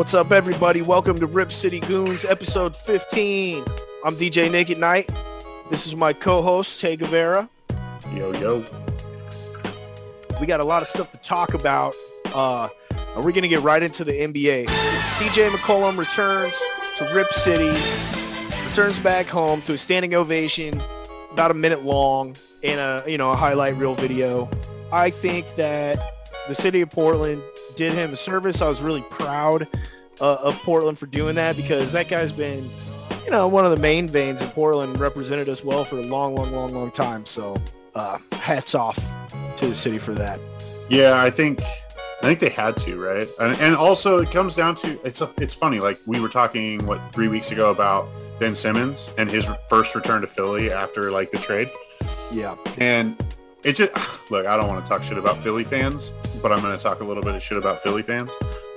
What's up, everybody? Welcome to Rip City Goons, episode 15. I'm DJ Naked Knight. This is my co-host, Tay Guevara. Yo, yo. We got a lot of stuff to talk about, uh, and we're going to get right into the NBA. CJ McCollum returns to Rip City, returns back home to a standing ovation, about a minute long, in a you know a highlight reel video. I think that the city of Portland did him a service. I was really proud uh, of Portland for doing that because that guy's been, you know, one of the main veins of Portland, represented us well for a long, long, long, long time. So uh, hats off to the city for that. Yeah, I think I think they had to, right? And, and also it comes down to it's a, it's funny. Like we were talking what three weeks ago about Ben Simmons and his first return to Philly after like the trade. Yeah, and it just look. I don't want to talk shit about Philly fans, but I'm going to talk a little bit of shit about Philly fans.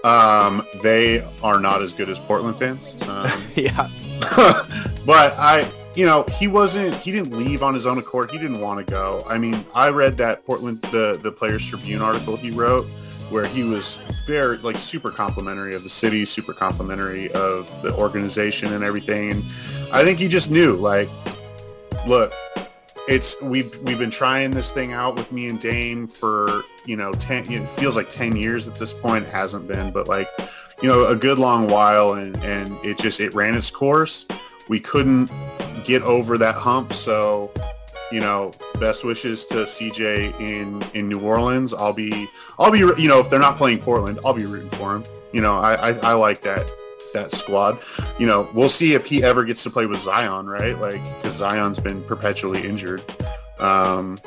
Um, they are not as good as Portland fans. Um, yeah, but I, you know, he wasn't. He didn't leave on his own accord. He didn't want to go. I mean, I read that Portland the the Players Tribune article he wrote where he was very like super complimentary of the city, super complimentary of the organization and everything. And I think he just knew like, look, it's we've we've been trying this thing out with me and Dame for you know ten. It feels like ten years at this point. It hasn't been, but like you know a good long while, and and it just it ran its course. We couldn't get over that hump, so you know best wishes to CJ in in New Orleans. I'll be I'll be you know if they're not playing Portland, I'll be rooting for him. You know I I, I like that that squad. You know, we'll see if he ever gets to play with Zion, right? Like, because Zion's been perpetually injured. Um,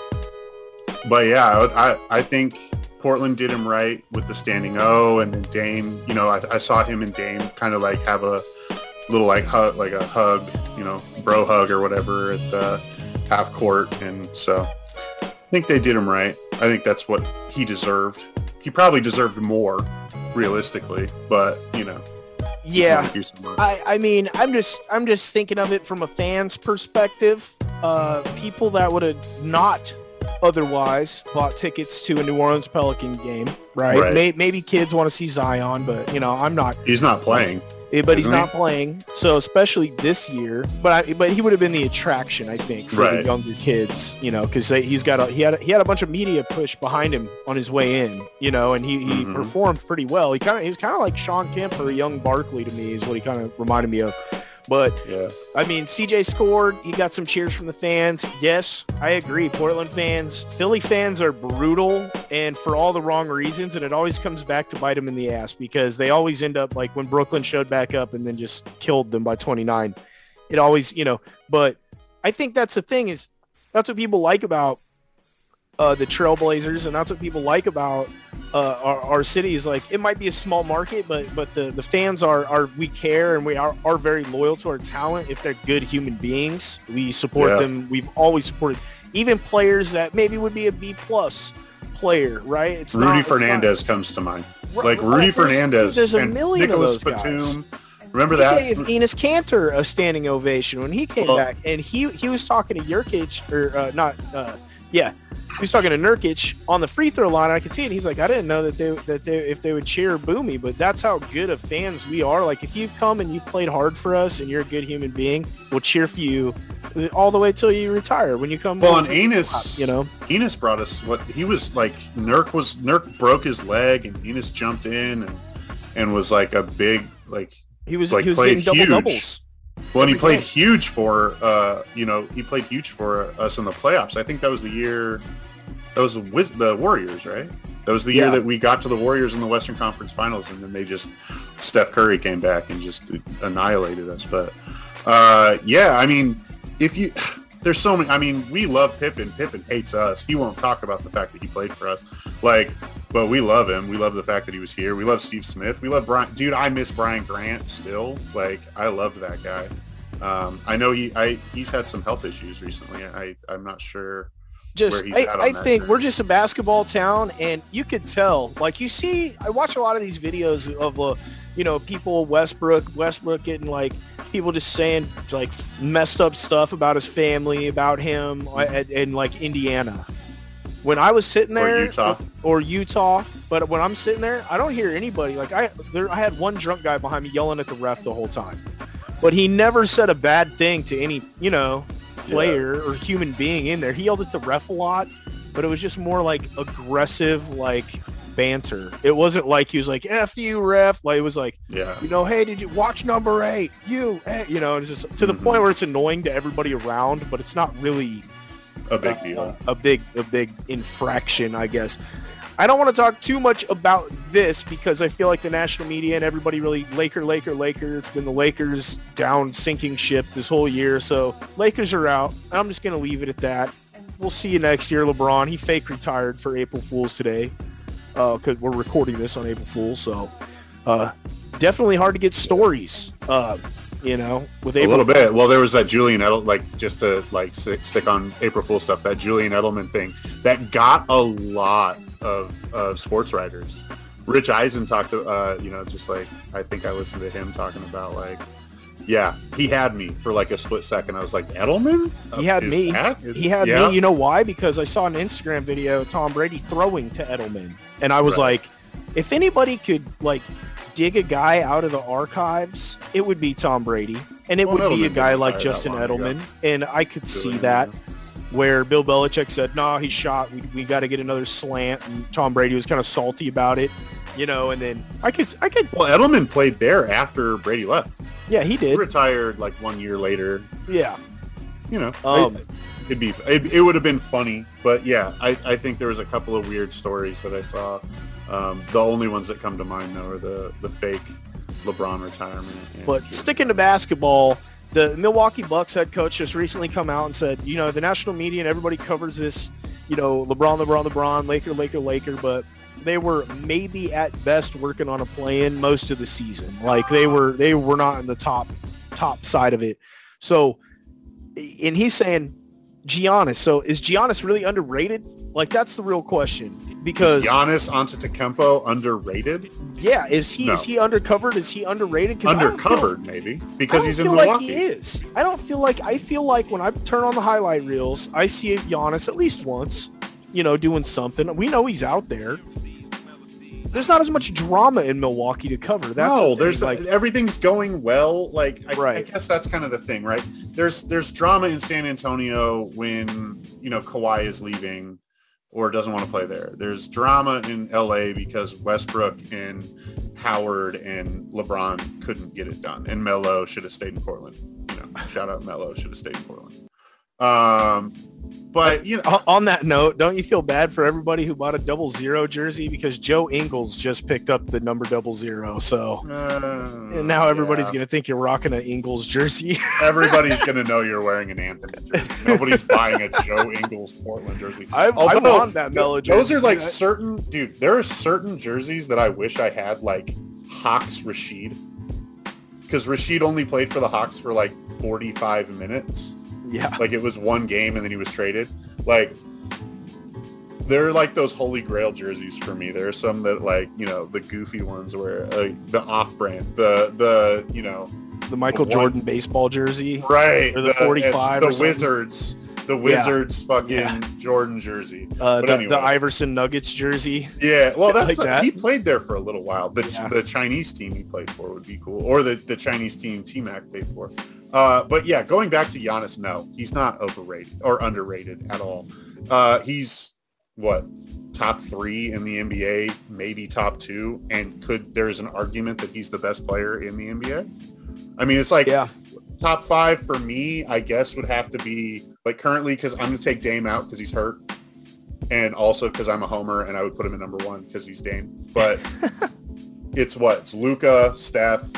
but yeah, I, I think Portland did him right with the standing O, and then Dame. You know, I, I saw him and Dame kind of like have a little like hug, like a hug, you know, bro hug or whatever at the half court, and so I think they did him right. I think that's what he deserved. He probably deserved more, realistically, but you know, yeah. I, I mean, I'm just I'm just thinking of it from a fan's perspective. Uh, people that would have not otherwise bought tickets to a New Orleans Pelican game, right? right. May, maybe kids want to see Zion, but you know, I'm not. He's not playing. Eh, but he's not he? playing. So especially this year, but I, but he would have been the attraction, I think, for right. the younger kids, you know, because he's got a he had a, he had a bunch of media push behind him on his way in, you know, and he, he mm-hmm. performed pretty well. He kind of he's kind of like Shawn Kemp or young Barkley to me is what he kind of reminded me of. But yeah. I mean, CJ scored. He got some cheers from the fans. Yes, I agree. Portland fans, Philly fans are brutal and for all the wrong reasons. And it always comes back to bite them in the ass because they always end up like when Brooklyn showed back up and then just killed them by 29. It always, you know, but I think that's the thing is that's what people like about uh, the Trailblazers, and that's what people like about uh, our, our city. Is like it might be a small market, but but the, the fans are are we care and we are, are very loyal to our talent. If they're good human beings, we support yeah. them. We've always supported even players that maybe would be a B plus player, right? It's Rudy not, Fernandez not, comes to mind. Like Rudy there's, Fernandez there's a million Nicolas of those Batum. Guys. Remember that? Gave Enes Kanter a standing ovation when he came well, back, and he he was talking to Nurkic or uh, not, uh, yeah, he was talking to Nurkic on the free throw line. I could see it. He's like, I didn't know that they that they if they would cheer boo me, but that's how good of fans we are. Like if you've come and you played hard for us and you're a good human being, we'll cheer for you all the way till you retire. When you come, well, and Enes, uh, you know, Enes brought us what he was like. Nurk was Nurk broke his leg, and Enes jumped in and and was like a big like he was like he was played getting huge. double doubles. Well, and he played huge for, uh, you know, he played huge for us in the playoffs. I think that was the year, that was with the Warriors, right? That was the year yeah. that we got to the Warriors in the Western Conference Finals, and then they just Steph Curry came back and just annihilated us. But uh, yeah, I mean, if you there's so many. I mean, we love Pippen. Pippen hates us. He won't talk about the fact that he played for us. Like, but we love him. We love the fact that he was here. We love Steve Smith. We love Brian. Dude, I miss Brian Grant still. Like, I loved that guy. Um, I know he I he's had some health issues recently. I I'm not sure. Just I, I think we're just a basketball town, and you could tell. Like you see, I watch a lot of these videos of uh, you know people Westbrook Westbrook getting like people just saying like messed up stuff about his family, about him, and, and like Indiana when I was sitting there, or Utah, or, Utah, but when I'm sitting there, I don't hear anybody. Like I, there, I had one drunk guy behind me yelling at the ref the whole time, but he never said a bad thing to any, you know, player yeah. or human being in there. He yelled at the ref a lot, but it was just more like aggressive, like banter. It wasn't like he was like "f you, ref." Like it was like, yeah, you know, hey, did you watch number eight? You, hey, you know, it's just to mm-hmm. the point where it's annoying to everybody around, but it's not really a big deal, uh, a big, a big infraction, I guess. I don't want to talk too much about this because I feel like the national media and everybody really Laker, Laker, Laker. It's been the Lakers down sinking ship this whole year. So Lakers are out. I'm just going to leave it at that. We'll see you next year, LeBron. He fake retired for April Fool's today because uh, we're recording this on April Fool's. So uh, definitely hard to get stories. Uh, you know, with April. a little bit. Well, there was that Julian Edel, like just to like stick on April Fool stuff. That Julian Edelman thing that got a lot of, of sports writers. Rich Eisen talked to, uh, you know, just like I think I listened to him talking about like, yeah, he had me for like a split second. I was like, Edelman? He had Is me. Is, he had yeah. me. You know why? Because I saw an Instagram video of Tom Brady throwing to Edelman, and I was right. like, if anybody could like dig a guy out of the archives, it would be Tom Brady, and it well, would Edelman be a guy like Justin Edelman, ago. and I could see that where Bill Belichick said, "No, nah, he's shot. We, we got to get another slant." And Tom Brady was kind of salty about it, you know. And then I could, I could. Well, Edelman played there after Brady left. Yeah, he did. He retired like one year later. Yeah. You know, um, it, would be it, it would have been funny, but yeah, I, I think there was a couple of weird stories that I saw. Um, the only ones that come to mind though are the the fake LeBron retirement. But sticking to basketball, the Milwaukee Bucks head coach just recently come out and said, you know, the national media and everybody covers this, you know, LeBron, LeBron, LeBron, Laker, Laker, Laker, but they were maybe at best working on a play-in most of the season. Like they were, they were not in the top, top side of it. So, and he's saying Giannis. So is Giannis really underrated? Like that's the real question because is Giannis Antetokounmpo underrated? Yeah, is he no. is he undercovered? Is he underrated? Undercovered feel, maybe because he's in Milwaukee. Like he is. I don't feel like I feel like when I turn on the highlight reels, I see Giannis at least once, you know, doing something. We know he's out there. There's not as much drama in Milwaukee to cover. That's no, the there's like everything's going well. Like I, right. I guess that's kind of the thing, right? There's there's drama in San Antonio when you know Kawhi is leaving or doesn't want to play there. There's drama in LA because Westbrook and Howard and LeBron couldn't get it done, and Melo should have stayed in Portland. You know, shout out Melo should have stayed in Portland. Um, but you know, on that note, don't you feel bad for everybody who bought a double zero jersey because Joe Ingles just picked up the number double zero? So uh, and now everybody's yeah. gonna think you're rocking an Ingles jersey. everybody's gonna know you're wearing an Anthony jersey. Nobody's buying a Joe Ingles Portland jersey. I, Although, I want that Melo jersey. Those are like certain dude. There are certain jerseys that I wish I had, like Hawks Rasheed, because Rasheed only played for the Hawks for like 45 minutes yeah. Like it was one game and then he was traded. Like they're like those holy grail jerseys for me. There are some that like, you know, the goofy ones where uh, the off brand, the, the, you know, the Michael the Jordan baseball jersey. Right. Or the, the 45 the Wizards the Wizards yeah. fucking yeah. Jordan jersey. Uh, the, anyway. the, Iverson Nuggets jersey. Yeah, well, that's like that. he played there for a little while. The, yeah. the Chinese team he played for would be cool, or the, the Chinese team T Mac played for. Uh, but yeah, going back to Giannis, no, he's not overrated or underrated at all. Uh, he's what top three in the NBA, maybe top two, and could there's an argument that he's the best player in the NBA. I mean, it's like yeah. top five for me. I guess would have to be like currently because I'm gonna take Dame out because he's hurt, and also because I'm a homer and I would put him in number one because he's Dame. But it's what it's Luka, Steph,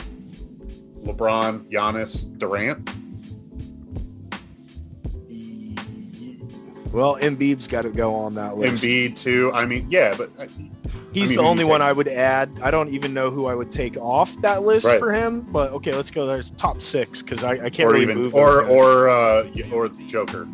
LeBron, Giannis, Durant. Well, Embiid's got to go on that list. Embiid too. I mean, yeah, but uh, he's I mean, the only one I would add. I don't even know who I would take off that list right. for him. But okay, let's go. There's top six because I, I, can't or really even, move. Or or uh, or Joker,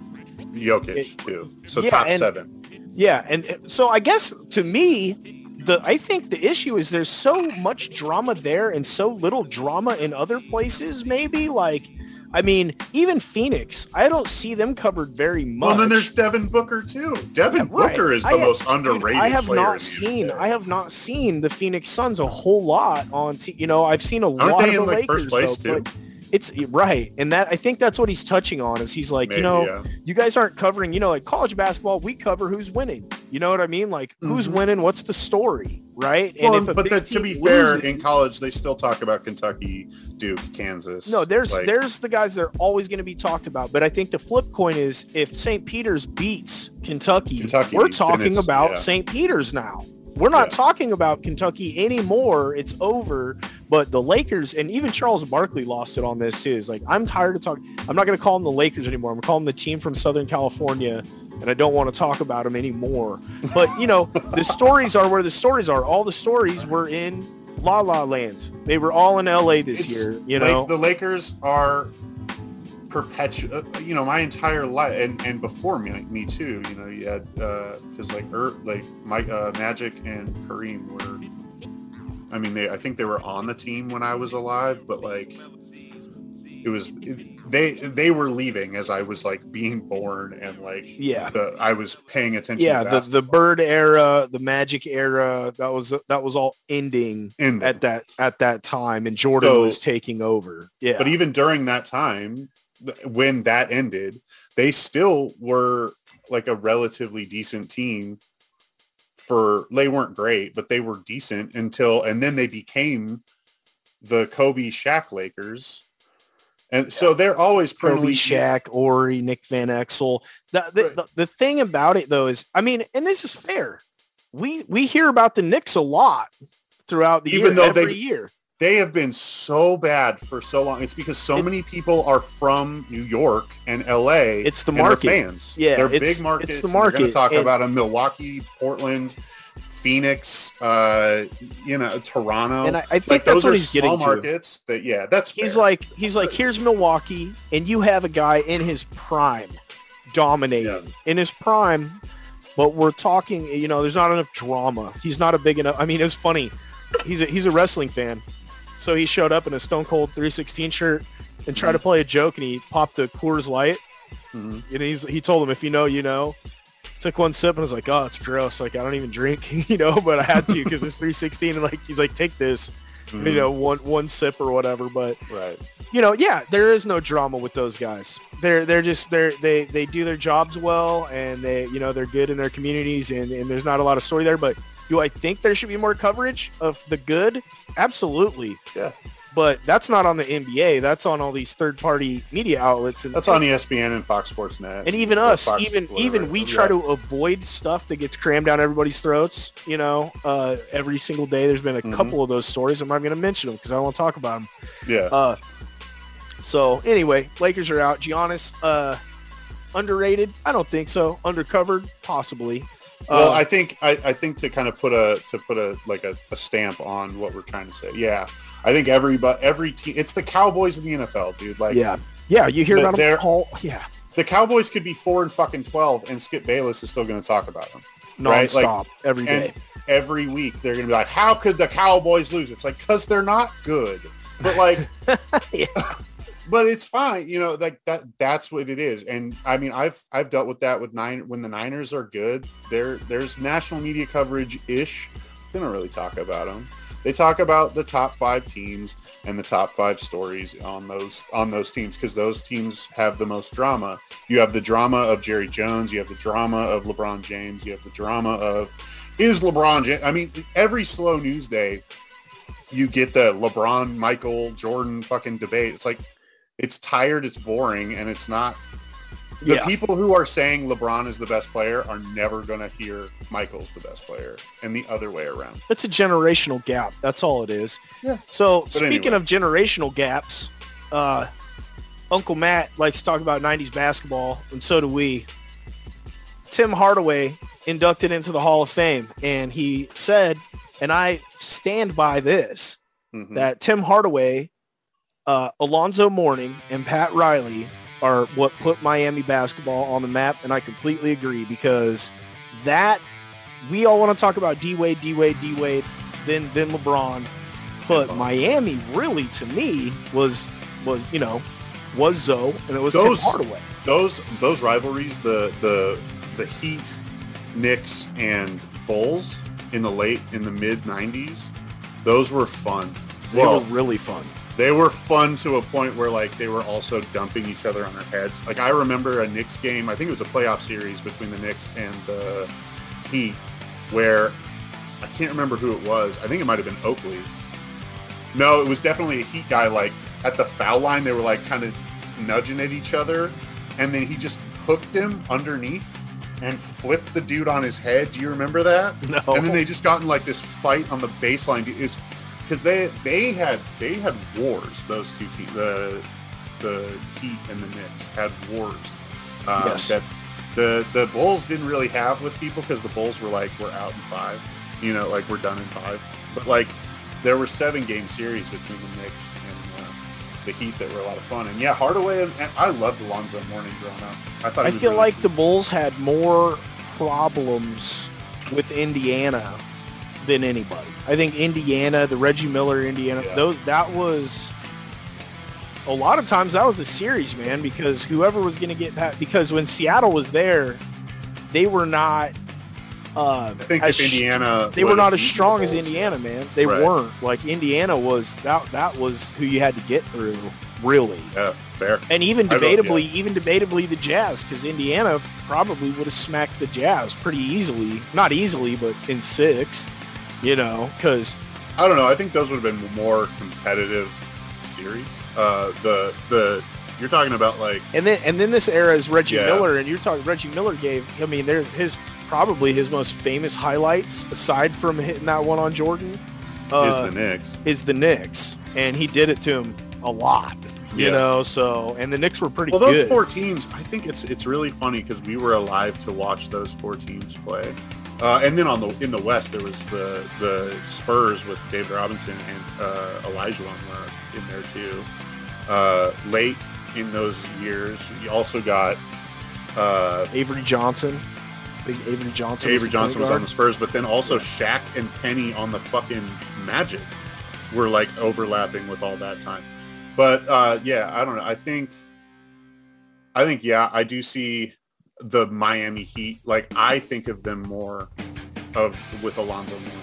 Jokic it, too. So yeah, top and, seven. Yeah, and so I guess to me, the I think the issue is there's so much drama there and so little drama in other places. Maybe like I mean, even Phoenix, I don't see them covered very much. Well, then there's Devin Booker too. Devin yeah, Booker right. is the most underrated. I have not seen. I have not seen the Phoenix Suns a whole lot on. T- you know, I've seen a Aren't lot of the Lakers. Though, too? It's right, and that I think that's what he's touching on. Is he's like, Maybe, you know, yeah. you guys aren't covering. You know, like college basketball, we cover who's winning. You know what I mean? Like who's Mm-hmm. winning? What's the story? Right? Well, and if but big the, to team be fair, loses- in college they still talk about Kentucky, Duke, Kansas. No, there's Like, there's the guys that are always going to be talked about. But I think the flip coin is if St. Peter's beats Kentucky, Kentucky, we're talking about yeah. St. Peter's now. We're not Yeah. talking about Kentucky anymore. It's over. But the Lakers and even Charles Barkley lost it on this too. It's like I'm tired of talking. I'm not going to call them the Lakers anymore. I'm going to call them the team from Southern California, and I don't want to talk about them anymore. But you know, the stories are where the stories are. All the stories were in La La Land. They were all in L.A. this It's year. You like, know, the Lakers are perpetual. uh, You know, my entire life, and, and before me, like, me too. You know, you had uh because like er, like Mike uh, Magic and Kareem were. I mean, they I think they were on the team when I was alive, but like it was they they were leaving as I was like being born and like Yeah. the, I was paying attention. yeah to the, the bird era the magic era that was that was all ending in at that at that time and jordan So- was taking over yeah But even during that time, when that ended, they still were like a relatively decent team. For they weren't great, but they were decent until, and then they became the Kobe Shaq Lakers. And so they're always Kobe, perennially Shaq, Horry, Nick Van Exel. The, the, Right. the, the thing about it though is, I mean, and this is fair. We we hear about the Knicks a lot throughout the Even year, though every they- year. They have been so bad for so long. It's because so It- many people are from New York and LA. It's the market. fans. Yeah, they're big markets. it's the and We're going to talk And- about them: Milwaukee, Portland, Phoenix, uh, you know, Toronto. And I, I think like that's those what are he's small getting to. markets. That yeah, that's He's fair. like he's like here's Milwaukee, and you have a guy in his prime, dominating Yeah. in his prime. But we're talking, you know, there's not enough drama. He's not a big enough. I mean, it's funny. He's a he's a wrestling fan, so he showed up in a Stone Cold 316 shirt and tried to play a joke, and he popped a Coors Light, Mhm. and he's he told him if you know, you know. Took one sip and was like, oh, it's gross. Like I don't even drink, you know, but I had to because it's 316, and like he's like, take this, Mhm. you know, one one sip or whatever. But right. you know, yeah, there is no drama with those guys. They're they're just they're they they do their jobs well and they you know they're good in their communities and, and there's not a lot of story there. But do I think there should be more coverage of the good? Absolutely. Yeah. But that's not on the NBA. That's on all these third party media outlets and That's on ESPN and Fox Sports Net. and even us, Fox even even we try Yeah. to avoid stuff that gets crammed down everybody's throats. You know, uh, every single day. There's been a Mhm. couple of those stories. I'm not going to mention them because I don't want to talk about them. Yeah. Uh, so anyway, Lakers are out. Giannis, uh, underrated? I don't think so. Undercovered? Possibly. Well, Uh, I think I, I think to kind of put a to put a like a, a stamp on what we're trying to say. Yeah, I think everybody every team it's the Cowboys in the NFL, dude. Like yeah, yeah. You hear But about them all? Yeah, the Cowboys could be four and fucking twelve, and Skip Bayless is still going to talk about them Right, nonstop like- every day. every week. They're going to be like, "How could the Cowboys lose?" It's like because they're not good, but like, Yeah. But it's fine. You know, like that. That's what it is. And I mean, I've I've dealt with that with nine when the Niners are good. There there's national media coverage ish. They don't really talk about them. They talk about the top five teams and the top five stories on those on those teams because those teams have the most drama. You have the drama of Jerry Jones. You have the drama of LeBron James. You have the drama of is LeBron. I mean, every slow news day, you get the LeBron, Michael, Jordan fucking debate. It's like it's tired, it's boring, and it's not. The Yeah. people who are saying LeBron is the best player are never going to hear Michael's the best player, and the other way around. It's a generational gap. That's all it is. Yeah. So speaking anyway. of generational gaps, uh, Uncle Matt likes to talk about 90s basketball, and so do we. Tim Hardaway inducted into the Hall of Fame, and he said, and I stand by this, Mhm. that Tim Hardaway, uh, Alonzo Mourning, and Pat Riley are what put Miami basketball on the map, and I completely agree because that we all want to talk about D Wade, D Wade, D Wade, then then LeBron, but LeBron. Miami really to me was was you know was Zo and it was those, Tim Hardaway. Those those rivalries, the the the Heat, Knicks, and Bulls in the late in the mid '90s, those were fun. They were really fun. They were fun to a point where like they were also dumping each other on their heads. Like I remember a Knicks game. I think it was a playoff series between the Knicks and the Heat, where I can't remember who it was. I think it might have been Oakley. No, it was definitely a Heat guy. Like at the foul line, they were like kind of nudging at each other, and then he just hooked him underneath and flipped the dude on his head. Do you remember that? No. And then they just got in like this fight on the baseline. Is because they they had they had wars. Those two teams, the the Heat and the Knicks had wars. Um, yes. That the the Bulls didn't really have with people because the Bulls were like we're out in five, you know, like we're done in five. But like there were seven game series between the Knicks and uh, the Heat that were a lot of fun. And yeah, Hardaway and, and I loved Alonzo Mourning growing up. I thought I feel really like the Bulls had more problems with Indiana than anybody. I think Indiana, the Reggie Miller Indiana, yeah. those that was a lot of times that was the series, man, because whoever was going to get that because when Seattle was there, they were not uh, I think if Indiana, they were not as strong as Indiana, man. They right. weren't. Like Indiana was that. That was who you had to get through, really. Yeah, fair. And even debatably, yeah. even debatably, the Jazz, because Indiana probably would have smacked the Jazz pretty easily. Not easily, but in six you know, because I don't know. I think those would have been more competitive series. Uh, the the you're talking about like and then and then this era is Reggie yeah. Miller, and you're talking Reggie Miller gave. I mean, there's his probably his most famous highlights aside from hitting that one on Jordan uh, is the Knicks. Is the Knicks, and he did it to him a lot. You yeah. know, so and the Knicks were pretty. Well, those good. four teams, I think it's it's really funny because we were alive to watch those four teams play. Uh, and then on the in the West, there was the the Spurs with David Robinson and uh, Olajuwon were in there too. Uh, late in those years, you also got uh, Avery Johnson. Big Avery Johnson. Avery was Johnson was on the Spurs, but then also Shaq and Penny on the fucking Magic were like overlapping with all that time. But uh, yeah, I don't know. I think, I think yeah, I do see the Miami Heat, like I think of them more of with Alonzo Mourning.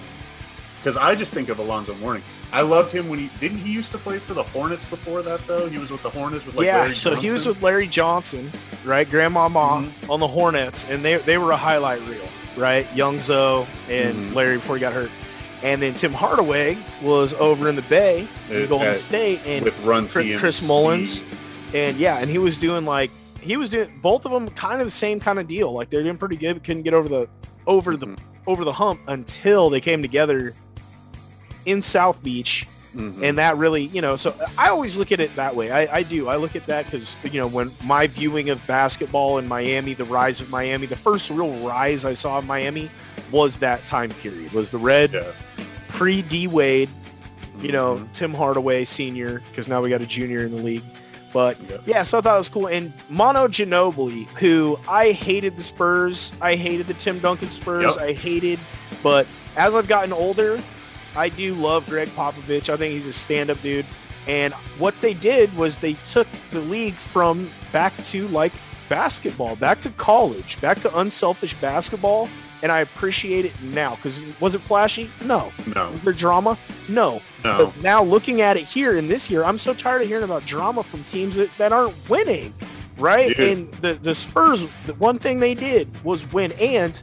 Because I just think of Alonzo Mourning. I loved him when he didn't he used to play for the Hornets before that though. He was with the Hornets with like yeah. Larry so Johnson. he was with Larry Johnson, right? Grandmama mm-hmm. on the Hornets, and they they were a highlight reel, right? Young Zo and mm-hmm. Larry before he got hurt. And then Tim Hardaway was over in the Bay in Golden State and with Run Chris, Chris Mullins. And yeah, and he was doing like he was doing both of them kind of the same kind of deal. Like they're doing pretty good, but couldn't get over the over the over the hump until they came together in South Beach. Mm-hmm. And that really, you know, so I always look at it that way. I, I do. I look at that because, you know, when my viewing of basketball in Miami, the rise of Miami, the first real rise I saw in Miami was that time period, was the red yeah. pre D Wade, you know, mm-hmm. Tim Hardaway senior, because now we got a junior in the league. But yeah, so I thought it was cool. And Manu Ginobili, who I hated the Spurs, I hated the Tim Duncan Spurs, yep. I hated, but as I've gotten older, I do love Gregg Popovich. I think he's a stand-up dude. And what they did was they took the league from back to like basketball, back to college, back to unselfish basketball and I appreciate it now because was it flashy? No. No. Was there drama? No. No. But now looking at it here in this year, I'm so tired of hearing about drama from teams that, that aren't winning, right? Dude. And the the Spurs, the one thing they did was win, and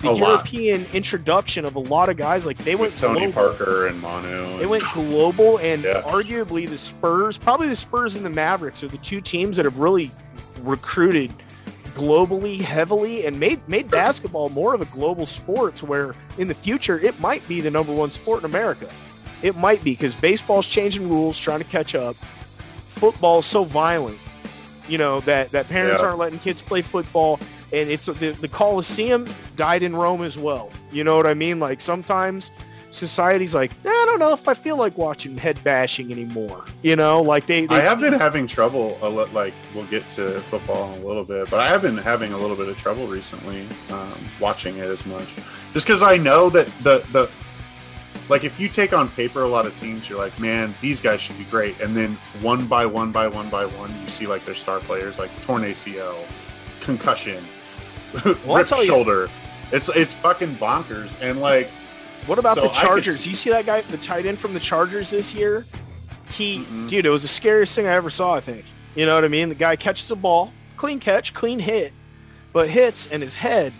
the a European lot. introduction of a lot of guys like they With went Tony global. Parker and Manu. And, they went global, and yeah. arguably the Spurs, probably the Spurs and the Mavericks, are the two teams that have really recruited globally heavily and made made basketball more of a global sport to where in the future it might be the number one sport in America. It might be because baseball's changing rules, trying to catch up. Football's so violent, you know, that, that parents yeah. aren't letting kids play football. And it's the, the Coliseum died in Rome as well. You know what I mean? Like sometimes society's like, I don't know if I feel like watching head bashing anymore. You know, like they. they I have been having trouble. A li- like we'll get to football in a little bit, but I have been having a little bit of trouble recently um, watching it as much, just because I know that the the like if you take on paper a lot of teams, you're like, man, these guys should be great. And then one by one by one by one, you see like their star players like torn ACL, concussion, well, ripped shoulder. You. It's it's fucking bonkers. And like, what about so the Chargers? do You see that guy, the tight end from the Chargers this year? He, mm-hmm. dude, it was the scariest thing I ever saw. I think. You know what I mean? The guy catches a ball, clean catch, clean hit, but hits and his head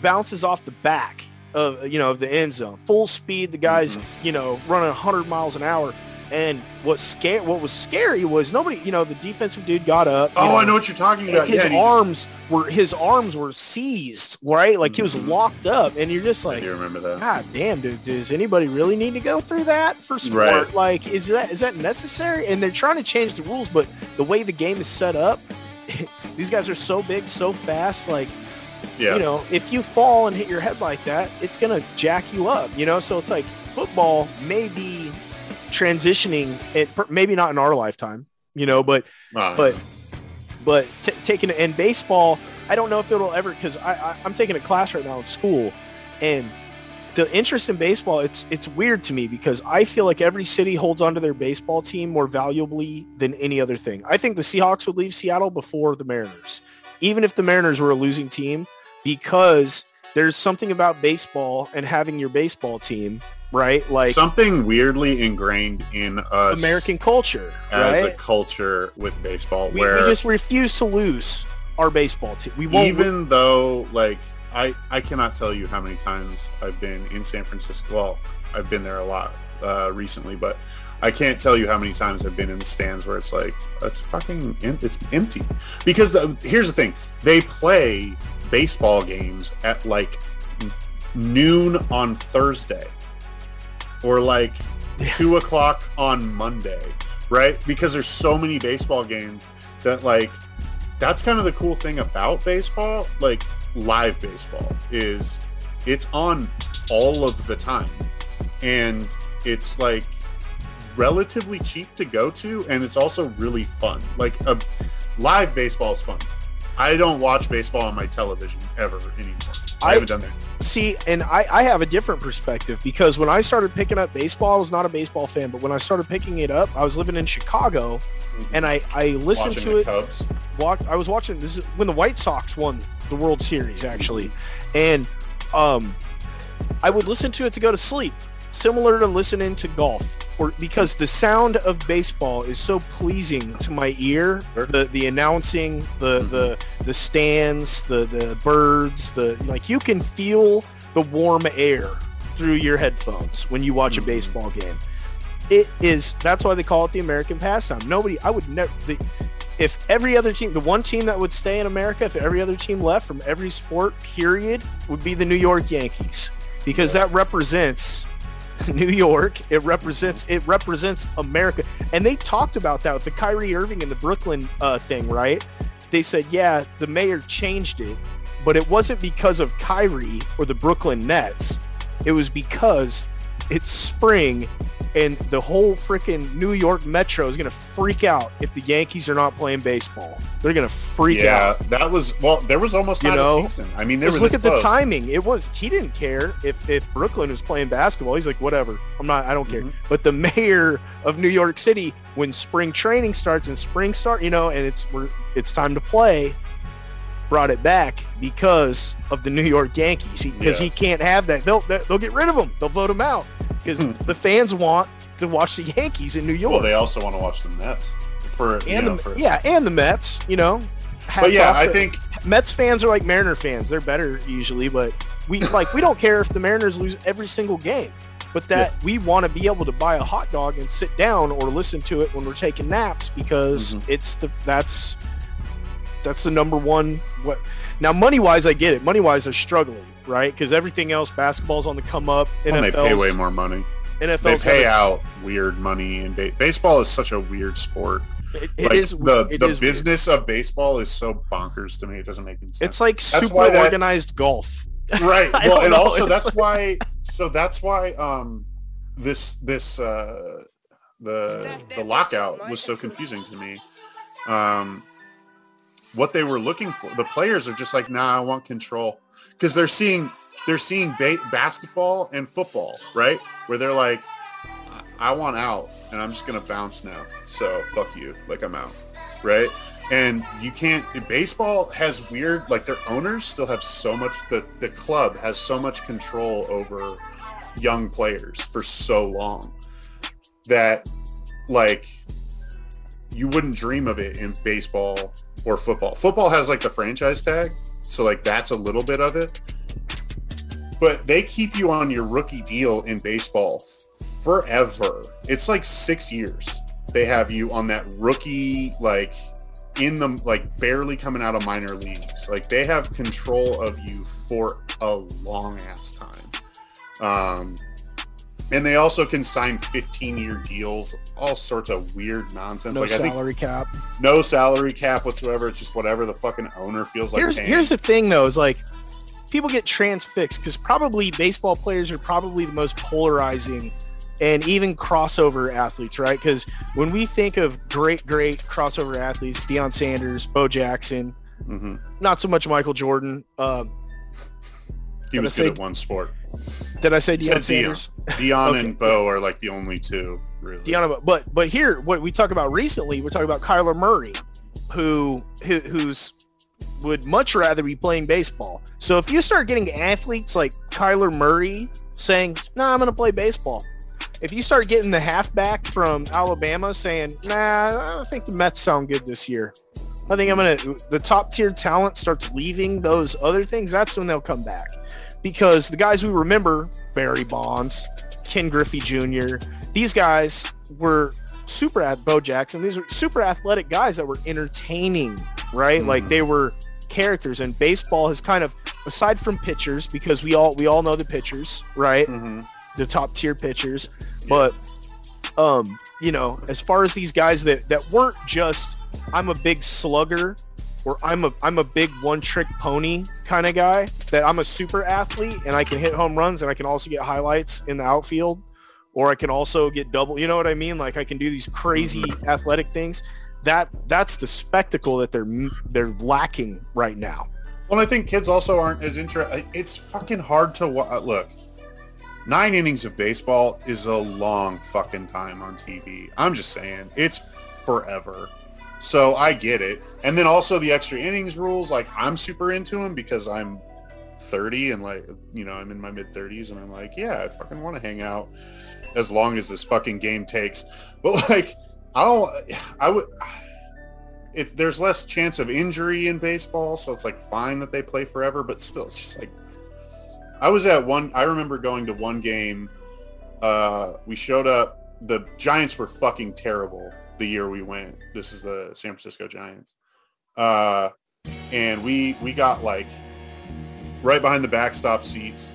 bounces off the back of you know of the end zone, full speed. The guy's mm-hmm. you know running 100 miles an hour. And what scare what was scary was nobody, you know, the defensive dude got up. Oh, know, I know what you're talking about. His yeah, arms just... were his arms were seized, right? Like mm-hmm. he was mm-hmm. locked up, and you're just like, you remember that? God damn, dude, does anybody really need to go through that for sport? Right. Like, is that is that necessary? And they're trying to change the rules, but the way the game is set up, these guys are so big, so fast, like yeah. you know, if you fall and hit your head like that, it's going to jack you up, you know? So it's like football may be transitioning it, maybe not in our lifetime, you know, but, uh. but, but t- taking it in baseball, I don't know if it'll ever, cause I, I, I'm taking a class right now in school and the interest in baseball, it's it's weird to me because I feel like every city holds onto their baseball team more valuably than any other thing. I think the Seahawks would leave Seattle before the Mariners. Even if the Mariners were a losing team, because there's something about baseball and having your baseball team, right? Like something weirdly ingrained in us American culture as right? a culture with baseball, we, where we just refuse to lose our baseball team. We won't even though like I I cannot tell you how many times I've been in San Francisco. Well, I've been there a lot uh, recently, but I can't tell you how many times I've been in the stands where it's like it's fucking it's empty. Because the, here's the thing: they play baseball games at like noon on Thursday, or like two o'clock on Monday, right? Because there's so many baseball games that like that's kind of the cool thing about baseball, like live baseball, is it's on all of the time, and it's like relatively cheap to go to, and it's also really fun. Like a live baseball is fun. I don't watch baseball on my television ever anymore. I, I haven't done that. See, and I, I have a different perspective because when I started picking up baseball, I was not a baseball fan, but when I started picking it up, I was living in Chicago, mm-hmm. and I I listened watching to it. Cubs. Walked, I was watching this is when the White Sox won the World Series actually, and um, I would listen to it to go to sleep, similar to listening to golf or because the sound of baseball is so pleasing to my ear. The the announcing, the mm-hmm. the the stands, the the birds, the like you can feel the warm air through your headphones when you watch mm-hmm. a baseball game. It is that's why they call it the American pastime. Nobody I would never the, if every other team, the one team that would stay in America, if every other team left from every sport, period, would be the New York Yankees because that represents New York. It represents it represents America, and they talked about that with the Kyrie Irving and the Brooklyn uh, thing, right? They said, yeah, the mayor changed it, but it wasn't because of Kyrie or the Brooklyn Nets. It was because it's spring and the whole freaking New York Metro is going to freak out if the Yankees are not playing baseball. They're going to freak yeah, out. Yeah, that was well. There was almost you know. season. I mean, there was look at close. the timing. It was he didn't care if if Brooklyn was playing basketball. He's like, whatever. I'm not. I don't care. Mm-hmm. But the mayor of New York City, when spring training starts and spring start, you know, and it's we're it's time to play brought it back because of the New York Yankees because he, yeah. he, can't have that. They'll they'll get rid of him. They'll vote him out because the fans want to watch the Yankees in New York. Well, they also want to watch the Mets for and know, the, for... yeah, and the Mets. You know, but yeah, I think Mets fans are like Mariner fans. They're better usually, but we like we don't care if the Mariners lose every single game. But that yeah. we want to be able to buy a hot dog and sit down or listen to it when we're taking naps because mm-hmm. it's the that's that's the number one what now money wise I get it. Money wise they're struggling, right? Because everything else, basketball's on the come up. And they pay way more money. NFL they pay out weird money, and ba- baseball is such a weird sport. It, it like is, the it the is business weird. of baseball is so bonkers to me. It doesn't make any sense. It's like that's super that, organized golf. Right. well, and know. also it's that's like... why. So that's why um this this uh the the lockout was so confusing to me. Um, what they were looking for, the players are just like, nah, I want control because they're seeing they're seeing ba- basketball and football, right? Where they're like, I want out and I'm just to bounce now. So fuck you. Like I'm out. Right. And you can't, baseball has weird, like their owners still have so much, the, the club has so much control over young players for so long that like you wouldn't dream of it in baseball or football. Football has like the franchise tag. So like that's a little bit of it. But they keep you on your rookie deal in baseball forever. It's like six years. They have you on that rookie, like in the like barely coming out of minor leagues. Like they have control of you for a long ass time. Um, and they also can sign 15 year deals, all sorts of weird nonsense. No like salary cap. No salary cap whatsoever. It's just whatever the fucking owner feels like. Here's paying. here's the thing though, is like people get transfixed because probably baseball players are probably the most polarizing and even crossover athletes, right? Because when we think of great, great crossover athletes, Deion Sanders, Bo Jackson, mm-hmm. not so much Michael Jordan. Um, he was good say, at one sport. Did I say Deion Sanders? Deion okay. and Bo are like the only two, really. Deion, but but here, what we talk about recently, we're talking about Kyler Murray, who, who who's would much rather be playing baseball. So if you start getting athletes like Kyler Murray saying, "No, nah, I'm going to play baseball," if you start getting the halfback from Alabama saying, nah, I don't think the Mets sound good this year. I think I'm going to, the top tier talent starts leaving those other things. That's when they'll come back. Because the guys we remember, Barry Bonds, Ken Griffey Jr., these guys were super at Bo Jackson. These are super athletic guys that were entertaining, right? Mm-hmm. Like they were characters and baseball has kind of aside from pitchers because we all we all know the pitchers right mm-hmm the top tier pitchers. But um, you know, as far as these guys that that weren't just I'm a big slugger or I'm a I'm a big one trick pony kind of guy, that I'm a super athlete and I can hit home runs and I can also get highlights in the outfield or I can also get double, you know what I mean? Like I can do these crazy mm-hmm. athletic things. That that's the spectacle that they're they're lacking right now. Well, I think kids also aren't as interested. It's fucking hard to uh, look nine innings of baseball is a long fucking time on TV. I'm just saying, it's forever. So I get it. And then also the extra innings rules, like I'm super into them because I'm 30 and like, you know, I'm in my mid 30s and I'm like, yeah, I fucking want to hang out as long as this fucking game takes. But like, I don't, I would, if there's less chance of injury in baseball, so it's like fine that they play forever, but still, it's just like I was at one. I remember going to one game. Uh, we showed up. The Giants were fucking terrible the year we went. This is the San Francisco Giants, uh, and we we got like right behind the backstop seats,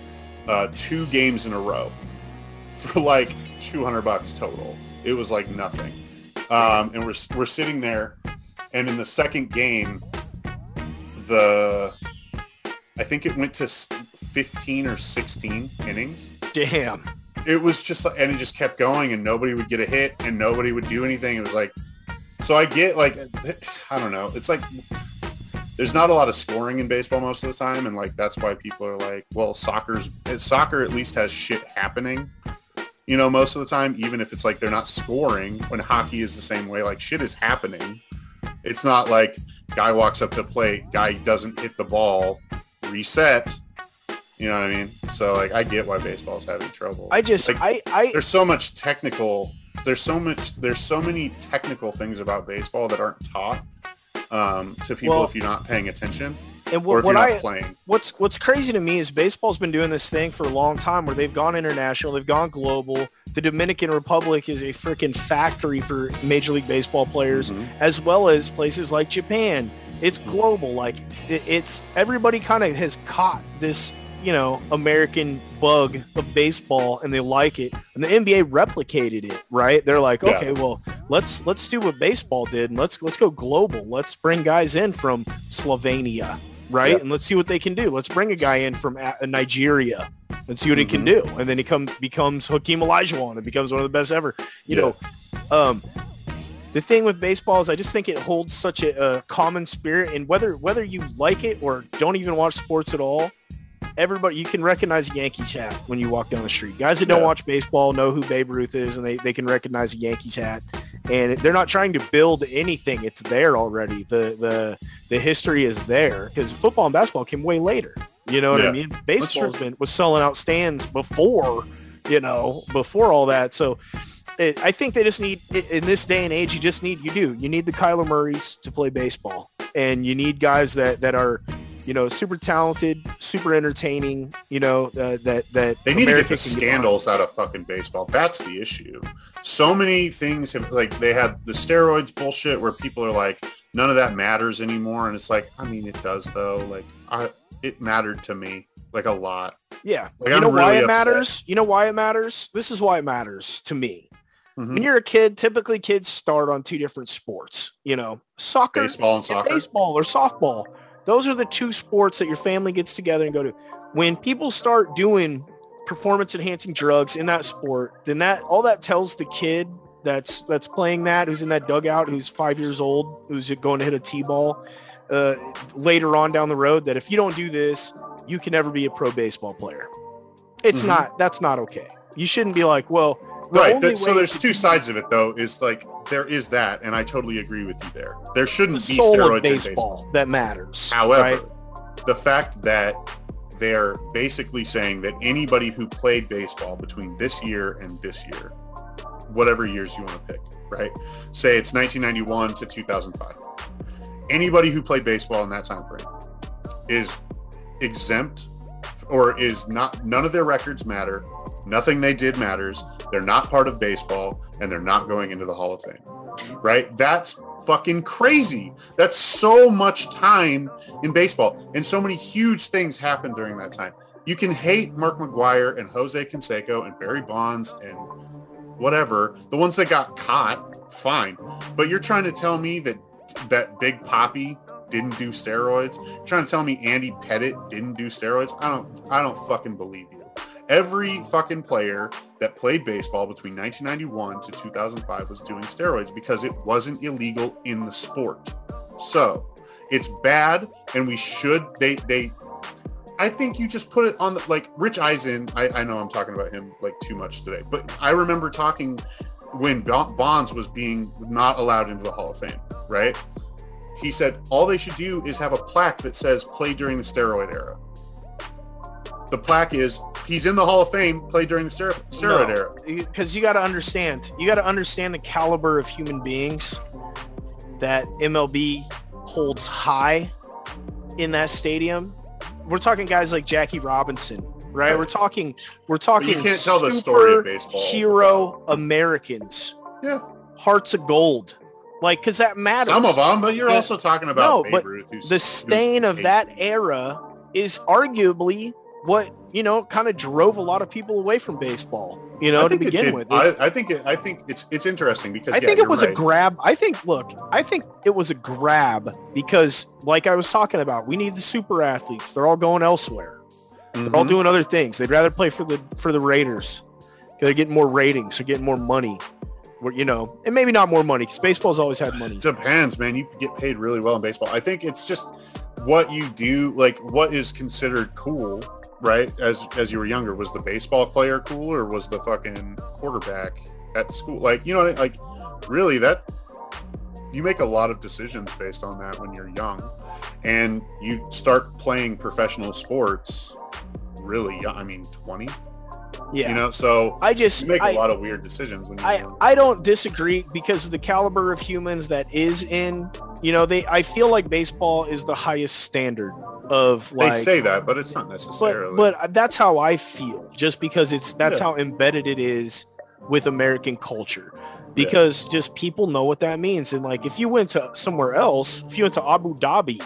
uh, two games in a row for like 200 bucks total. It was like nothing. Um, and we're we're sitting there, and in the second game, the I think it went to 15 or 16 innings. Damn. It was just like, and it just kept going and nobody would get a hit and nobody would do anything. It was like, so I get like, I don't know. It's like, there's not a lot of scoring in baseball most of the time. And like, that's why people are like, well, soccer's, soccer at least has shit happening, you know, most of the time, even if it's like they're not scoring when hockey is the same way, like shit is happening. It's not like guy walks up to plate, guy doesn't hit the ball, reset, you know what I mean? So like I get why baseball's having trouble. I just like, I, I there's so much technical there's so much there's so many technical things about baseball that aren't taught um, to people well, if you're not paying attention. And what, what I playing. what's what's crazy to me is baseball's been doing this thing for a long time where they've gone international, they've gone global. The Dominican Republic is a freaking factory for Major League Baseball players, mm-hmm. as well as places like Japan. It's global. Like it, it's everybody kind of has caught this you know, American bug of baseball and they like it. And the NBA replicated it, right? They're like, yeah. okay, well, let's let's do what baseball did and let's let's go global. Let's bring guys in from Slovenia, right? And let's see what they can do. Let's bring a guy in from Nigeria and see what mm-hmm. he can mm-hmm. do. And then he come becomes Hakeem Olajuwon and becomes one of the best ever. You yeah. know, um, the thing with baseball is I just think it holds such a, a, common spirit and whether whether you like it or don't even watch sports at all, everybody you can recognize a Yankees hat when you walk down the street. Guys that don't Yeah. watch baseball know who Babe Ruth is, and they, they can recognize a Yankees hat. And they're not trying to build anything; it's there already. the the The history is there because football and basketball came way later. You know what Yeah. I mean? Been was selling out stands before, you know, before all that. So it, I think they just need in this day and age. You just need you do you need the Kyler Murrays to play baseball, and you need guys that that are, you know, super talented, super entertaining. You know uh, that that They need to get the can scandals out of fucking baseball. That's the issue. So many things have like they had the steroids bullshit where people are like, none of that matters anymore, and it's like, I mean, it does though. Like, I it mattered to me like a lot. Yeah, Like, you I'm know why it upset. matters. You know why it matters. This is why it matters to me. Mhm. When you're a kid, typically kids start on two different sports. You know, soccer, Baseball and soccer. baseball or softball. Those are the two sports that your family gets together and go to. When people start doing performance enhancing drugs in that sport, then that all that tells the kid that's that's playing that, who's in that dugout, who's five years old, who's going to hit a t-ball uh, later on down the road, that if you don't do this, you can never be a pro baseball player. It's Mhm. not. That's not okay. You shouldn't be like, well, the Right. that- so there's two sides of it though. Is like there is that, and I totally agree with you there. There shouldn't be steroids of in baseball, baseball. that matters. However, right? the fact that they're basically saying that anybody who played baseball between this year and this year, whatever years you want to pick, right? Say it's 1991 to 2005. Anybody who played baseball in that time frame is exempt or is not none of their records matter. Nothing they did matters. They're not part of baseball and they're not going into the Hall of Fame. Right? That's fucking crazy. That's so much time in baseball and so many huge things happened during that time. You can hate Mark McGwire and Jose Canseco and Barry Bonds and whatever, the ones that got caught, fine. But you're trying to tell me that that Big Papi didn't do steroids? You're trying to tell me Andy Pettitte didn't do steroids? I don't I don't fucking believe you. Every fucking player that played baseball between 1991 to 2005 was doing steroids because it wasn't illegal in the sport. So it's bad and we should they they I think you just put it on the like Rich Eisen. I, I know I'm talking about him like too much today, but I remember talking when Bonds was being not allowed into the Hall of Fame, right? He said all they should do is have a plaque that says play during the steroid era. The plaque is he's in the Hall of Fame, played during the stero- steroid era. because you got to understand you got to understand the caliber of human beings that MLB holds high in that stadium. We're talking guys like Jackie Robinson, right? Right. We're talking we're talking you can't tell the story of baseball hero Americans, Yeah, hearts of gold, like because that matters. some of them, but you're also talking about No, Babe but Ruth, who's, the who's stain of that era is arguably what you know kind of drove a lot of people away from baseball. You know, to begin with. I, I think it, I think it's it's interesting because I yeah, think it was a grab. I think, look, I think it was a grab because, like I was talking about, we need the super athletes. They're all going elsewhere. They're all Mhm. doing other things. They'd rather play for the for the Raiders. They're getting more ratings. They're getting more money. Where, you know, and maybe not more money because baseball's always had money. It depends, man. You get paid really well in baseball. I think it's just what you do, like what is considered cool, right? As as you were younger, was the baseball player cool or was the fucking quarterback at school? Like, you know, what I- like really that you make a lot of decisions based on that when you're young, and you start playing professional sports really young. I mean, twenty. Yeah. You know, so I just you make a I, lot of weird decisions when you're I, young. I don't disagree because of the caliber of humans that is in you know they I feel like baseball is the highest standard of like They say that, but it's not necessarily. but but that's how I feel just because it's that's Yeah. how embedded it is with American culture because just people know what that means and like if you went to somewhere else if you went to Abu Dhabi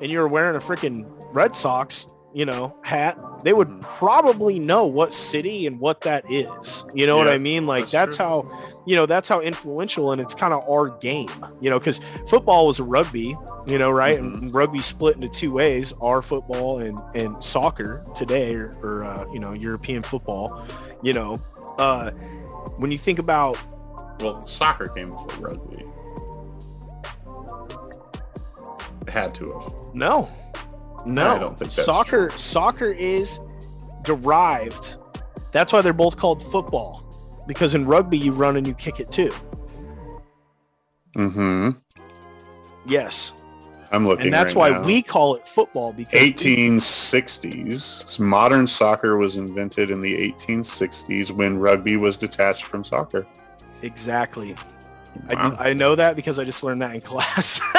and you were wearing a freaking Red Sox you know hat they would Mhm. probably know what city and what that is you know what I mean like that's that's, how you know that's how influential and it's kind of our game you know because football was rugby you know right Mhm. and rugby split into two ways our football and and soccer today or, or uh, you know european football you know uh when you think about Well, soccer came before rugby. It had to have. no No, I don't think soccer. True. Soccer is derived. That's why they're both called football, because in rugby you run and you kick it too. Mm-hmm. Yes. I'm looking, and that's right why now. we call it football. Because 1860s. Modern soccer was invented in the 1860s when rugby was detached from soccer. Exactly. Wow. I, I, know that because I just learned that in class.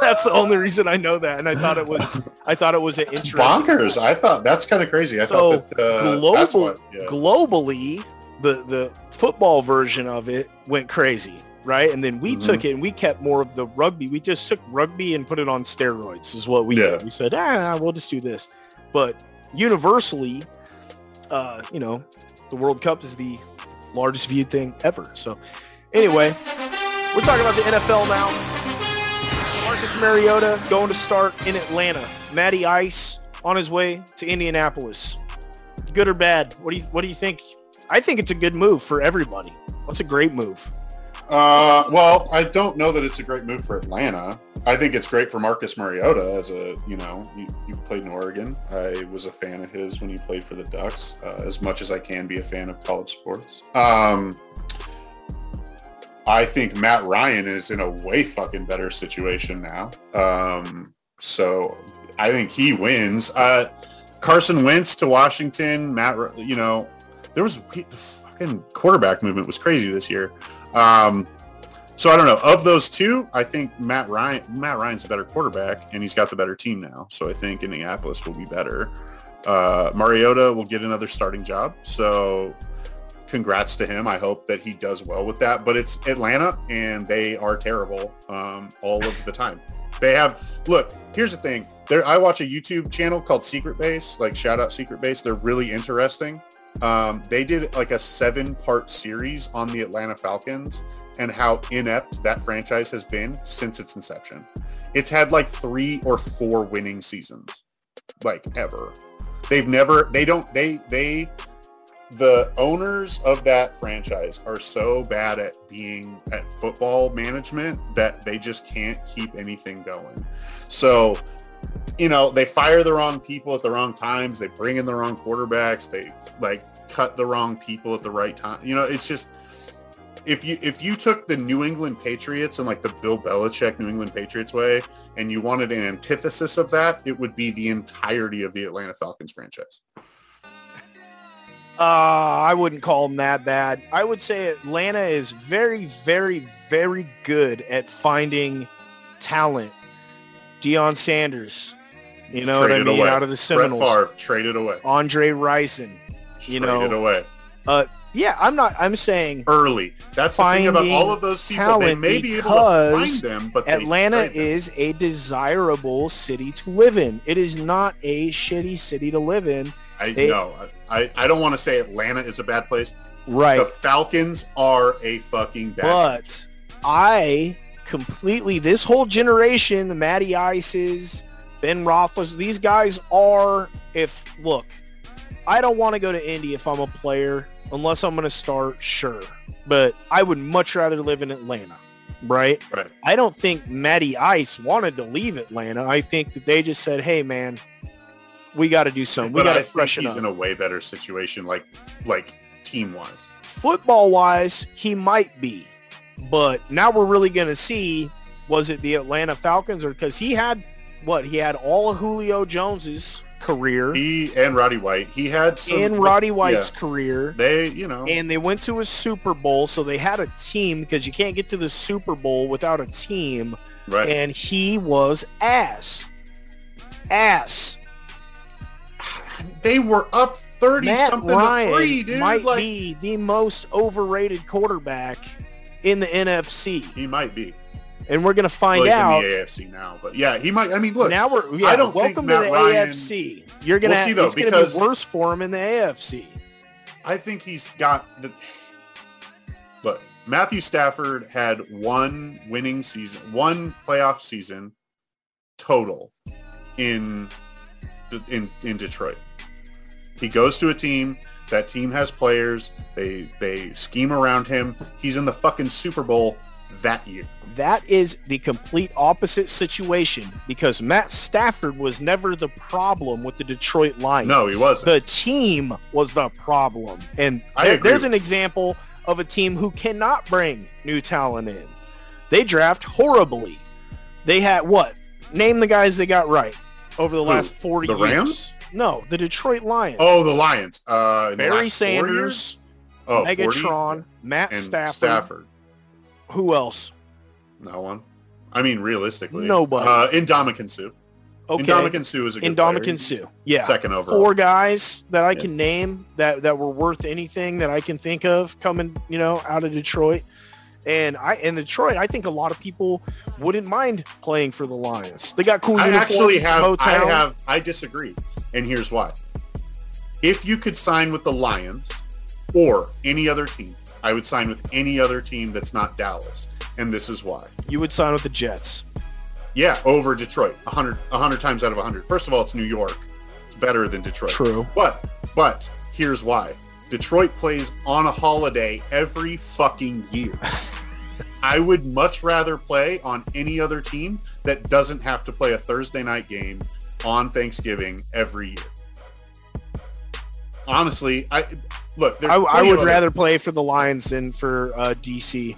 that's the only reason I know that, and I thought it was I thought it was an interesting. Bonkers! I thought that's kind of crazy. I so thought that, uh, global, what, yeah. globally, the the football version of it went crazy, right? And then we mm-hmm. took it and we kept more of the rugby. We just took rugby and put it on steroids. Is what we yeah. did. We said, ah, we'll just do this. But universally, uh, you know, the World Cup is the largest viewed thing ever. So anyway. We're talking about the NFL now. Marcus Mariota going to start in Atlanta. Matty Ice on his way to Indianapolis. Good or bad? What do you What do you think? I think it's a good move for everybody. What's a great move? Uh, well, I don't know that it's a great move for Atlanta. I think it's great for Marcus Mariota as a, you know, you, you played in Oregon. I was a fan of his when he played for the Ducks, uh, as much as I can be a fan of college sports. Um, I think Matt Ryan is in a way fucking better situation now. Um, so I think he wins. Uh, Carson Wentz to Washington. Matt, you know, there was the fucking quarterback movement was crazy this year. Um, so I don't know. Of those two, I think Matt Ryan Matt Ryan's a better quarterback, and he's got the better team now. So I think Indianapolis will be better. Uh, Mariota will get another starting job. So congrats to him. I hope that he does well with that. But it's Atlanta, and they are terrible um, all of the time. They have look. Here's the thing. There, I watch a YouTube channel called Secret Base. Like shout out Secret Base. They're really interesting. Um, they did like a seven-part series on the Atlanta Falcons and how inept that franchise has been since its inception. It's had like three or four winning seasons, like ever. They've never. They don't. They they the owners of that franchise are so bad at being at football management that they just can't keep anything going. So, you know, they fire the wrong people at the wrong times. They bring in the wrong quarterbacks. They like cut the wrong people at the right time. You know, it's just if you if you took the New England Patriots and like the Bill Belichick New England Patriots way and you wanted an antithesis of that, it would be the entirety of the Atlanta Falcons franchise. Uh, I wouldn't call them that bad. I would say Atlanta is very, very, very good at finding talent. Deion Sanders, you know what I mean, away. out of the Seminoles. Brett Favre, traded away. Andre Rison, you traded know, away. Uh, yeah, I'm not. I'm saying early. That's the thing about all of those people. They may be able to find them, but Atlanta is a desirable city to live in. It is not a shitty city to live in. I know. I, I don't want to say Atlanta is a bad place. Right. The Falcons are a fucking bad But place. I completely this whole generation, the Matty Ices, Ben Roethlisberger, these guys are if look, I don't want to go to Indy if I'm a player unless I'm going to start, sure. But I would much rather live in Atlanta, right? Right. I don't think Matty Ice wanted to leave Atlanta. I think that they just said, "Hey, man, we got to do something. We got to freshen he's up. in a way better situation, like like team wise. Football wise, he might be, but now we're really going to see was it the Atlanta Falcons or because he had what he had all of Julio Jones's career. He and Roddy White. He had some in Roddy White's yeah. career. They, you know, and they went to a Super Bowl, so they had a team because you can't get to the Super Bowl without a team. Right. And he was ass, ass they were up 30 Matt something Ryan to three, dude. might like, be the most overrated quarterback in the NFC. He might be. And we're going to find well, out. in the AFC now, but yeah, he might. I mean, look. Now we're. Yeah, I don't welcome to the Ryan, AFC. You're going to. We'll see though, it's going to be worse for him in the AFC. I think he's got the. Look, Matthew Stafford had one winning season, one playoff season total in in in Detroit. He goes to a team. That team has players. They they scheme around him. He's in the fucking Super Bowl that year. That is the complete opposite situation because Matt Stafford was never the problem with the Detroit Lions. No, he wasn't. The team was the problem. And agree. there's an example of a team who cannot bring new talent in. They draft horribly. They had what? Name the guys they got right over the Who? last 40 The years. Rams? No, the Detroit Lions. Oh, the Lions. Uh, Barry Sanders? Oh, 40? Megatron, Matt Stafford. Stafford. Who else? No one. I mean, realistically, Nobody. Uh, Ndamukong Suh. Okay. Ndamukong Suh is a good Ndamukong. Suh. Yeah. Second overall. Four guys that I Yeah. can name that, that were worth anything that I can think of coming, you know, out of Detroit. And I in Detroit, I think a lot of people wouldn't mind playing for the Lions. They got cool I uniforms. actually have. Motown. I have. I disagree, and here's why. If you could sign with the Lions or any other team, I would sign with any other team that's not Dallas, and this is why. You would sign with the Jets. Yeah, over Detroit, 100, 100 times out of 100. First of all, it's New York. It's better than Detroit. True. But, but here's why. Detroit plays on a holiday every fucking year. I would much rather play on any other team that doesn't have to play a Thursday night game on Thanksgiving every year. Honestly, I look. there's I, I would other- rather play for the Lions than for uh, DC.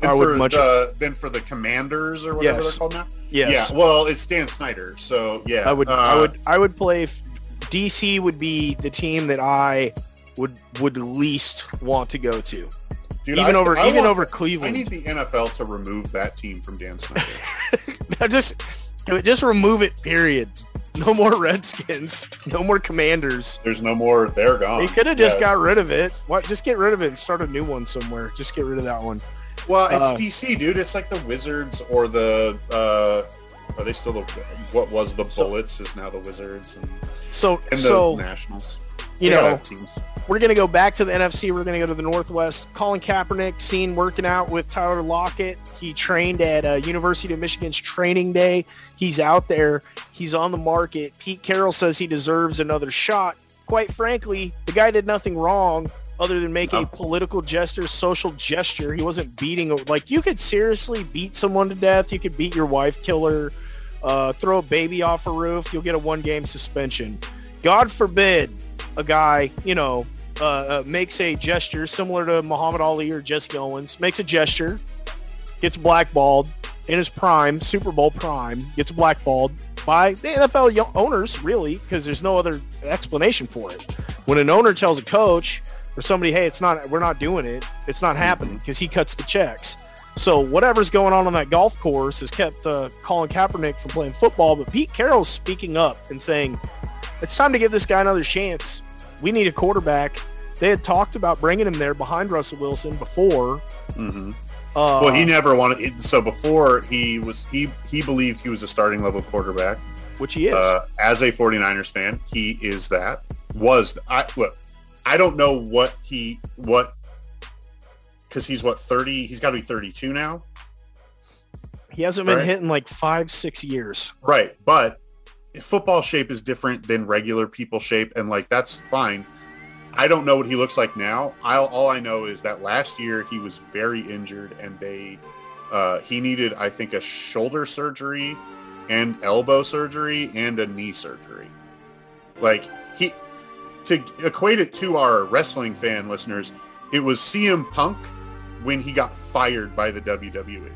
than I would for much- the, than for the Commanders or whatever Yes. they're called now. Yes. Yeah. Well, it's Dan Snyder, so yeah. I would. I uh, would. I would play. f- DC would be the team that I would would least want to go to, Dude, even I- over I even want- over Cleveland. I need the NFL to remove that team from Dan Snyder. now just just remove it. Period. No more Redskins. No more Commanders. There's no more. They're gone. They could have just Yeah. got rid of it. What? Just get rid of it and start a new one somewhere. Just get rid of that one. Well, it's uh, DC, dude. It's like the Wizards or the. Uh, are they still the? What was the So- Bullets is now the Wizards and, So and the so Nationals. You They know we're gonna go back to the NFC. We're gonna go to the Northwest. Colin Kaepernick seen working out with Tyler Lockett. He trained at uh, University of Michigan's training day. He's out there. He's on the market. Pete Carroll says he deserves another shot. Quite frankly, the guy did nothing wrong other than make a political gesture, social gesture. He wasn't beating like you could seriously beat someone to death. You could beat your wife, killer, uh, throw a baby off a roof. You'll get a one game suspension. God forbid a guy, you know, uh, uh, makes a gesture similar to Muhammad Ali or Jesse Owens, makes a gesture, gets blackballed in his prime, Super Bowl prime, gets blackballed by the NFL owners, really, because there's no other explanation for it. When an owner tells a coach or somebody, hey, it's not, we're not doing it, it's not happening because he cuts the checks. So whatever's going on on that golf course has kept uh, Colin Kaepernick from playing football, but Pete Carroll's speaking up and saying, it's time to give this guy another chance. We need a quarterback. They had talked about bringing him there behind Russell Wilson before. hmm Uh, well, he never wanted. So before he was, he he believed he was a starting level quarterback. which he is. Uh, as a 49ers fan, he is that. Was I look? I don't know what he what because he's what 30. He's got to be 32 now. he hasn't been right. hitting like five, six years. Right, but football shape is different than regular people shape, and like that's fine. I don't know what he looks like now. I all I know is that last year he was very injured, and they uh, he needed I think a shoulder surgery, and elbow surgery, and a knee surgery. Like he to equate it to our wrestling fan listeners, it was CM Punk when he got fired by the WWE.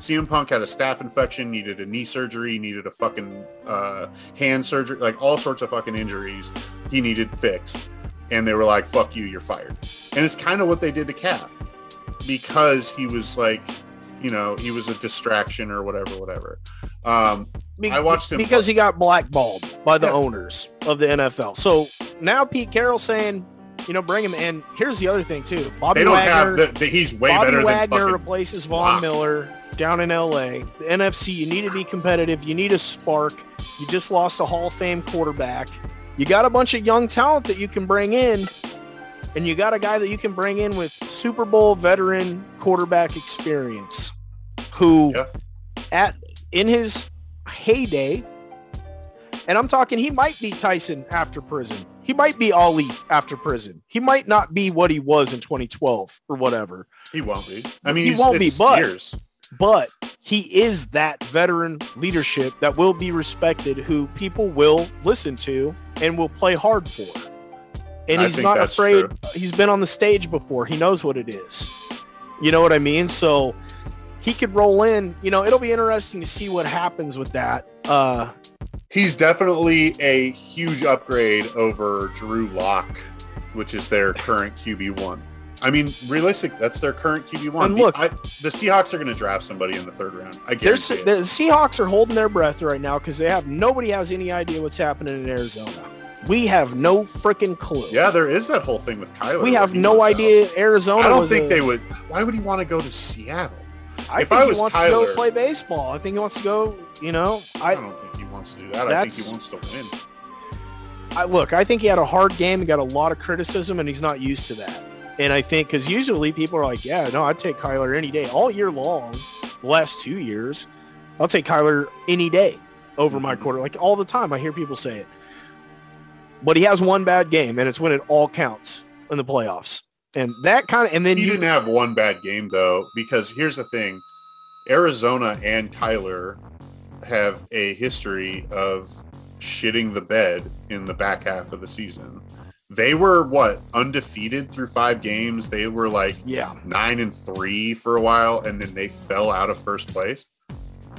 CM Punk had a staph infection, needed a knee surgery, needed a fucking uh, hand surgery, like all sorts of fucking injuries he needed fixed. And they were like, fuck you, you're fired. And it's kind of what they did to Cap because he was like, you know, he was a distraction or whatever, whatever. Um, Be- I watched him because he got blackballed by the Yeah. owners of the NFL. So now Pete Carroll saying, you know, bring him in. Here's the other thing too. Bobby they don't Wagner, have the, the he's way Bobby better Wagner than fucking replaces Wow. Miller down in LA. The NFC, you need to be competitive. You need a spark. You just lost a Hall of Fame quarterback. You got a bunch of young talent that you can bring in, and you got a guy that you can bring in with Super Bowl veteran quarterback experience, who Yeah. at in his heyday, and I'm talking he might be Tyson after prison. He might be Ali after prison. He might not be what he was in 2012 or whatever. He won't be. I mean, he won't be, but years. But he is that veteran leadership that will be respected, who people will listen to and will play hard for. And I he's not afraid. true. He's been on the stage before. He knows what it is. You know what I mean? So he could roll in. You know, it'll be interesting to see what happens with that. Uh, He's definitely a huge upgrade over Drew Lock, which is their current QB one. I mean, realistic, that's their current QB one. And look- the, I, the Seahawks are going to draft somebody in the third round. I guess the. Seahawks are holding their breath right now because they have nobody has any idea what's happening in Arizona. We have no freaking clue. Yeah, there is that whole thing with Kyler. we have no idea out. Arizona. I don't think a- they would. Why would he want to go to Seattle? I if think I he was wants to go Kyler- play baseball. I think he wants to go. You know, I I, don't think he wants to do that. I think he wants to win. I look. I think he had a hard game and got a lot of criticism, and he's not used to that. And I think because usually people are like, "Yeah, no, I'd take Kyler any day, all year long." The last two years, I'll take Kyler any day over my Mhm. quarter. Like all the time, I hear people say it. But he has one bad game, and it's when it all counts in the playoffs. And that kind of, and then He you didn't have one bad game though, because here's the thing: Arizona and Kyler have a history of shitting the bed in the back half of the season. They were what undefeated through five games. They were like yeah, nine and three for a while, and then they fell out of first place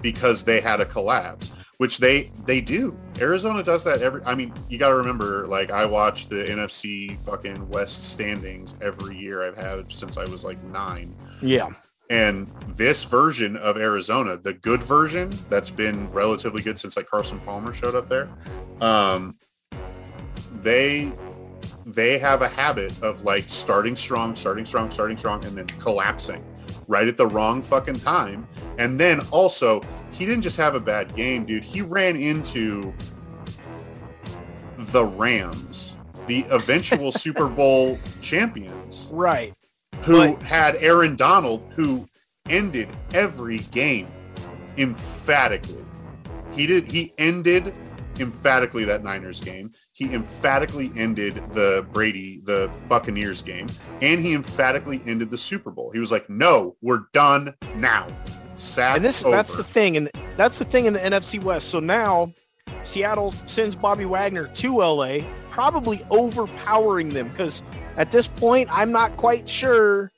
because they had a collapse, which they they do. Arizona does that every. I mean, you got to remember, like I watch the NFC fucking West standings every year. I've had since I was like nine, yeah, and this version of Arizona, the good version that's been relatively good since like Carson Palmer showed up there, um, they they have a habit of like starting strong, starting strong, starting strong, and then collapsing right at the wrong fucking time. And then also, he didn't just have a bad game, dude. He ran into the Rams, the eventual Super Bowl champions right. who But- had Aaron Donald, who ended every game emphatically. He did. He ended emphatically that Niners game. He emphatically ended the Brady, the Buccaneers game, and he emphatically ended the Super Bowl. He was like, "No, we're done now." Sack And this over. that's the thing, and that's the thing in the NFC West. So now Seattle sends Bobby Wagner to LA, probably overpowering them because at this point I'm not quite sure.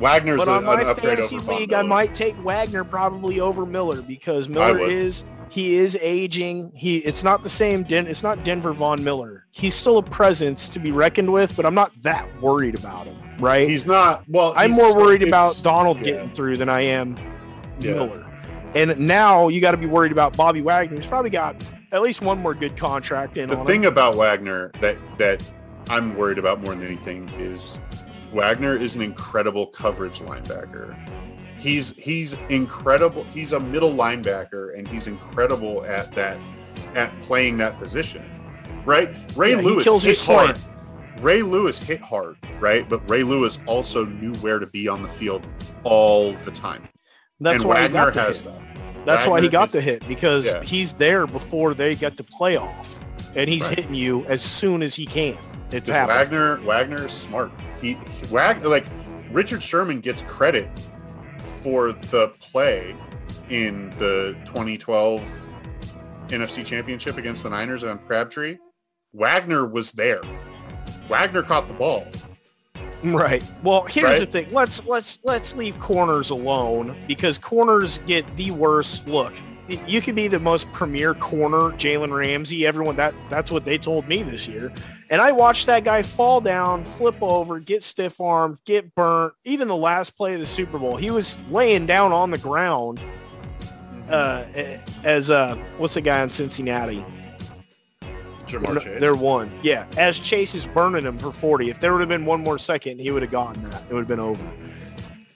Wagner's But a, on my an fantasy league, I Miller. might take Wagner probably over Miller because Miller is he is aging. He it's not the same. Den, it's not Denver Von Miller. He's still a presence to be reckoned with, but I'm not that worried about him. Right? He's not. Well, I'm more worried about Donald yeah. getting through than I am Yeah. Miller. And now you got to be worried about Bobby Wagner. He's probably got at least one more good contract in The thing him. about Wagner that that I'm worried about more than anything is Wagner is an incredible coverage linebacker. He's he's incredible. He's a middle linebacker and he's incredible at that at playing that position. Right? Ray Yeah, Lewis kills hit hard. Ray Lewis hit hard, right? But Ray Lewis also knew where to be on the field all the time. That's and why Wagner he got the has hit. that. That's why he got is- the hit because Yeah. he's there before they get to playoff, and he's Right. hitting you as soon as he can. It's happening. Wagner Wagner is smart. He, he Wagner like Richard Sherman gets credit for the play in the 2012 NFC Championship against the Niners on Crabtree. Wagner was there. Wagner caught the ball. Right. Well, here's Right? the thing. Let's let's let's leave corners alone because corners get the worst look. You could be the most premier corner, Jalen Ramsey. Everyone that that's what they told me this year. And I watched that guy fall down, flip over, get stiff armed, get burnt. Even the last play of the Super Bowl, he was laying down on the ground. Uh, as uh, what's the guy in Cincinnati? Ja'Marr Chase. They're one. Yeah. As Chase is burning him for 40. If there would have been one more second, he would have gotten that. It would have been over.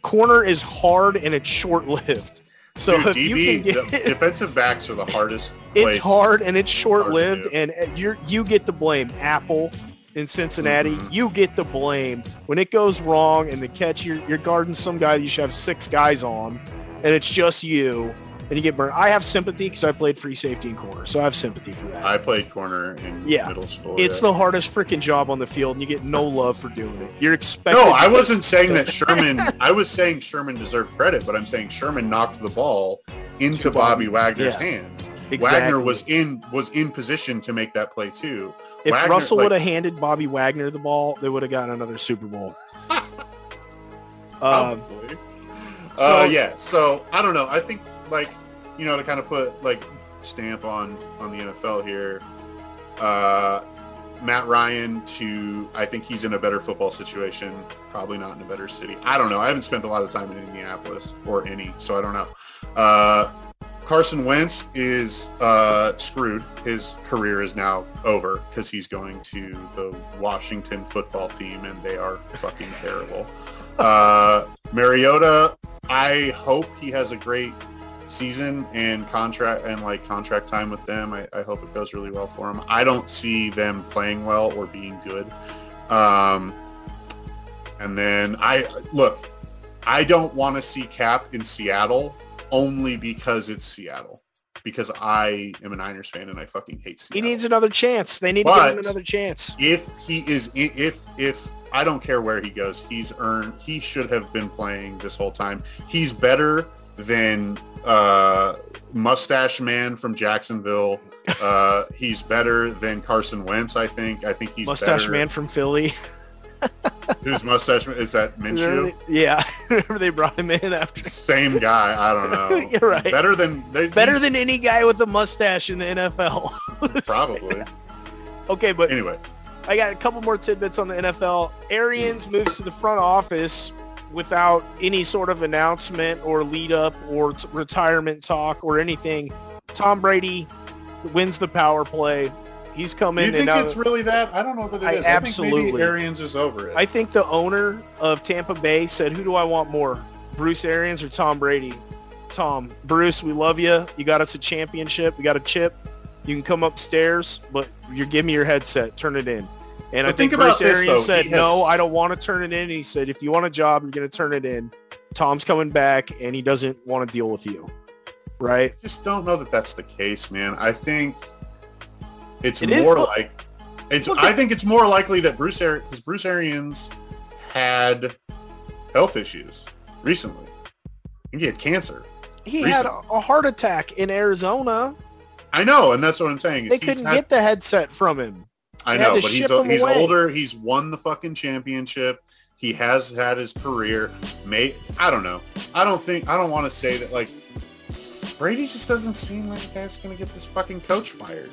Corner is hard and it's short-lived. So Dude, if you DB, get, defensive backs are the hardest. it's hard and it's short-lived and you're, you get the blame. Apple in Cincinnati, Mhm. you get the blame. When it goes wrong and the catch, you're, you're guarding some guy that you should have six guys on and it's just you. And you get burned. I have sympathy because I played free safety and corner, so I have sympathy for that. I played corner in yeah. middle school. It's yeah. the hardest freaking job on the field, and you get no love for doing it. You're expected. No, I wasn't saying that Sherman. I was saying Sherman deserved credit, but I'm saying Sherman knocked the ball into Bobby Wagner's yeah. hand. Exactly. Wagner was in was in position to make that play too. If Wagner, Russell like, would have handed Bobby Wagner the ball, they would have gotten another Super Bowl. um, so, uh, yeah. So I don't know. I think like you know to kind of put like stamp on on the NFL here. Uh, Matt Ryan to I think he's in a better football situation. Probably not in a better city. I don't know. I haven't spent a lot of time in Indianapolis or any, so I don't know. Uh, Carson Wentz is uh, screwed. His career is now over because he's going to the Washington football team, and they are fucking terrible. Uh, Mariota, I hope he has a great season and contract and like contract time with them. I, I, hope it goes really well for him. I don't see them playing well or being good. Um, and then I look, I don't want to see Cap in Seattle only because it's Seattle. Because I am a Niners fan and I fucking hate Seattle. He needs another chance. They need but to give him another chance. If he is, if if I don't care where he goes, he's earned. He should have been playing this whole time. He's better than uh, Mustache Man from Jacksonville. Uh, he's better than Carson Wentz. I think. I think he's Mustache better. Man from Philly. Whose mustache is that Minshew? Yeah, remember they brought him in after. Same guy. I don't know. You're right. Better than better than any guy with a mustache in the NFL. Probably. okay, but anyway, I got a couple more tidbits on the NFL. Arians moves to the front office without any sort of announcement or lead up or t- retirement talk or anything. Tom Brady wins the power play. He's come in. You think it's really that? I don't know that it I is. Absolutely. I think maybe Arians is over it. I think the owner of Tampa Bay said, "Who do I want more, Bruce Arians or Tom Brady?" Tom, Bruce, we love you. You got us a championship. We got a chip. You can come upstairs, but you're give me your headset. Turn it in. And but I think, think Bruce Arians though, said, has... "No, I don't want to turn it in." And he said, "If you want a job, you're going to turn it in." Tom's coming back, and he doesn't want to deal with you, right? I just don't know that that's the case, man. I think it's it more is, like it's. I think it's more likely that Bruce because Bruce Arians had health issues recently. He had cancer. He recently. had a heart attack in Arizona. I know, and that's what I'm saying. They couldn't had, get the headset from him. I know, but he's he's away. older. He's won the fucking championship. He has had his career. May I don't know. I don't think I don't want to say that like Brady just doesn't seem like the guy's gonna get this fucking coach fired.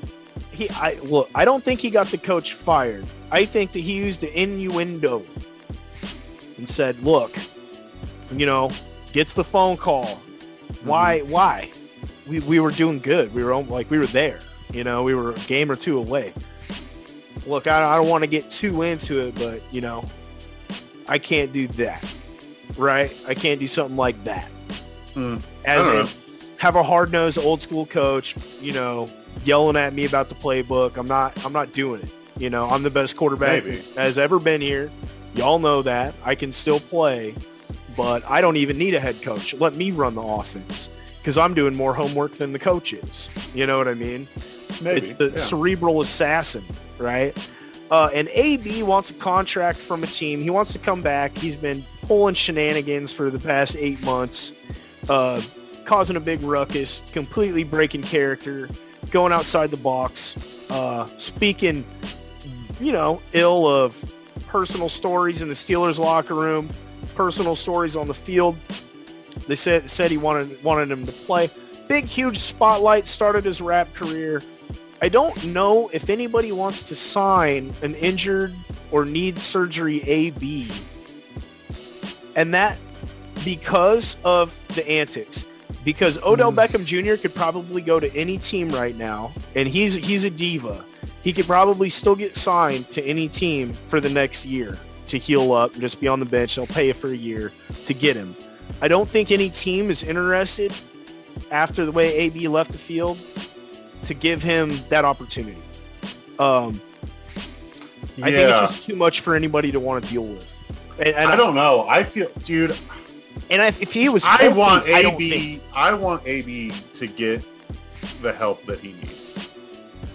He I look, I don't think he got the coach fired. I think that he used the innuendo and said, look, you know, gets the phone call. Why mm-hmm. why? We, we were doing good. We were like we were there. You know, we were a game or two away look, I, I don't want to get too into it, but you know, I can't do that, right? I can't do something like that. Mm, As in, have a hard nosed old school coach, you know, yelling at me about the playbook. I'm not. I'm not doing it. You know, I'm the best quarterback Maybe. has ever been here. Y'all know that. I can still play, but I don't even need a head coach. Let me run the offense because I'm doing more homework than the coaches. You know what I mean? Maybe. It's the yeah. cerebral assassin, right? Uh, and AB wants a contract from a team. He wants to come back. He's been pulling shenanigans for the past eight months, uh, causing a big ruckus, completely breaking character, going outside the box, uh, speaking, you know, ill of personal stories in the Steelers locker room, personal stories on the field. They said said he wanted wanted him to play. Big huge spotlight started his rap career I don't know if anybody wants to sign an injured or need surgery AB. And that because of the antics. Because Odell mm. Beckham Jr. could probably go to any team right now, and he's he's a diva. He could probably still get signed to any team for the next year to heal up and just be on the bench. They'll pay you for a year to get him. I don't think any team is interested after the way AB left the field to give him that opportunity. Um, yeah. I think it's just too much for anybody to want to deal with. And, and I, I don't know. I feel, dude, And if he was, I want AB. I, I want AB to get the help that he needs.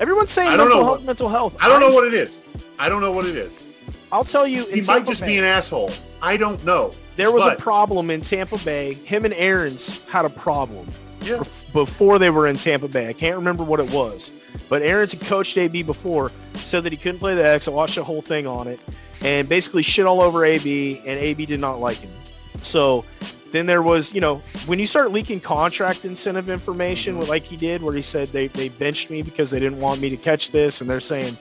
Everyone's saying mental health, what, mental health. I don't know what it is. I don't know what it is. I'll tell you. He might just Bay, be an asshole. I don't know. There was but, a problem in Tampa Bay. Him and Arians had a problem. Yeah. Before they were in Tampa Bay, I can't remember what it was, but Arians coached AB before, said that he couldn't play the X. I watched the whole thing on it, and basically shit all over AB, and AB did not like him. So then there was, you know, when you start leaking contract incentive information, mm-hmm. like he did, where he said they, they benched me because they didn't want me to catch this, and they're saying,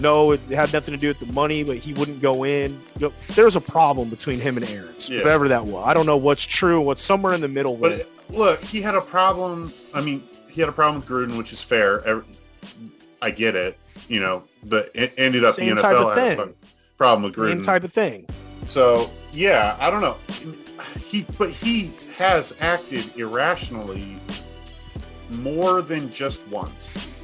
no, it had nothing to do with the money, but he wouldn't go in. You know, there's a problem between him and Arians, yeah. whatever that was. I don't know what's true, what's somewhere in the middle. But it, look, he had a problem. I mean, he had a problem with Gruden, which is fair. I get it. You know, but it ended up Same the NFL had a problem with Gruden. Same type of thing. So yeah, I don't know he but he has acted irrationally more than just once.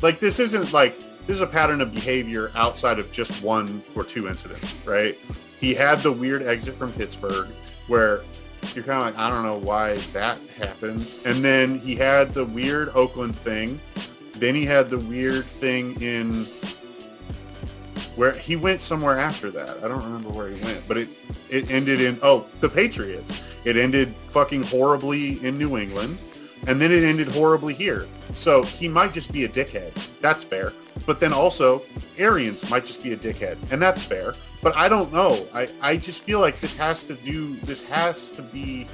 Like this isn't like this is a pattern of behavior outside of just one or two incidents, right? He had the weird exit from Pittsburgh where you're kind of like, I don't know why that happened. And then he had the weird Oakland thing. Then he had the weird thing in where he went somewhere after that. I don't remember where he went, but it it ended in oh the Patriots. It ended fucking horribly in New England, and then it ended horribly here. So he might just be a dickhead. That's fair. But then also Arians might just be a dickhead, and that's fair. But I don't know. I I just feel like this has to do. This has to be.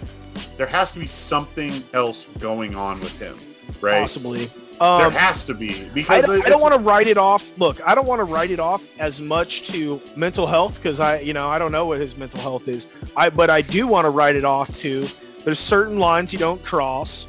There has to be something else going on with him, right? Possibly. Um, there has to be because I, I don't want to write it off. Look, I don't want to write it off as much to mental health because I, you know, I don't know what his mental health is. I, but I do want to write it off to. There's certain lines you don't cross,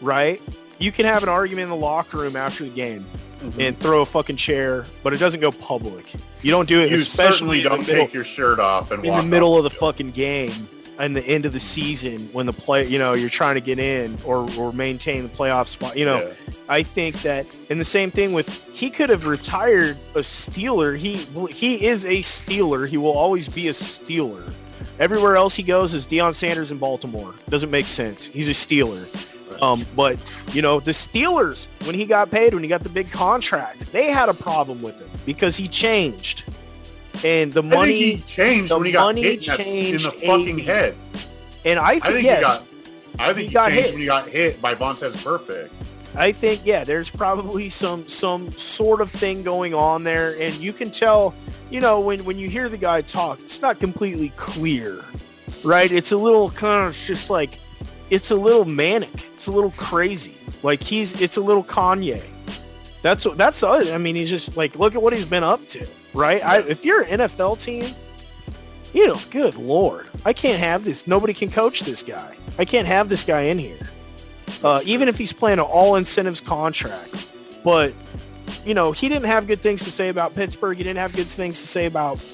right? You can have an argument in the locker room after the game mm-hmm. and throw a fucking chair, but it doesn't go public. You don't do it. You especially don't middle, take your shirt off and in the middle of the fucking game and the end of the season when the play, you know, you're trying to get in or, or maintain the playoff spot. You know, yeah. I think that, and the same thing with he could have retired a Steeler. He he is a Steeler. He will always be a Steeler. Everywhere else he goes is Deion Sanders in Baltimore. Doesn't make sense. He's a Steeler. Um, but you know, the Steelers, when he got paid, when he got the big contract, they had a problem with him because he changed and the money he changed when he got hit in the fucking head. And I think, I think yes, he got. I think he, got changed hit. when he got hit by Vontaze Burfict. I think yeah, there's probably some some sort of thing going on there, and you can tell, you know, when when you hear the guy talk, it's not completely clear, right? It's a little kind of just like, it's a little manic, it's a little crazy, like he's it's a little Kanye. That's that's I mean, he's just like look at what he's been up to right? I, if you're an NFL team, you know, good lord, I can't have this. Nobody can coach this guy. I can't have this guy in here, uh, even if he's playing an all incentives contract. But you know, he didn't have good things to say about Pittsburgh. He didn't have good things to say about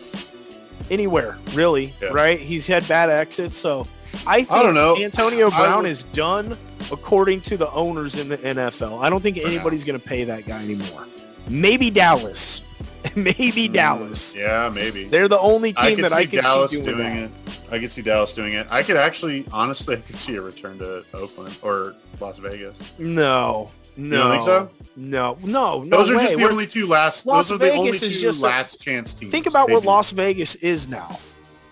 anywhere, really. Yeah. Right? He's had bad exits, so I think I don't know. Antonio Brown is done according to the owners in the NFL. I don't think anybody's going to pay that guy anymore. Maybe Dallas. maybe mm, Dallas. Yeah, maybe. They're the only team I that I can Dallas see doing, doing it. I could see Dallas doing it. I could actually, honestly, I could see a return to Oakland or Las Vegas. No, no, you don't think so? No, no, no. Those way. are just the We're, only two last. Las those are Vegas the only two last a, chance teams. Think about what Las Vegas is now.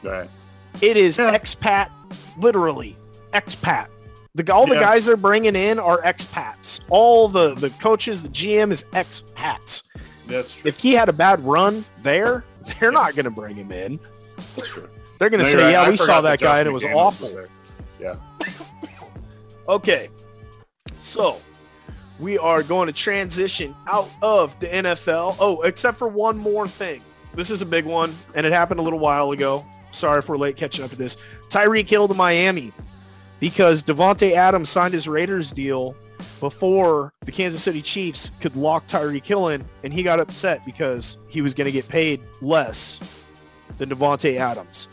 Right. It is yeah. expat, literally expat. The all the yeah. guys they're bringing in are expats. All the the coaches, the GM is expats. That's true. If he had a bad run there, they're not going to bring him in. That's true. They're going to no, say, right. "Yeah, I we saw that guy and it was awful." Was yeah. okay. So, we are going to transition out of the NFL. Oh, except for one more thing. This is a big one, and it happened a little while ago. Sorry if we're late catching up to this. Tyreek Hill to Miami because Davante Adams signed his Raiders deal before the Kansas City Chiefs could lock Tyreek Hill in, and he got upset because he was going to get paid less than Davante Adams.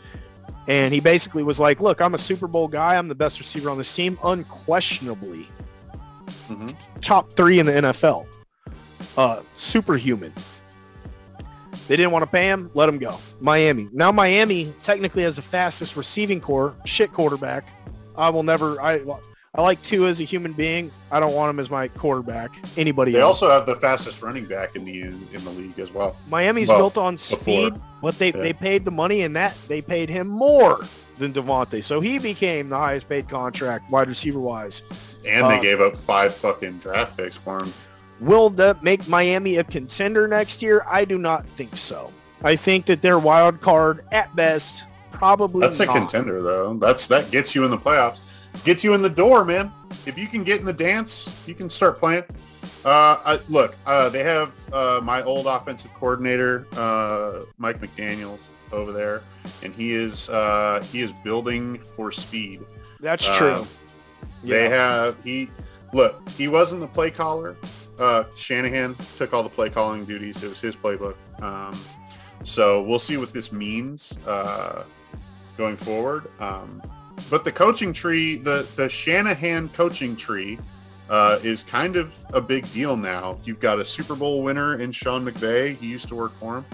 And he basically was like, look, I'm a Super Bowl guy. I'm the best receiver on this team, unquestionably. Mm-hmm. Top three in the NFL. Uh, superhuman. They didn't want to pay him. Let him go. Miami. Now Miami technically has the fastest receiving corps. Shit quarterback. I will never. I I like Tua as a human being. I don't want him as my quarterback. Anybody else. They else. also have the fastest running back in the in, the league as well. Miami's well, built on before. speed, but they, Yeah. they paid the money and that they paid him more than Davante. So he became the highest paid contract wide receiver wise. And Uh, they gave up five fucking draft picks for him. Will that make Miami a contender next year? I do not think so. I think that they're wild card at best. Probably That's a contender though. That's that gets you in the playoffs. Gets you in the door, man. If you can get in the dance, you can start playing. Uh, I, look, uh, they have uh, my old offensive coordinator, uh, Mike McDaniels, over there, and he is uh, he is building for speed. That's true. They Yeah. have he look. He wasn't the play caller. Uh, Shanahan took all the play calling duties. It was his playbook. Um, so we'll see what this means uh, going forward. Um, but the coaching tree, the the Shanahan coaching tree, uh, is kind of a big deal now. You've got a Super Bowl winner in Sean McVay. He used to work for him.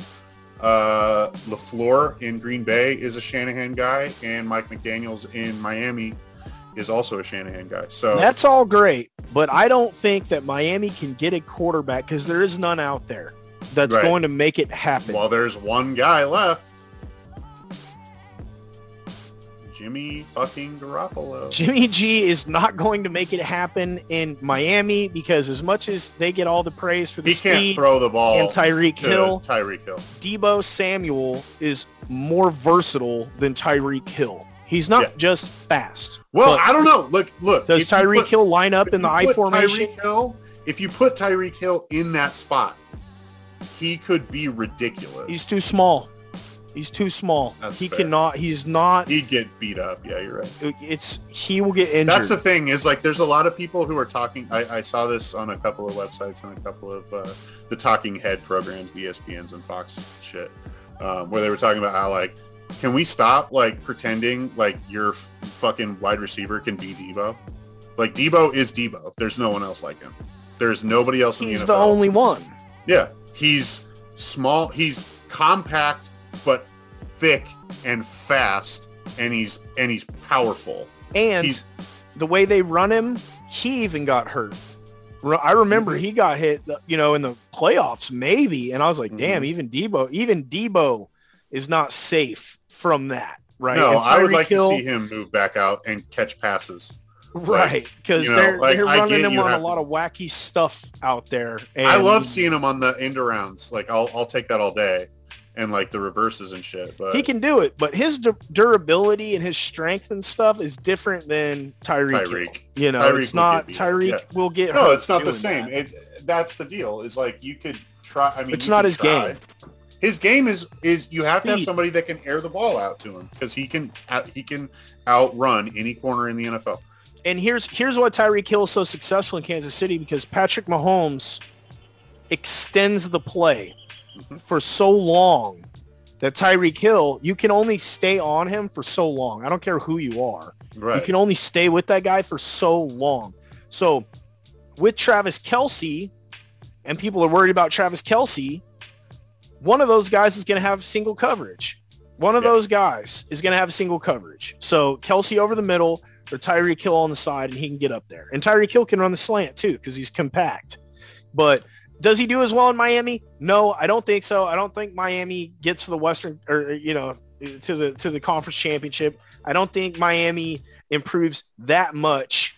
Uh, Lafleur in Green Bay is a Shanahan guy, and Mike McDaniel's in Miami is also a Shanahan guy. So That's all great, but I don't think that Miami can get a quarterback because there is none out there that's Right. going to make it happen. well, there's one guy left. Jimmy fucking Garoppolo. Jimmy G is not going to make it happen in Miami because as much as they get all the praise for the He can't speed throw the ball and Tyreek Hill, Tyreek Hill. Deebo Samuel is more versatile than Tyreek Hill. He's not Yeah. just fast. Well, I don't know. Look, look. Does Tyreek Hill line up in the I formation? Tyreek Hill, if you put Tyreek Hill in that spot, he could be ridiculous. He's too small. He's too small. That's he fair. cannot. He's not. He'd get beat up. Yeah, you're right. It's he will get injured. That's the thing is like there's a lot of people who are talking. I, I saw this on a couple of websites and a couple of uh, the talking head programs, the ESPNs and Fox shit, um, where they were talking about how like, can we stop like pretending like your f- fucking wide receiver can be Deebo? Like Deebo is Deebo. There's no one else like him. There's nobody else in He's the NFL. He's the only one. Yeah, he's small. He's compact but thick and fast, and he's and he's powerful. And He's- the way they run him, he even got hurt. I remember Mm-hmm. he got hit, you know, in the playoffs maybe, and I was like, damn, even Deebo, even Deebo is not safe from that, right? No, I would like Hill- to see him move back out and catch passes. right? Because know, they're like, they're running him on a lot to- of wacky stuff out there. And I love seeing him on the end arounds. Like I'll I'll take that all day, and like the reverses and shit. But he can do it, but his du- durability and his strength and stuff is different than Tyreek. Tyreek. You know, Tyreek it's not Tyreek yeah. will get No, it's not the same. that. It's that's the deal. Is like you could try. I mean, It's not his try. game. His game is is you have to have somebody that can air the ball out to him because he can he can outrun any corner in the NFL. and here's here's why Tyreek Hill is so successful in Kansas City because Patrick Mahomes extends the play Mhm. for so long that Tyreek Hill, you can only stay on him for so long. I don't care who you are. Right. You can only stay with that guy for so long. So with Travis Kelce, and people are worried about Travis Kelce, one of those guys is going to have single coverage. One of Yeah. those guys is going to have single coverage. So Kelce over the middle or Tyreek Hill on the side, and he can get up there. And Tyreek Hill can run the slant too because he's compact. But does he do as well in Miami? No, I don't think so. I don't think Miami gets to the Western or you know to the to the conference championship. I don't think Miami improves that much.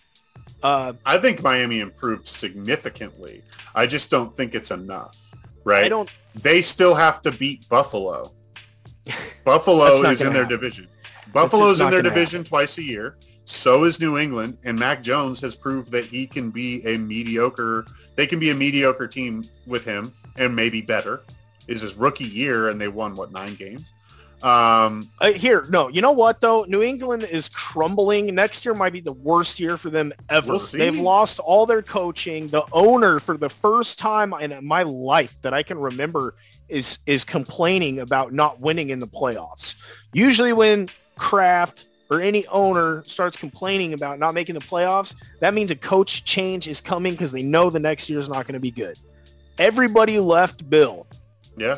Uh, I think Miami improved significantly. I just don't think it's enough. Right. I don't. they still have to beat Buffalo. Buffalo is in their happen. division. Buffalo's in their division twice a year. So is New England, and Mac Jones has proved that he can be a mediocre. They can be a mediocre team with him, and maybe better. Is his rookie year, and they won what nine games. Um, Uh, here, no. You know what though? New England is crumbling. Next year might be the worst year for them ever. We'll. They've lost all their coaching. The owner, for the first time in my life that I can remember, is is complaining about not winning in the playoffs. Usually, when Kraft or any owner starts complaining about not making the playoffs, that means a coach change is coming because they know the next year is not going to be good. Everybody left Bill. yeah,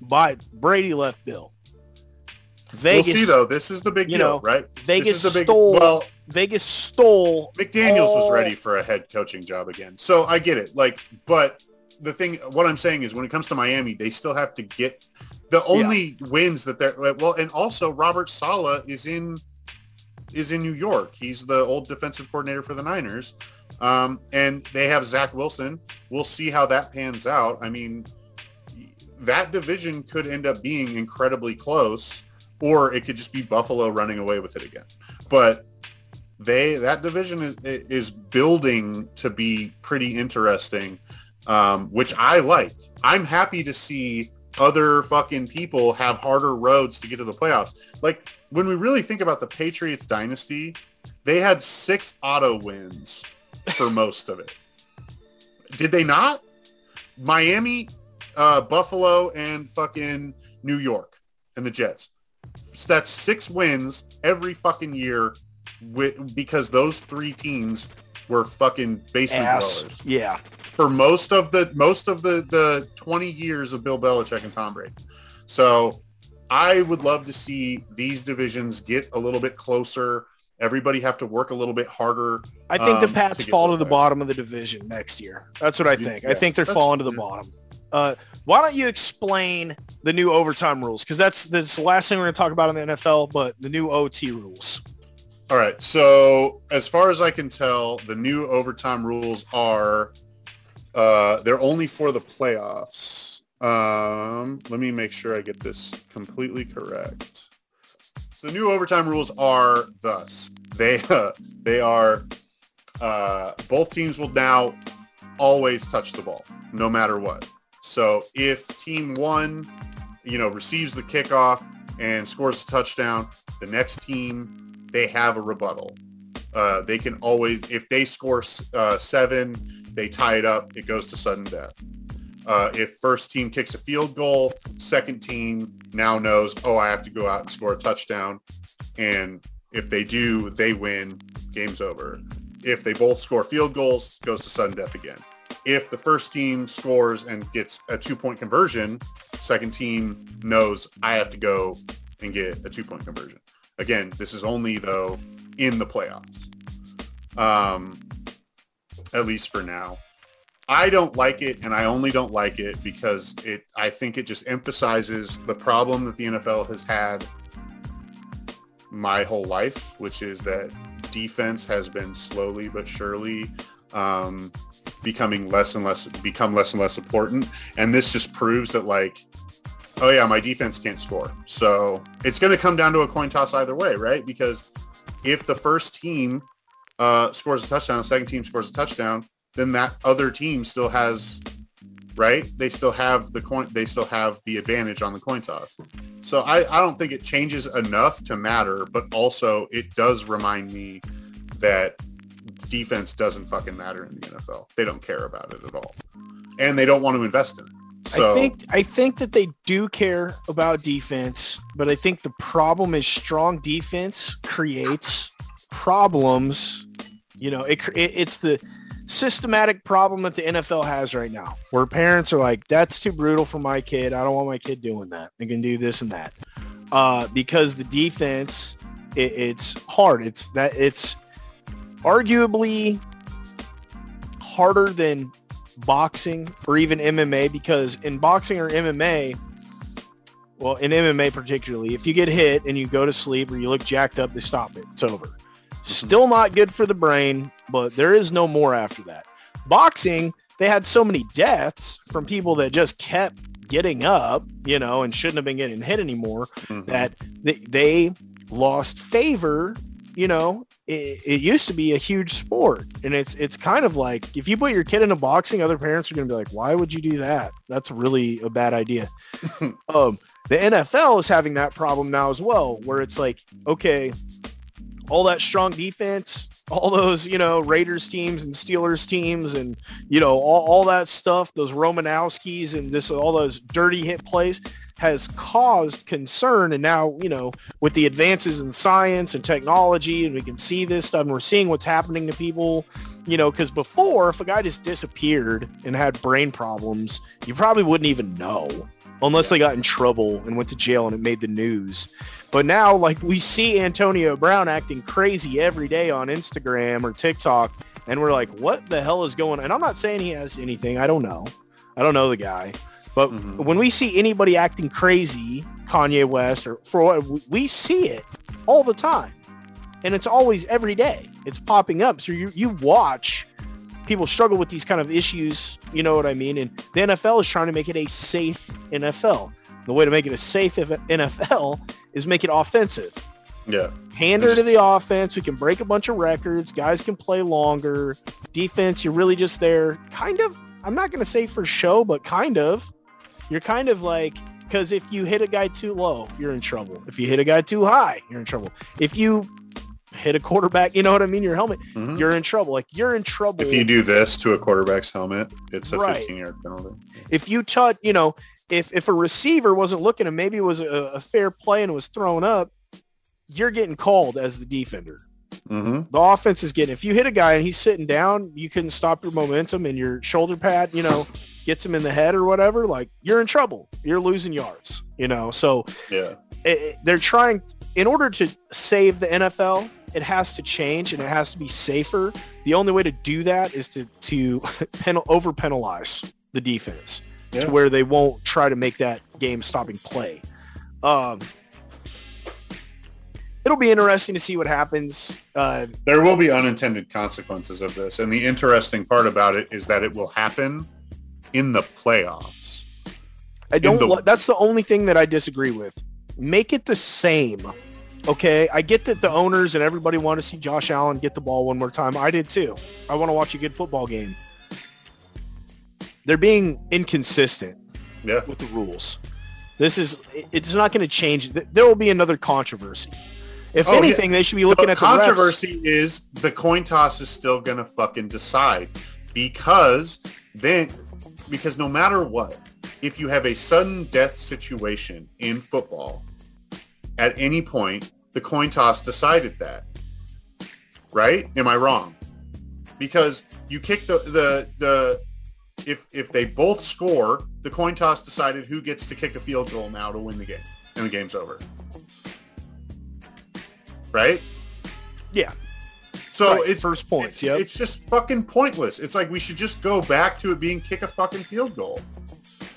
But Brady left Bill. Vegas, we'll see though. This is the big deal, know, right? Vegas big, stole. Well, Vegas stole. McDaniel's all... was ready for a head coaching job again, so I get it. Like, but the thing, what I'm saying is, when it comes to Miami, they still have to get the only yeah. wins that they're well, and also Robert Saleh is in is in New York. He's the old defensive coordinator for the Niners, um, and they have Zach Wilson. We'll see how that pans out. I mean, that division could end up being incredibly close or it could just be Buffalo running away with it again. But they that division is is building to be pretty interesting, um, which I like. I'm happy to see other fucking people have harder roads to get to the playoffs. Like when we really think about the Patriots dynasty, they had six auto wins for most of it. Did they not? Miami, uh, Buffalo, and fucking New York and the Jets that's six wins every fucking year with, because those three teams were fucking basement Ass. dwellers. Yeah. For most of the most of the the 20 years of Bill Belichick and Tom Brady. So I would love to see these divisions get a little bit closer. Everybody have to work a little bit harder. I think um, the Pats fall to the, bottom of the division next year. That's what I think. Yeah, I think they're falling to the bottom. Uh, why don't you explain the new overtime rules? Because that's, that's the last thing we're going to talk about in the NFL, but the new OT rules. All right. So as far as I can tell, the new overtime rules are uh, they're only for the playoffs. Um, let me make sure I get this completely correct. So the new overtime rules are thus: they uh, they are uh, both teams will now always touch the ball, no matter what. So if team one, you know, receives the kickoff and scores a touchdown, the next team, they have a rebuttal. Uh, they can always, if they score uh, seven, they tie it up. It goes to sudden death. Uh, if first team kicks a field goal, second team now knows, oh, I have to go out and score a touchdown. And if they do, they win. Game's over. If they both score field goals, goes to sudden death again if the first team scores and gets a two point conversion, second team knows I have to go and get a two point conversion. Again, this is only though in the playoffs. Um, at least for now. I don't like it, and I only don't like it because it. I think it just emphasizes the problem that the NFL has had my whole life, which is that defense has been slowly but surely um, becoming less and less become less and less important. And this just proves that like oh yeah my defense can't score. So it's going to come down to a coin toss either way right? Because if the first team uh, scores a touchdown the second team scores a touchdown then that other team still has right? They still have the coin they still have the advantage on the coin toss. So I, I don't think it changes enough to matter but also it does remind me that defense doesn't fucking matter in the NFL. They don't care about it at all, and they don't want to invest in it. So I think I think that they do care about defense, but I think the problem is strong defense creates problems. You know, it, it it's the systematic problem that the NFL has right now, where parents are like, "That's too brutal for my kid. I don't want my kid doing that. They can do this and that," uh, because the defense, it, it's hard. It's that it's arguably harder than boxing or even MMA because in boxing or MMA, well, in MMA particularly, if you get hit and you go to sleep or you look jacked up, they stop it. It's over. Still not good for the brain, but there is no more after that. Boxing, they had so many deaths from people that just kept getting up, you know, and shouldn't have been getting hit anymore, mm-hmm. that they, they lost favor you know, it, it, used to be a huge sport, and it's it's kind of like if you put your kid into boxing, other parents are going to be like, "Why would you do that? That's really a bad idea." um, the NFL is having that problem now as well, where it's like, okay, all that strong defense, all those you know Raiders teams and Steelers teams, and you know all, all that stuff, those Romanowskis and this all those dirty hit plays has caused concern. And now, you know, with the advances in science and technology, and we can see this stuff, and we're seeing what's happening to people, you know, because before, if a guy just disappeared and had brain problems, you probably wouldn't even know unless they got in trouble and went to jail and it made the news. But now, like we see Antonio Brown acting crazy every day on Instagram or TikTok, and we're like, what the hell is going? on? And I'm not saying he has anything. I don't know. I don't know the guy. But mm-hmm. when we see anybody acting crazy, Kanye West or for we see it all the time. And it's always every day. It's popping up. So you you watch people struggle with these kind of issues, you know what I mean? And the NFL is trying to make it a safe NFL. The way to make it a safe NFL is make it offensive. Yeah. Hand her to the offense. We can break a bunch of records. Guys can play longer. Defense, you're really just there kind of, I'm not going to say for show, but kind of. You're kind of like, because if you hit a guy too low, you're in trouble. If you hit a guy too high, you're in trouble. If you hit a quarterback, you know what I mean, your helmet, mm-hmm. you're in trouble. Like you're in trouble. If you do this to a quarterback's helmet, it's a right. 15 yard penalty. If you touch, you know, if if a receiver wasn't looking and maybe it was a, a fair play and was thrown up, you're getting called as the defender. Mm-hmm. The offense is getting. If you hit a guy and he's sitting down, you couldn't stop your momentum and your shoulder pad, you know, gets him in the head or whatever. Like you're in trouble. You're losing yards. You know. So yeah, it, it, they're trying in order to save the NFL. It has to change and it has to be safer. The only way to do that is to to pen, over penalize the defense yeah. to where they won't try to make that game stopping play. Um, it'll be interesting to see what happens. Uh, there will be unintended consequences of this, and the interesting part about it is that it will happen in the playoffs. I don't. The, that's the only thing that I disagree with. Make it the same. Okay, I get that the owners and everybody want to see Josh Allen get the ball one more time. I did too. I want to watch a good football game they're being inconsistent yeah. with the rules. This is it's not going to change. There will be another controversy. If oh, anything, yeah. they should be looking the at the controversy. Is the coin toss is still going to fucking decide because then because no matter what, if you have a sudden death situation in football, at any point the coin toss decided that. Right? Am I wrong? Because you kick the the the if if they both score, the coin toss decided who gets to kick a field goal now to win the game, and the game's over. Right? Yeah. So right. it's first points. Yeah. It's just fucking pointless. It's like we should just go back to it being kick a fucking field goal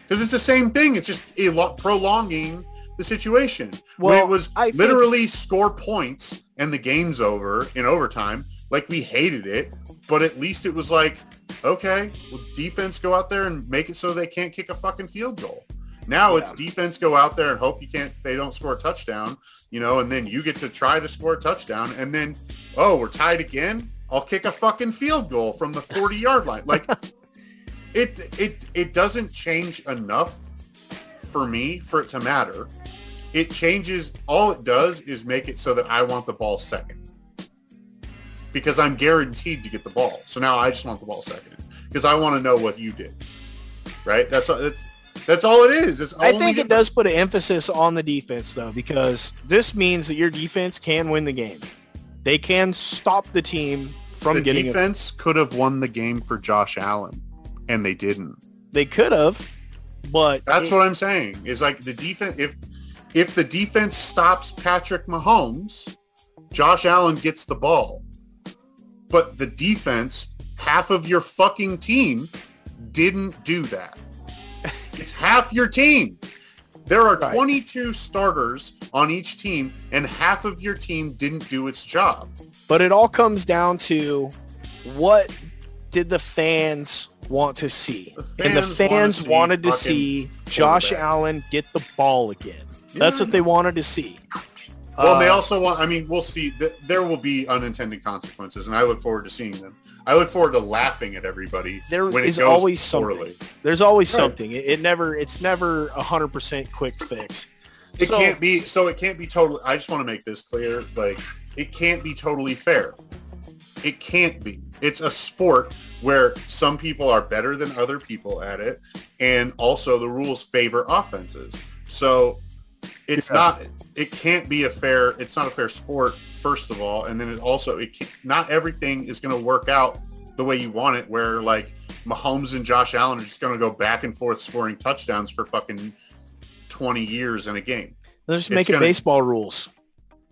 because it's the same thing. It's just a lot prolonging the situation. Well, when it was I literally think... score points and the game's over in overtime. Like we hated it, but at least it was like okay, well, defense go out there and make it so they can't kick a fucking field goal. Now yeah. it's defense go out there and hope you can't they don't score a touchdown, you know, and then you get to try to score a touchdown and then oh, we're tied again. I'll kick a fucking field goal from the 40 yard line. Like it it it doesn't change enough for me for it to matter. It changes all it does is make it so that I want the ball second because I'm guaranteed to get the ball. So now I just want the ball second because I want to know what you did. Right? That's that's that's all it is. It's I think it does put an emphasis on the defense though because this means that your defense can win the game. They can stop the team from the getting The defense could have won the game for Josh Allen and they didn't. They could have, but that's it, what I'm saying. Is like the defense if if the defense stops Patrick Mahomes, Josh Allen gets the ball. But the defense, half of your fucking team didn't do that. It's half your team. There are right. 22 starters on each team, and half of your team didn't do its job. But it all comes down to what did the fans want to see? The and the fans to wanted to see Josh Allen get the ball again. That's what they wanted to see. Well, uh, they also want. I mean, we'll see. There will be unintended consequences, and I look forward to seeing them. I look forward to laughing at everybody. There is always poorly. something. There's always right. something. It, it, never. It's never a hundred percent quick fix. It so, can't be. So it can't be totally. I just want to make this clear. Like, it can't be totally fair. It can't be. It's a sport where some people are better than other people at it, and also the rules favor offenses. So it's yeah. not it can't be a fair it's not a fair sport first of all and then it also it can, not everything is going to work out the way you want it where like Mahomes and Josh Allen are just going to go back and forth scoring touchdowns for fucking 20 years in a game. They're just making baseball rules.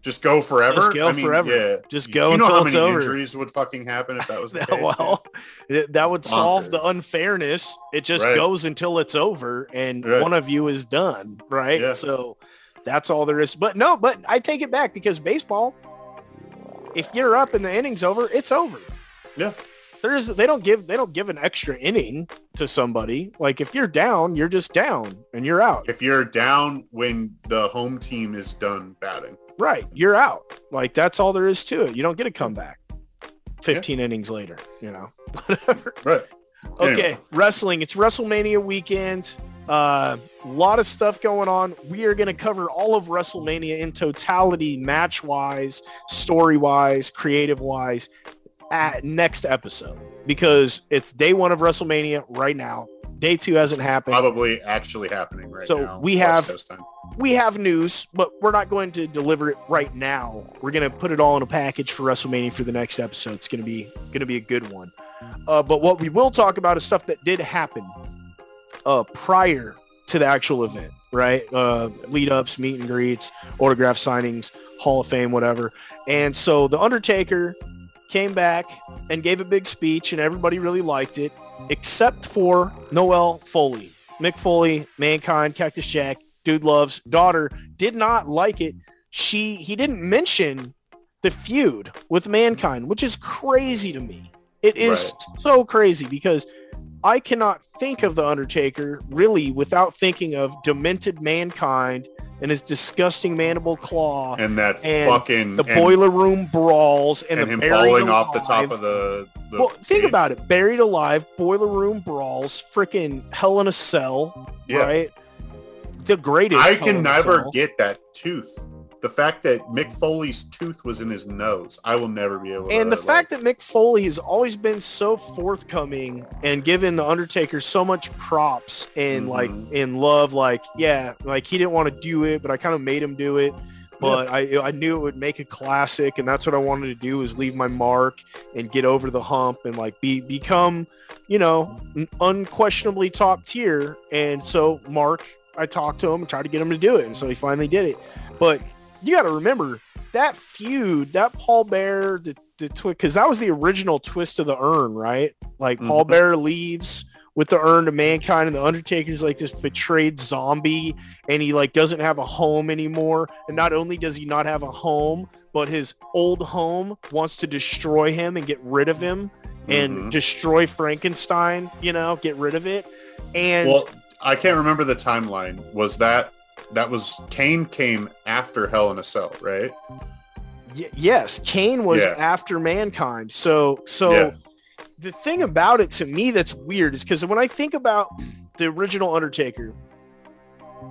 Just go forever. Just go I mean, forever. Yeah. Just go you know how many over. injuries would fucking happen if that was the case. well, it, that would solve the unfairness. It just right. goes until it's over and right. one of you is done, right? Yeah. So that's all there is. But no, but I take it back because baseball, if you're up and the inning's over, it's over. Yeah. There's they don't give they don't give an extra inning to somebody. Like if you're down, you're just down and you're out. If you're down when the home team is done batting. Right. You're out. Like that's all there is to it. You don't get a comeback 15 yeah. innings later, you know. Whatever. Right. Okay, anyway. wrestling. It's WrestleMania weekend. A uh, lot of stuff going on. We are going to cover all of WrestleMania in totality, match-wise, story-wise, creative-wise, at next episode because it's day one of WrestleMania right now. Day two hasn't happened. Probably actually happening right so now. So we have we have news, but we're not going to deliver it right now. We're going to put it all in a package for WrestleMania for the next episode. It's going to be going to be a good one. Uh, but what we will talk about is stuff that did happen uh, prior to the actual event, right? Uh, lead ups, meet and greets, autograph signings, Hall of Fame, whatever. And so the Undertaker came back and gave a big speech, and everybody really liked it, except for Noelle Foley. Mick Foley, Mankind, Cactus Jack, Dude Love's daughter did not like it. She he didn't mention the feud with Mankind, which is crazy to me. It is right. so crazy because I cannot think of the Undertaker really without thinking of demented Mankind and his disgusting mandible claw and that and fucking the boiler room brawls and, and him falling off the top of the, the well think about it buried alive boiler room brawls freaking hell in a cell yeah. right the greatest. I can never get that tooth. The fact that Mick Foley's tooth was in his nose, I will never be able. To. And to, the fact that Mick Foley has always been so forthcoming and given the Undertaker so much props and mm-hmm. like in love, like yeah, like he didn't want to do it, but I kind of made him do it. But yeah. I I knew it would make a classic, and that's what I wanted to do is leave my mark and get over the hump and like be become you know unquestionably top tier. And so Mark I talked to him and tried to get him to do it, and so he finally did it. But you got to remember that feud, that Paul Bearer, the the twist, because that was the original twist of the urn, right? Like mm-hmm. Paul Bearer leaves with the urn to mankind and the Undertaker's like this betrayed zombie and he like doesn't have a home anymore. And not only does he not have a home, but his old home wants to destroy him and get rid of him and mm-hmm. destroy Frankenstein, you know, get rid of it. And well, I can't remember the timeline. Was that that was Kane came after Hell in a Cell, right? Y- yes, Kane was yeah. after Mankind. So so yeah. the thing about it to me that's weird is because when I think about the original Undertaker,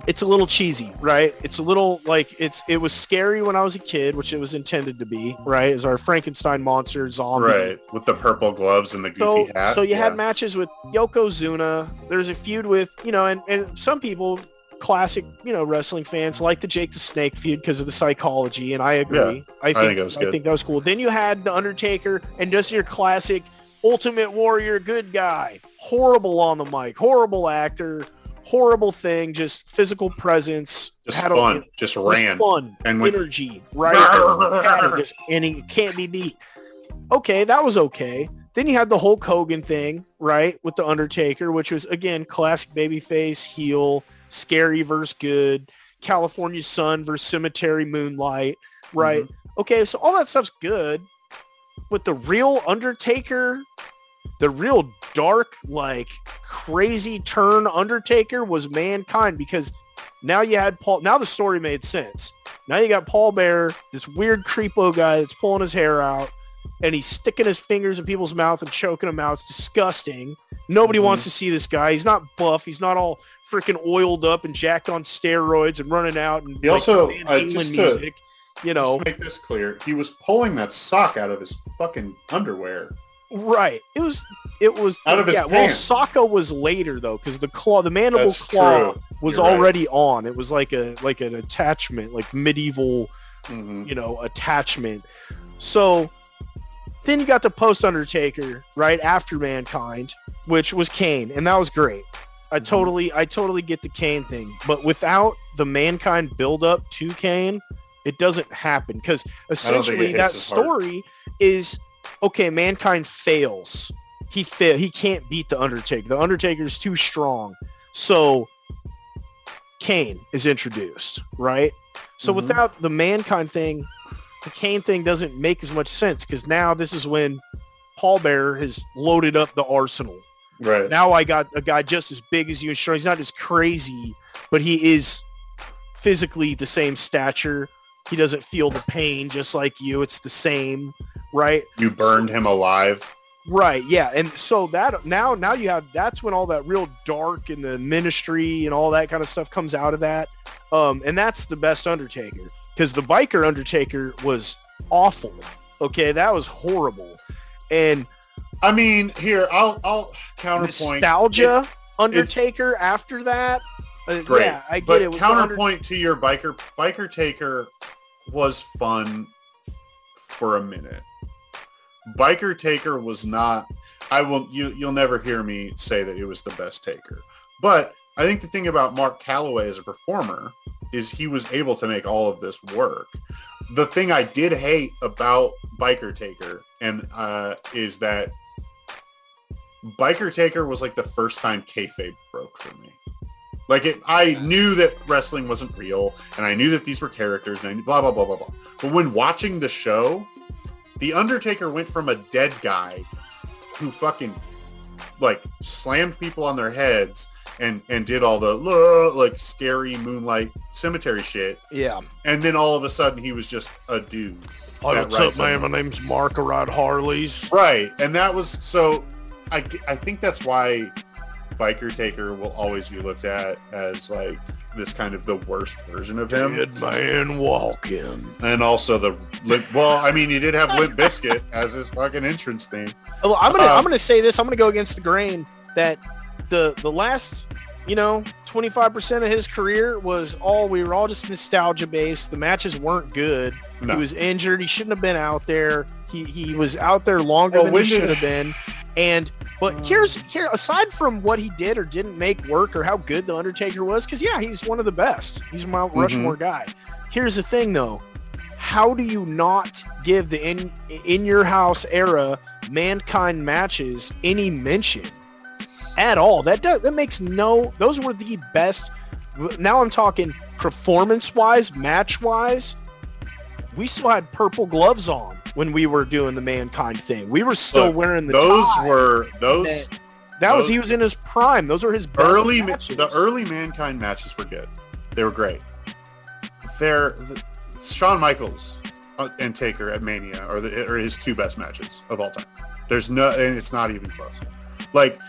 it's a little cheesy, right? It's a little like it's it was scary when I was a kid, which it was intended to be, right? As our Frankenstein monster zombie, right? With the purple gloves and the goofy so, hat. So you yeah. had matches with Yokozuna. There's a feud with you know, and and some people, classic you know wrestling fans like the Jake the Snake feud because of the psychology, and I agree. Yeah, I, think, I think that was good. I think that was cool. Then you had the Undertaker and just your classic Ultimate Warrior good guy, horrible on the mic, horrible actor horrible thing, just physical presence. Just fun, a, just ran. Fun, and energy, right? just, and he can't be beat. Okay, that was okay. Then you had the Hulk Hogan thing, right, with the Undertaker, which was again classic babyface heel, scary versus good, California Sun versus Cemetery Moonlight, right? Mm-hmm. Okay, so all that stuff's good, but the real Undertaker the real dark, like crazy turn Undertaker was Mankind because now you had Paul. Now the story made sense. Now you got Paul Bearer, this weird creepo guy that's pulling his hair out and he's sticking his fingers in people's mouth and choking them out. It's disgusting. Nobody mm-hmm. wants to see this guy. He's not buff. He's not all freaking oiled up and jacked on steroids and running out and he like, also uh, just music. To, you know, make this clear, he was pulling that sock out of his fucking underwear. Right. It was. It was. Out of his yeah. Pants. Well, Socko was later though, because the claw, the mandible That's claw, true. was You're already right. on. It was like a like an attachment, like medieval, mm-hmm. you know, attachment. So then you got the post Undertaker right after Mankind, which was Kane, and that was great. I mm-hmm. totally, I totally get the Kane thing, but without the mankind build up to Kane, it doesn't happen because essentially that story is okay. Mankind fails. He fail. He can't beat the Undertaker. The Undertaker is too strong. So Kane is introduced, right? So mm-hmm. without the mankind thing, the Kane thing doesn't make as much sense because now this is when Paul Bearer has loaded up the arsenal. Right. Now I got a guy just as big as you and sure He's not as crazy, but he is physically the same stature. He doesn't feel the pain just like you. It's the same, right? You burned so, him alive. Right. Yeah. And so that now, now you have, that's when all that real dark and the ministry and all that kind of stuff comes out of that. Um, and that's the best Undertaker because the biker Undertaker was awful. Okay. That was horrible. And I mean, here, I'll, I'll counterpoint nostalgia it, Undertaker after that. Uh, great. Yeah, I get but it. it counterpoint under- to your biker, biker taker was fun for a minute Biker Taker was not. I will. You you'll never hear me say that it was the best Taker, but I think the thing about Mark Calaway as a performer is he was able to make all of this work. The thing I did hate about Biker Taker and uh, is that Biker Taker was like the first time kayfabe broke for me. Like it, I knew that wrestling wasn't real, and I knew that these were characters, and I blah blah blah blah blah. But when watching the show, the Undertaker went from a dead guy who fucking like slammed people on their heads and and did all the like scary moonlight cemetery shit. Yeah. And then all of a sudden he was just a dude. Hi, what's up, man? My name's Mark. I ride Harleys. Right, and that was so. I I think that's why Biker Taker will always be looked at as like this kind of the worst version of him. Dead man walking. And also the well, I mean, he did have Limp Bizkit as his fucking entrance theme. Well, I'm gonna um, I'm gonna say this. I'm gonna go against the grain that the the last you know 25% of his career was all we were all just nostalgia based. The matches weren't good. No. He was injured. He shouldn't have been out there. He he was out there longer well, than he should have been. And but here's here aside from what he did or didn't make work or how good the Undertaker was, because yeah, he's one of the best. He's a Mount. Rushmore mm-hmm. guy. Here's the thing though. How do you not give the in in your house era mankind matches any mention at all? That does that makes no those were the best now I'm talking performance wise, match wise. We still had purple gloves on when we were doing the mankind thing. We were still Look, wearing the those were those. That, that those, was he was in his prime. Those were his early. Matches. The early mankind matches were good. They were great. They're the, Shawn Michaels uh, and Taker at Mania are, the, are his two best matches of all time. There's no, and it's not even close. Like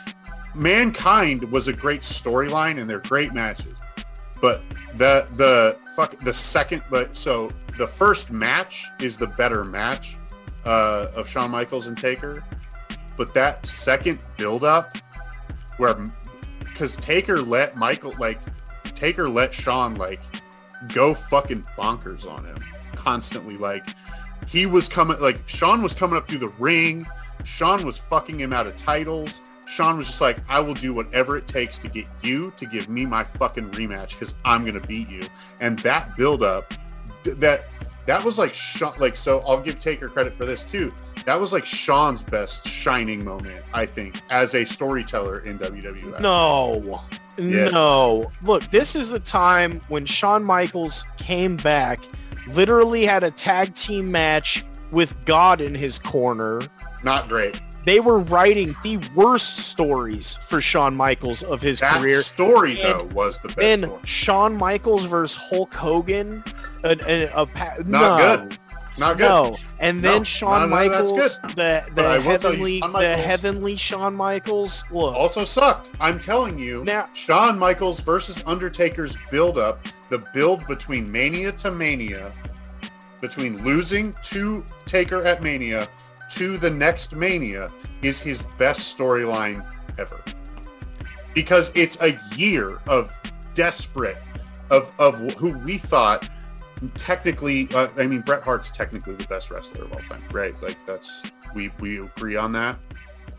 Mankind was a great storyline and they're great matches, but the the fuck the second, but so the first match is the better match uh, of Shawn Michaels and Taker, but that second build up where because Taker let Michael like Taker let Shawn like go fucking bonkers on him constantly. Like he was coming like Shawn was coming up through the ring. Shawn was fucking him out of titles. Shawn was just like, I will do whatever it takes to get you to give me my fucking rematch because I'm gonna beat you. And that build up that that was like Shawn, like so I'll give Taker credit for this too. That was like Shawn's best shining moment, I think, as a storyteller in WWE. No. Yeah. No. Look, this is the time when Shawn Michaels came back, literally had a tag team match with God in his corner. Not great. They were writing the worst stories for Shawn Michaels of his that career. story, and, though, was the best And story. Shawn Michaels versus Hulk Hogan a, a, a not no. good. Not good. No. And then no, Shawn Michaels, the the heavenly you, the heavenly Shawn Michaels look also sucked. I'm telling you, now, Shawn Michaels versus Undertaker's build up, the build between Mania to Mania, between losing to Taker at Mania to the next Mania is his best storyline ever. Because it's a year of desperate of of who we thought technically, uh, I mean, Bret Hart's technically the best wrestler of all time, right? Like that's we we agree on that.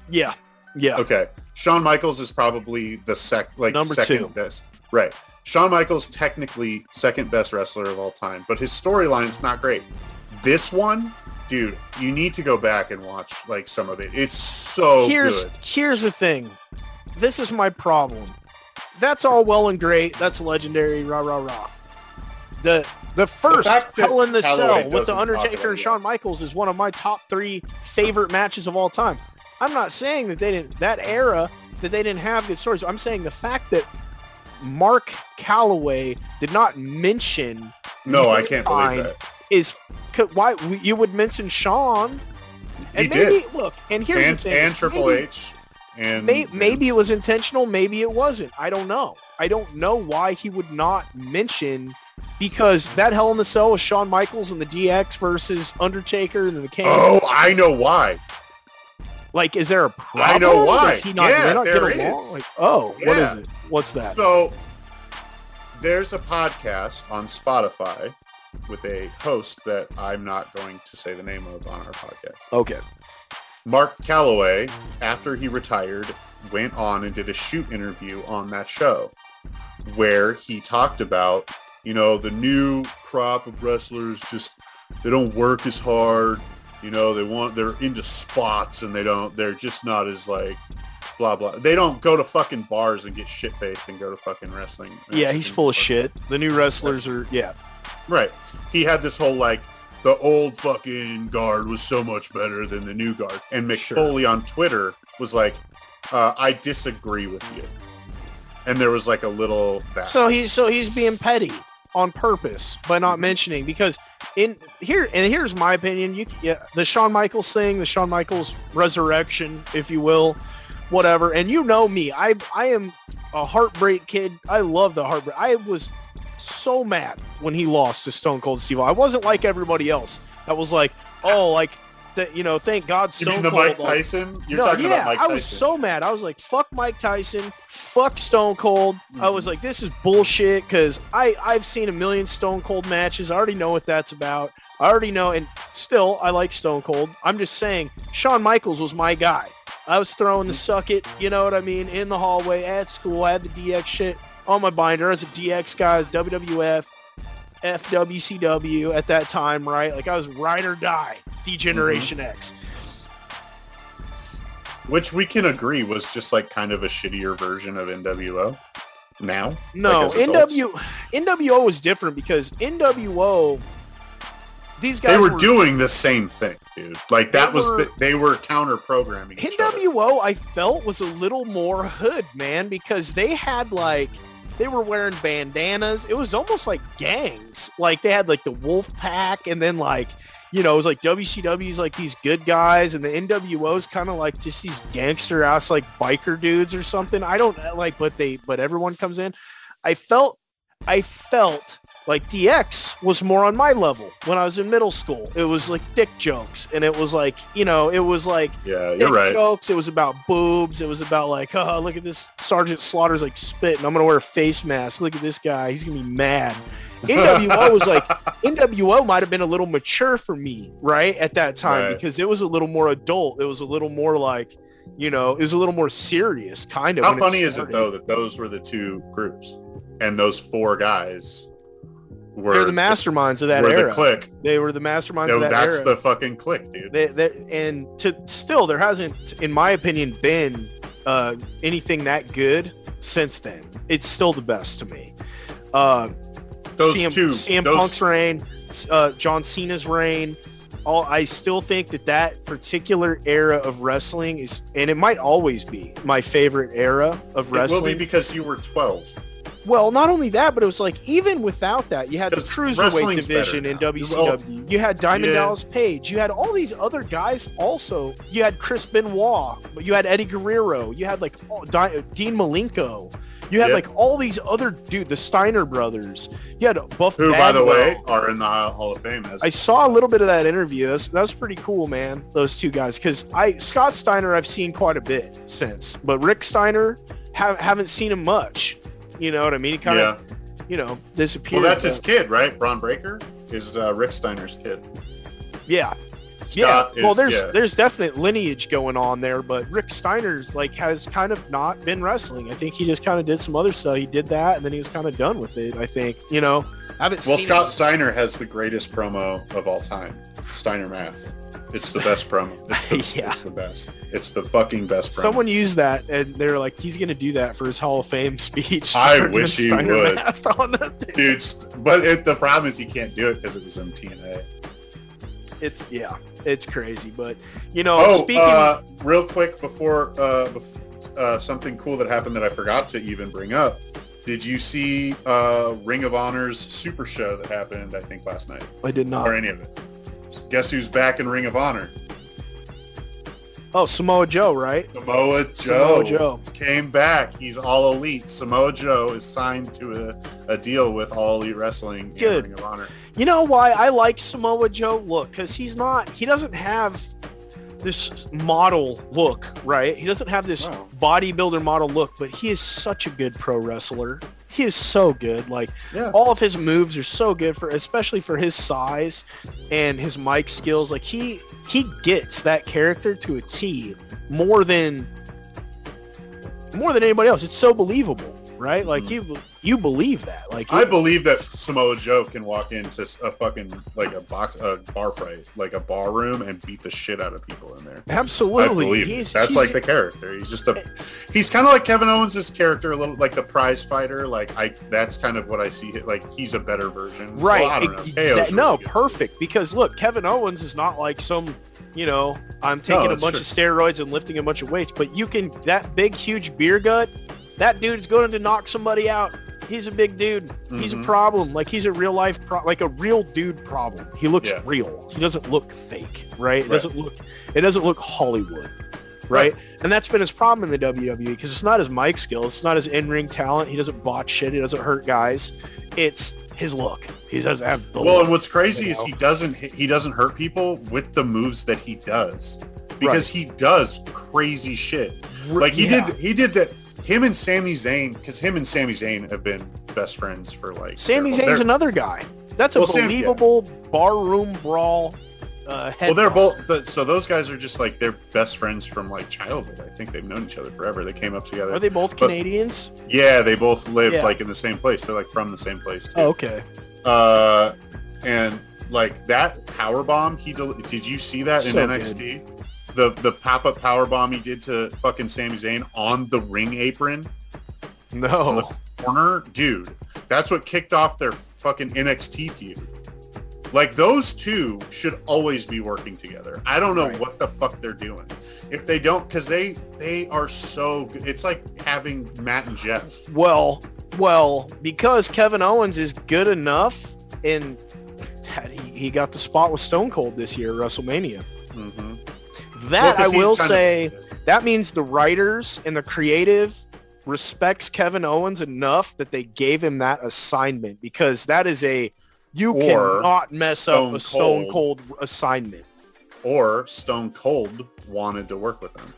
Yeah, yeah. Okay. Shawn Michaels is probably the sec like number second two. best, right? Shawn Michaels technically second best wrestler of all time, but his storyline's not great. This one, dude, you need to go back and watch like some of it. It's so here's, good. Here's the thing. This is my problem. That's all well and great. That's legendary. Rah rah rah. The the first the Hell in the Cell with the Undertaker and Shawn Michaels is one of my top three favorite matches of all time. I'm not saying that they didn't that era that they didn't have good stories. I'm saying the fact that Mark Calaway did not mention. No, I can't believe that. Is why you would mention Shawn. And he maybe did. look, and here's and, the thing. and Triple maybe, H. And may, maybe it was intentional, maybe it wasn't. I don't know. I don't know why he would not mention because that Hell in the Cell was Shawn Michaels and the DX versus Undertaker and the King. Oh, I know why. Like, is there a problem? I know why. Does he not, yeah, not there is. Like, oh, Yeah. what is it? What's that? So there's a podcast on Spotify with a host that I'm not going to say the name of on our podcast. okay. Mark Calaway, after he retired, went on and did a shoot interview on that show where he talked about, you know, the new crop of wrestlers just they don't work as hard. You know, they want they're into spots and they don't they're just not as like blah blah. They don't go to fucking bars and get shit faced and go to fucking wrestling. Yeah, he's full of shit. The new wrestlers are, yeah. Right. He had this whole like the old fucking guard was so much better than the new guard. And Mick Sure. On Twitter was like, uh, I disagree with you. And there was like a little that. So he's so he's being petty on purpose by not mm-hmm. mentioning because in here and here's my opinion. You yeah, the Shawn Michaels thing, the Shawn Michaels resurrection, if you will, whatever. And you know me, I I am a heartbreak kid. I love the heartbreak. I was so mad when he lost to Stone Cold Steve. I wasn't like everybody else that was like, oh, like that. You know, thank God you Stone mean the Cold. Mike Tyson? You're no, talking yeah, about Mike I was so mad. I was like, fuck Mike Tyson, fuck Stone Cold. I was like, this is bullshit because I, I've seen a million Stone Cold matches. I already know what that's about. I already know, and still, I like Stone Cold. I'm just saying, Shawn Michaels was my guy. I was throwing the suck it, you know what I mean, in the hallway, at school. I had the DX shit on my binder. I was a DX guy, WWF, FWCW at that time, right? Like I was ride or die, D-Generation Mm-hmm. X. Which we can agree was just like kind of a shittier version of NWO now. No, like. NW NWO was different because NWO these guys They were doing the same thing, dude. Like that was were- the, they were counter programming. NWO I felt was a little more hood, man, because they had like they were wearing bandanas. It was almost like gangs. Like they had like the Wolf Pack and then like you know, it was like WCW's like these good guys and the NWO's kind of like just these gangster ass like biker dudes or something. I don't like but they but everyone comes in. I felt I felt like DX was more on my level when I was in middle school. It was like dick jokes and it was like, you know, it was like Yeah, you're right. jokes. It was about boobs. It was about like, oh, look at this Sergeant Slaughter's like spitting. I'm gonna wear a face mask. Look at this guy. He's gonna be mad. NWO was like NWO might have been a little mature for me, right, at that time Right. because it was a little more adult. It was a little more like, you know, it was a little more serious, kind of. How funny is it though that those were the two groups, and those four guys were They're the masterminds of that era. They were era. the Kliq. They were the masterminds No, of that that's era. the fucking Kliq, dude. They, they, and to still, there hasn't, in my opinion, been uh, anything that good since then. It's still the best to me. Uh, those CM, two, CM those, Punk's reign, uh, John Cena's reign. All I still think that that particular era of wrestling is, and it might always be my favorite era of it will be wrestling. because you were 12. Well, not only that, but it was like even without that, you had the cruiserweight division in. WCW. you had Diamond yeah. Dallas Page. You had all these other guys. Also, you had Chris Benoit. You had Eddie Guerrero. You had like all, Di- uh, Dean Malenko. You had Yeah. like all these other dude, the Steiner brothers. You had Buff. Who, by the Bagwell. way, are in the Hall of Fame. As I saw a little bit of that interview. That's, that was pretty cool, man. Those two guys, because I Scott Steiner I've seen quite a bit since, but Rick Steiner have, haven't seen him much. You know what I mean? He kind yeah. you know, disappeared. Well, that's his kid, right? Bron Breakker is uh, Rick Steiner's kid. Yeah, yeah, is, well, there's yeah. there's definite lineage going on there, but Rick Steiner's like has kind of not been wrestling. I think he just kind of did some other stuff. He did that, and then he was kind of done with it. I think you know. I haven't. Well, Scott him. Steiner has the greatest promo of all time. Steiner Math. It's the best promo. It's the, yeah. it's the best. It's the fucking best promo. Someone used that, and they're like, he's going to do that for his Hall of Fame speech. I wish he Steiner would. Dude, but it, the problem is he can't do it because it was on TNA. It's yeah, it's crazy. But you know, oh, speaking uh, real quick before uh, uh, something cool that happened that I forgot to even bring up. Did you see uh, Ring of Honor's Super Show that happened? I think last night. I did not. Or any of it. Guess who's back in Ring of Honor? Oh, Samoa Joe, right? Samoa Joe, Samoa Joe came back. He's all elite. Samoa Joe is signed to a, a deal with All Elite Wrestling Good. Ring of Honor. You know why I like Samoa Joe? Look, because he's not. He doesn't have this model look, right? He doesn't have this wow. bodybuilder model look, but he is such a good pro wrestler he is so good. Like yeah. all of his moves are so good for, especially for his size and his mic skills. Like he he gets that character to a T more than more than anybody else. It's so believable right? Like you you believe that. Like I believe that Samoa Joe can walk into a fucking like a box a bar fight, like a bar room and beat the shit out of people in there. Absolutely. I believe he's, That's he's, like the character. He's just a eh. he's kind of like Kevin Owens' character a little like the prize fighter. Like I that's kind of what I see like he's a better version. Right. Well, no, perfect. Because look, Kevin Owens is not like some you know, I'm taking no, a bunch true. of steroids and lifting a bunch of weights, but you can that big huge beer gut that dude's going to knock somebody out. He's a big dude. He's mm-hmm. a problem. Like he's a real life, pro- like a real dude problem. He looks yeah. real. He doesn't look fake, right? It right. doesn't look. It doesn't look Hollywood, right? right. And that's been his problem in the WWE because it's not his mic skills. It's not his in-ring talent. He doesn't botch shit. He doesn't hurt guys. It's his look. He doesn't have the well. Look, and what's crazy you know? is he doesn't he doesn't hurt people with the moves that he does because right. he does crazy shit. Like he yeah. did he did that him and Sami Zayn, because him and Sami Zayn have been best friends for like. Sami Zayn's another guy. That's a well, believable Sam, yeah. barroom brawl. Uh, well, they're both. so those guys are just like they're best friends from like childhood. I think they've known each other forever. They came up together. Are they both but, Canadians? Yeah, they both lived yeah. like in the same place. They're like from the same place too. Oh, okay. Uh, and like that power bomb he del- did you see that in so NXT? Good the the pop up power bomb he did to fucking Sami Zayn on the ring apron. No corner, dude. That's what kicked off their fucking NXT feud. Like those two should always be working together. I don't know right. what the fuck they're doing. If they don't, because they they are so good. It's like having Matt and Jeff. Well, well, because Kevin Owens is good enough, and he, he got the spot with Stone Cold this year, at WrestleMania. Mm-hmm. That well, I will say, of... that means the writers and the creative respects Kevin Owens enough that they gave him that assignment because that is a you or cannot mess up a Stone Cold assignment. Or Stone Cold wanted to work with him.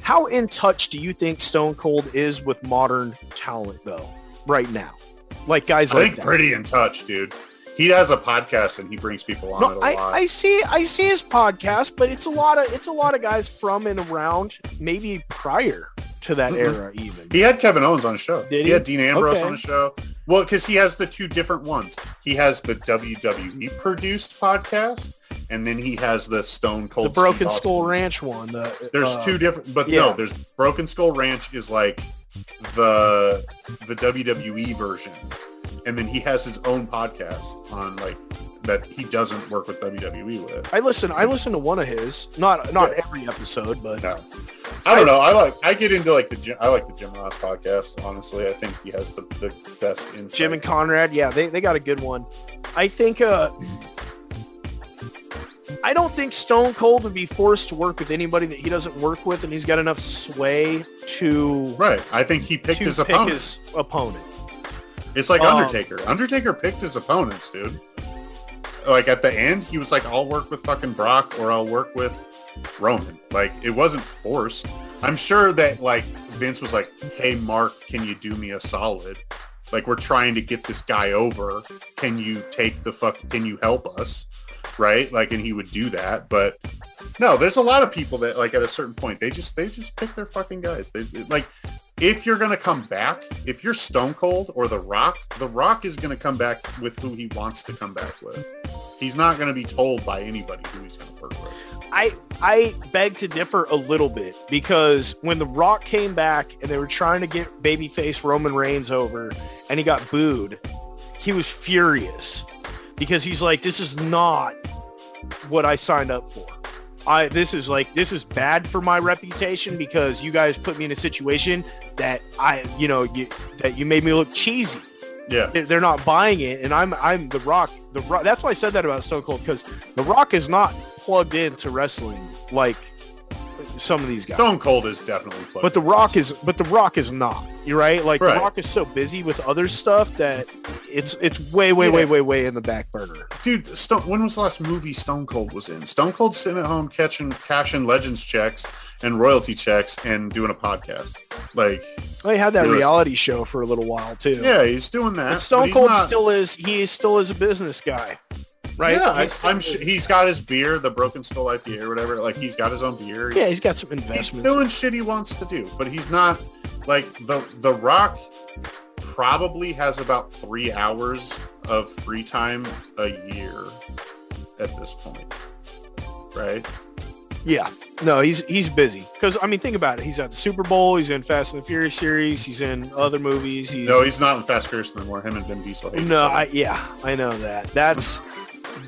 How in touch do you think Stone Cold is with modern talent though, right now? Like guys I like think that. pretty in touch, dude he has a podcast and he brings people on no, it a I, lot. I see I see his podcast, but it's a lot of it's a lot of guys from and around maybe prior to that mm-hmm. era even. He had Kevin Owens on the show. Did he? he had Dean Ambrose okay. on the show. Well, because he has the two different ones. He has the WWE produced podcast, and then he has the Stone Cold. The Broken Skull Ranch one. The, there's uh, two different, but yeah. no, there's Broken Skull Ranch is like the the WWE version and then he has his own podcast on like that he doesn't work with WWE with. I listen. I listen to one of his, not not yeah. every episode, but no. I don't I, know. I like. I get into like the Jim. I like the Jim Ross podcast. Honestly, I think he has the, the best insight. Jim and Conrad. Yeah, they they got a good one. I think. uh I don't think Stone Cold would be forced to work with anybody that he doesn't work with, and he's got enough sway to. Right. I think he picked his opponent. His opponent. It's like um, Undertaker. Undertaker picked his opponents, dude. Like at the end, he was like, "I'll work with fucking Brock, or I'll work with Roman." Like it wasn't forced. I'm sure that like Vince was like, "Hey, Mark, can you do me a solid? Like we're trying to get this guy over. Can you take the fuck? Can you help us?" Right? Like, and he would do that. But no, there's a lot of people that like at a certain point they just they just pick their fucking guys. They like if you're gonna come back, if you're Stone Cold or The Rock, The Rock is gonna come back with who he wants to come back with. He's not gonna be told by anybody who he's gonna work with. I I beg to differ a little bit because when The Rock came back and they were trying to get babyface Roman Reigns over and he got booed, he was furious because he's like, this is not what I signed up for. I this is like this is bad for my reputation because you guys put me in a situation that I you know you that you made me look cheesy. Yeah, they're not buying it, and I'm I'm the Rock. The Rock. That's why I said that about Stone Cold because the Rock is not plugged into wrestling like some of these guys. Stone Cold is definitely plugged. But the Rock is but the Rock is not. You're right. Like right. the Rock is so busy with other stuff that it's it's way way yeah. way way way in the back burner. Dude, Stone, when was the last movie Stone Cold was in? Stone Cold sitting at home catching cashing legends checks and royalty checks and doing a podcast. Like well, he had that reality show for a little while too. Yeah, he's doing that. But Stone Cold not... still is he still is a business guy right? Yeah, I, am sure he's got his beer, the Broken Skull IPA or whatever. Like he's got his own beer. Yeah, he's got some investments. He's doing shit he wants to do, but he's not like the the Rock. Probably has about three hours of free time a year at this point, right? Yeah, no, he's he's busy because I mean, think about it. He's at the Super Bowl. He's in Fast and the Furious series. He's in other movies. He's, no, he's not in Fast and Furious anymore. Him and Vin Diesel. No, I, yeah, I know that. That's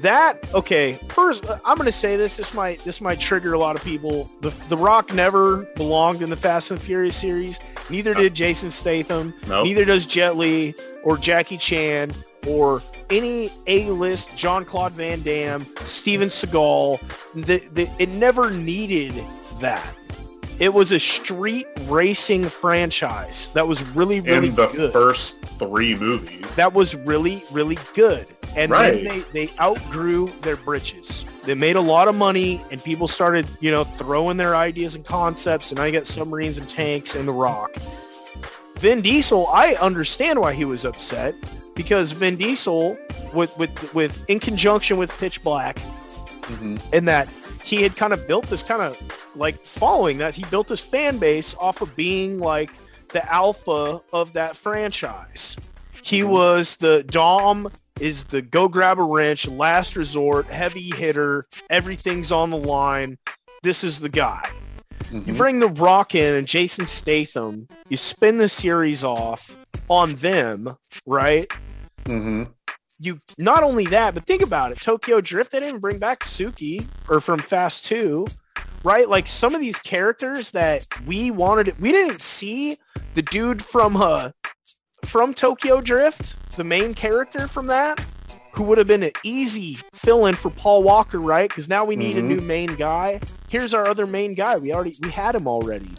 that okay first uh, i'm going to say this this might this might trigger a lot of people. The, the rock never belonged in the fast and furious series. Neither did jason statham. Nope. neither does jet li or jackie chan or any a-list jean-claude van damme steven seagal. The, the, it never needed that it was a street racing franchise that was really really in the good. first three movies that was really really good and right. then they, they outgrew their britches. They made a lot of money and people started, you know, throwing their ideas and concepts and I got submarines and tanks and the rock. Vin Diesel, I understand why he was upset because Vin Diesel with with with in conjunction with Pitch Black mm-hmm. in that he had kind of built this kind of like following that he built his fan base off of being like the alpha of that franchise. He mm-hmm. was the Dom is the go grab a wrench, last resort, heavy hitter, everything's on the line. This is the guy. Mm-hmm. You bring The Rock in and Jason Statham, you spin the series off on them, right? Mm-hmm. You not only that, but think about it. Tokyo Drift, they didn't bring back Suki or from Fast 2, right? Like some of these characters that we wanted, we didn't see the dude from uh, from Tokyo Drift, the main character from that, who would have been an easy fill-in for Paul Walker, right? Because now we need mm-hmm. a new main guy. Here's our other main guy. We already we had him already.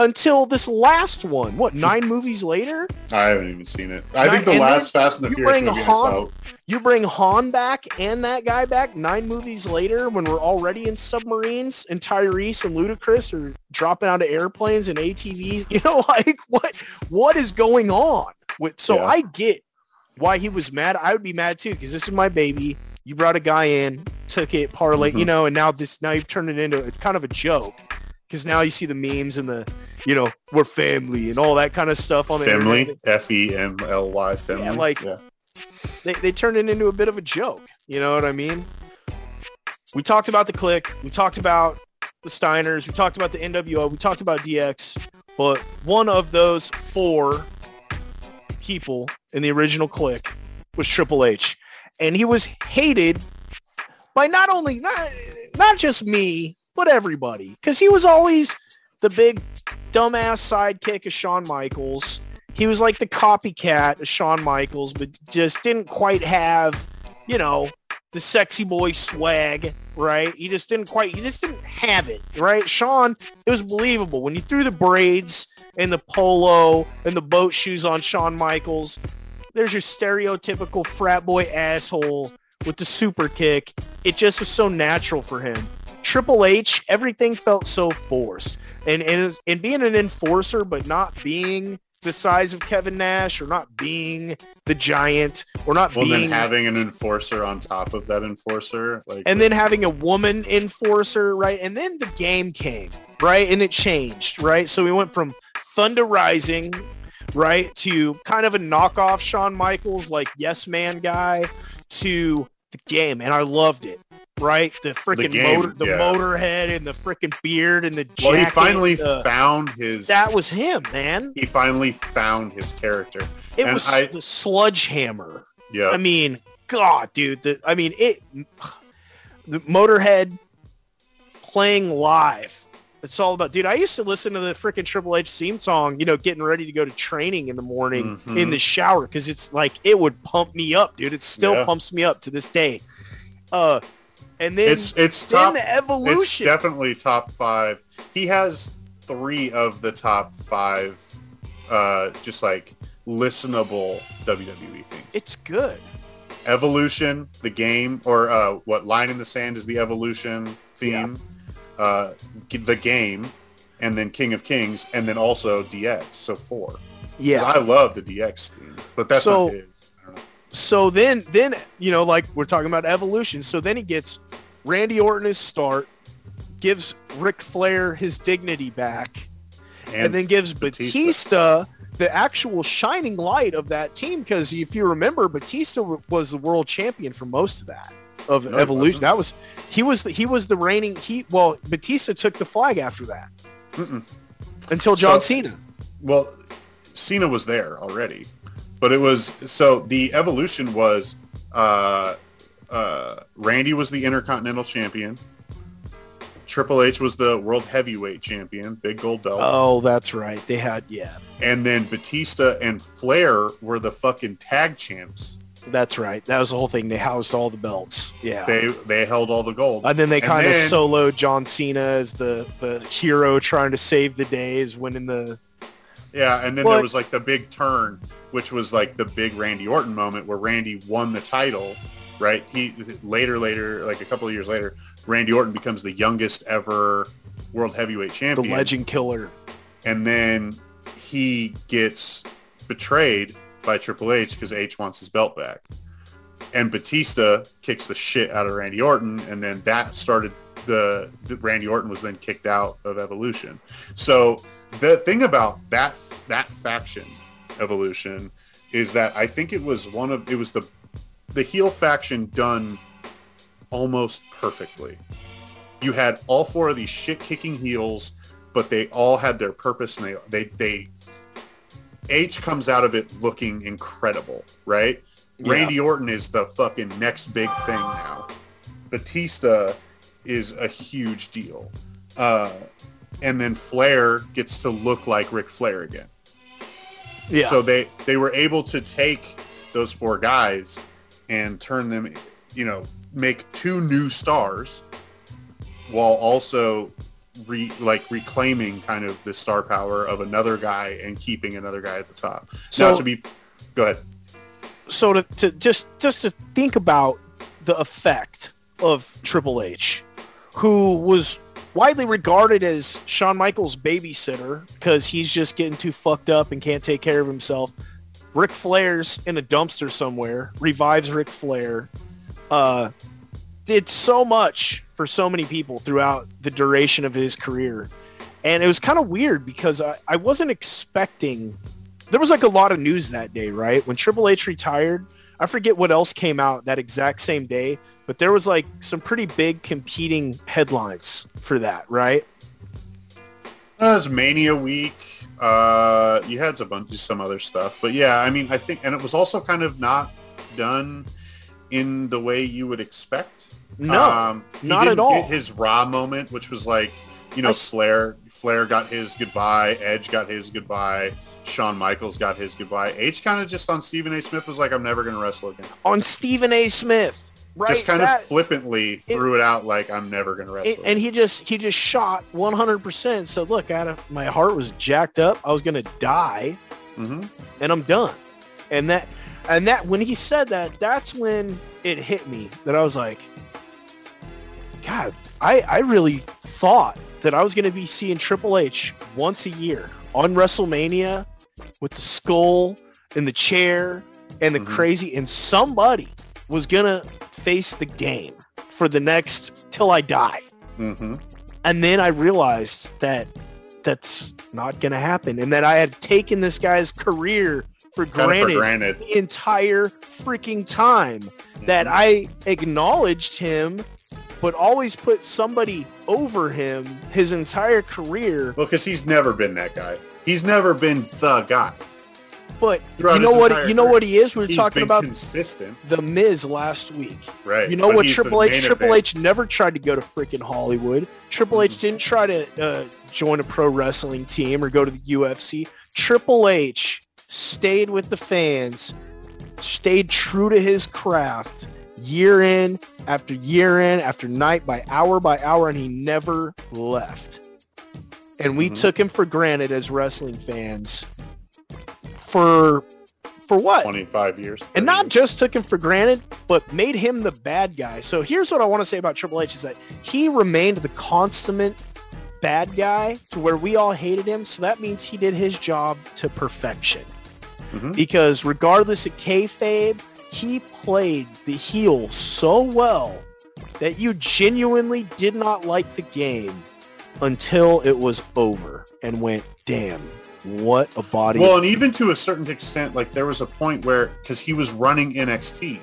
Until this last one, what nine movies later? I haven't even seen it. I nine, think the last Fast and the Furious movie Han, You bring Han back and that guy back nine movies later when we're already in submarines and Tyrese and Ludacris are dropping out of airplanes and ATVs. You know, like what what is going on? With, so yeah. I get why he was mad. I would be mad too because this is my baby. You brought a guy in, took it, parlay, mm-hmm. you know, and now this now you've turned it into a, kind of a joke because now you see the memes and the you know we're family and all that kind of stuff on the family F E M L Y family. Yeah, like yeah. they they turned it into a bit of a joke. You know what I mean? We talked about the Kliq. We talked about the Steiners. We talked about the NWO. We talked about DX. But one of those four people in the original Kliq was Triple H. And he was hated by not only not, not just me, but everybody. Because he was always the big dumbass sidekick of Shawn Michaels. He was like the copycat of Shawn Michaels, but just didn't quite have, you know, the sexy boy swag, right? He just didn't quite, he just didn't have it, right? Shawn, it was believable. When you threw the braids and the polo and the boat shoes on Shawn Michaels, there's your stereotypical frat boy asshole with the super kick. It just was so natural for him. Triple H, everything felt so forced. And, and, and being an enforcer, but not being the size of Kevin Nash or not being the giant or not well, being then having an enforcer on top of that enforcer like and then having a woman enforcer right and then the game came right and it changed right so we went from Terra Ryzing right to kind of a knockoff Shawn Michaels like yes man guy to the game and I loved it right? The freaking motor, the yeah. motorhead and the freaking beard and the jacket. Well, he finally found his. That was him, man. He finally found his character. It and was I, the sledgehammer. Yeah. I mean, God, dude. The, I mean, it. The motorhead playing live. It's all about, dude. I used to listen to the freaking Triple H theme song, you know, getting ready to go to training in the morning mm-hmm. in the shower because it's like it would pump me up, dude. It still yeah. pumps me up to this day. Uh, and then it's it's then top evolution. It's definitely top five. He has three of the top five, uh, just like listenable WWE themes. It's good. Evolution, the game, or uh, what line in the sand is the evolution theme. Yeah. Uh, the game, and then King of Kings, and then also DX. So four. Yeah, I love the DX theme, but that's so, not his so then then you know like we're talking about evolution so then he gets randy orton his start gives Ric flair his dignity back and, and then gives batista. batista. the actual shining light of that team because if you remember batista was the world champion for most of that of no, evolution that was he was the, he was the reigning he well batista took the flag after that Mm-mm. until john so, cena well cena was there already but it was so the evolution was uh, uh, Randy was the Intercontinental Champion. Triple H was the World Heavyweight Champion, big gold belt. Oh, that's right. They had yeah. And then Batista and Flair were the fucking tag champs. That's right. That was the whole thing. They housed all the belts. Yeah. They they held all the gold. And then they kind of soloed John Cena as the the hero trying to save the day, is winning the yeah, and then but, there was like the big turn, which was like the big Randy Orton moment where Randy won the title, right? He later, later, like a couple of years later, Randy Orton becomes the youngest ever world heavyweight champion, the legend killer, and then he gets betrayed by Triple H because H wants his belt back, and Batista kicks the shit out of Randy Orton, and then that started the, the Randy Orton was then kicked out of Evolution, so the thing about that that faction evolution is that I think it was one of it was the the heel faction done almost perfectly. You had all four of these shit kicking heels, but they all had their purpose and they they they H comes out of it looking incredible, right? Yeah. Randy Orton is the fucking next big thing now. Batista is a huge deal. Uh, and then Flair gets to look like Ric Flair again. Yeah. So they they were able to take those four guys and turn them, you know, make two new stars while also re, like reclaiming kind of the star power of another guy and keeping another guy at the top. So Not to be go ahead. So to, to just just to think about the effect of Triple H, who was widely regarded as Shawn Michaels' babysitter because he's just getting too fucked up and can't take care of himself. Ric Flair's in a dumpster somewhere, revives Ric Flair. Uh, did so much for so many people throughout the duration of his career. And it was kind of weird because I, I wasn't expecting there was like a lot of news that day, right? When Triple H retired, I forget what else came out that exact same day, but there was like some pretty big competing headlines for that, right? That was Mania week. Uh, you had a bunch of some other stuff, but yeah, I mean, I think, and it was also kind of not done in the way you would expect. No, um, not at all. his raw moment, which was like, you know, I, Flair, Flair got his goodbye, Edge got his goodbye, Shawn Michaels got his goodbye. H kind of just on Stephen A. Smith was like, I'm never going to wrestle again. On Stephen A. Smith. Right, just kind that, of flippantly threw it, it, out like I'm never gonna wrestle. It, and he just he just shot 100. percent So look, out of my heart was jacked up. I was gonna die, mm-hmm. and I'm done. And that and that when he said that, that's when it hit me that I was like, God, I I really thought that I was gonna be seeing Triple H once a year on WrestleMania with the skull and the chair and the mm-hmm. crazy, and somebody was gonna face the game for the next till I die. Mm-hmm. And then I realized that that's not gonna happen, and that I had taken this guy's career for granted, for granted, the entire freaking time. Mm-hmm. That I acknowledged him but always put somebody over him his entire career. Well, because he's never been that guy. He's never been the guy. But you know what? You know what he is. We were he's talking about consistent. The Miz last week. Right. You know what? Triple H. Triple H never tried to go to freaking Hollywood. Triple H mm-hmm. didn't try to uh, join a pro wrestling team or go to the UFC. Triple H stayed with the fans, stayed true to his craft, year in after year in after night by hour by hour, and he never left. And we mm-hmm. took him for granted as wrestling fans for for what 25 years and not years. just took him for granted but made him the bad guy so here's what i want to say about triple h is that he remained the consummate bad guy to where we all hated him so that means he did his job to perfection mm-hmm. because regardless of kayfabe he played the heel so well that you genuinely did not like the game until it was over and went, damn, what a body. Well, and even to a certain extent, like there was a point where, because he was running NXT,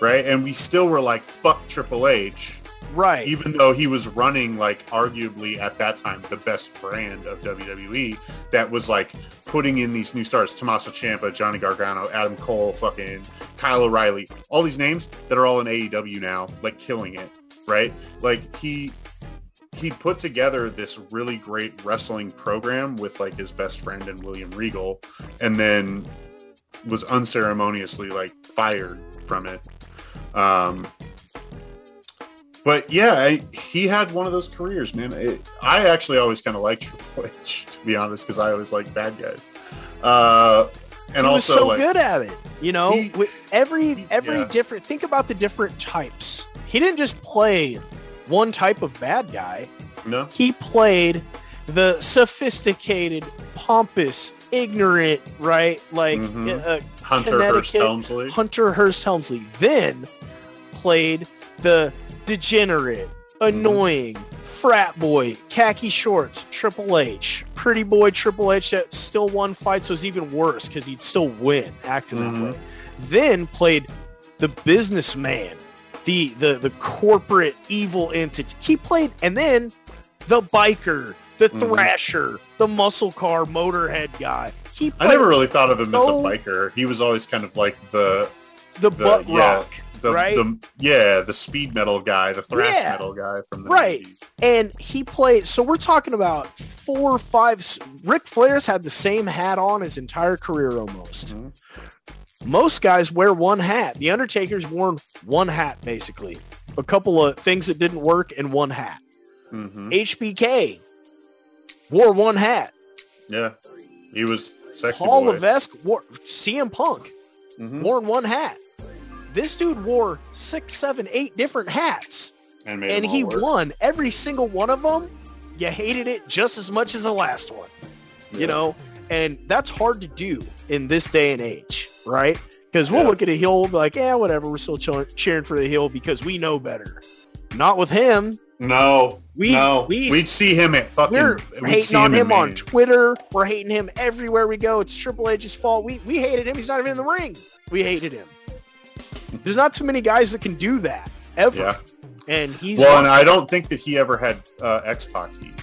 right? And we still were like, fuck Triple H. Right. Even though he was running like arguably at that time the best brand of WWE that was like putting in these new stars, Tommaso Ciampa, Johnny Gargano, Adam Cole, fucking Kyle O'Reilly, all these names that are all in AEW now, like killing it, right? Like he he put together this really great wrestling program with like his best friend and William Regal and then was unceremoniously like fired from it. Um, but yeah, I, he had one of those careers, man. It, I actually always kind of liked Triple H, to be honest, because I always like bad guys. Uh, and he also, was so like, good at it. You know, he, every every yeah. different. Think about the different types. He didn't just play one type of bad guy. No, he played the sophisticated, pompous, ignorant, right? Like mm-hmm. uh, Hunter Hearst Helmsley. Hunter Hearst Helmsley. Then played the degenerate, annoying, frat boy, khaki shorts, Triple H, pretty boy Triple H that still won fights was even worse because he'd still win acting mm-hmm. that way. Then played the businessman, the the the corporate evil entity. He played and then the biker, the mm-hmm. thrasher, the muscle car motorhead guy. He I never really thought of him so, as a biker. He was always kind of like the the, the butt yeah, rock the, right? the yeah, the speed metal guy, the thrash yeah. metal guy from the right. 90s. And he played. So we're talking about four or five. Ric Flair's had the same hat on his entire career almost. Mm-hmm. Most guys wear one hat. The Undertaker's worn one hat basically. A couple of things that didn't work and one hat. Mm-hmm. HBK wore one hat. Yeah, he was sexy. Paul boy. Levesque wore CM Punk mm-hmm. worn one hat. This dude wore six, seven, eight different hats. And, and he work. won every single one of them. You hated it just as much as the last one. Yeah. You know? And that's hard to do in this day and age, right? Because we'll yeah. look at a heel like, yeah, whatever. We're still cheering for the heel because we know better. Not with him. No, we no. we would see him at fucking. We're hating on him, him on Twitter. We're hating him everywhere we go. It's Triple H's fault. We we hated him. He's not even in the ring. We hated him. There's not too many guys that can do that ever. Yeah. And he's well, and I don't think that he ever had uh, X Pac heat.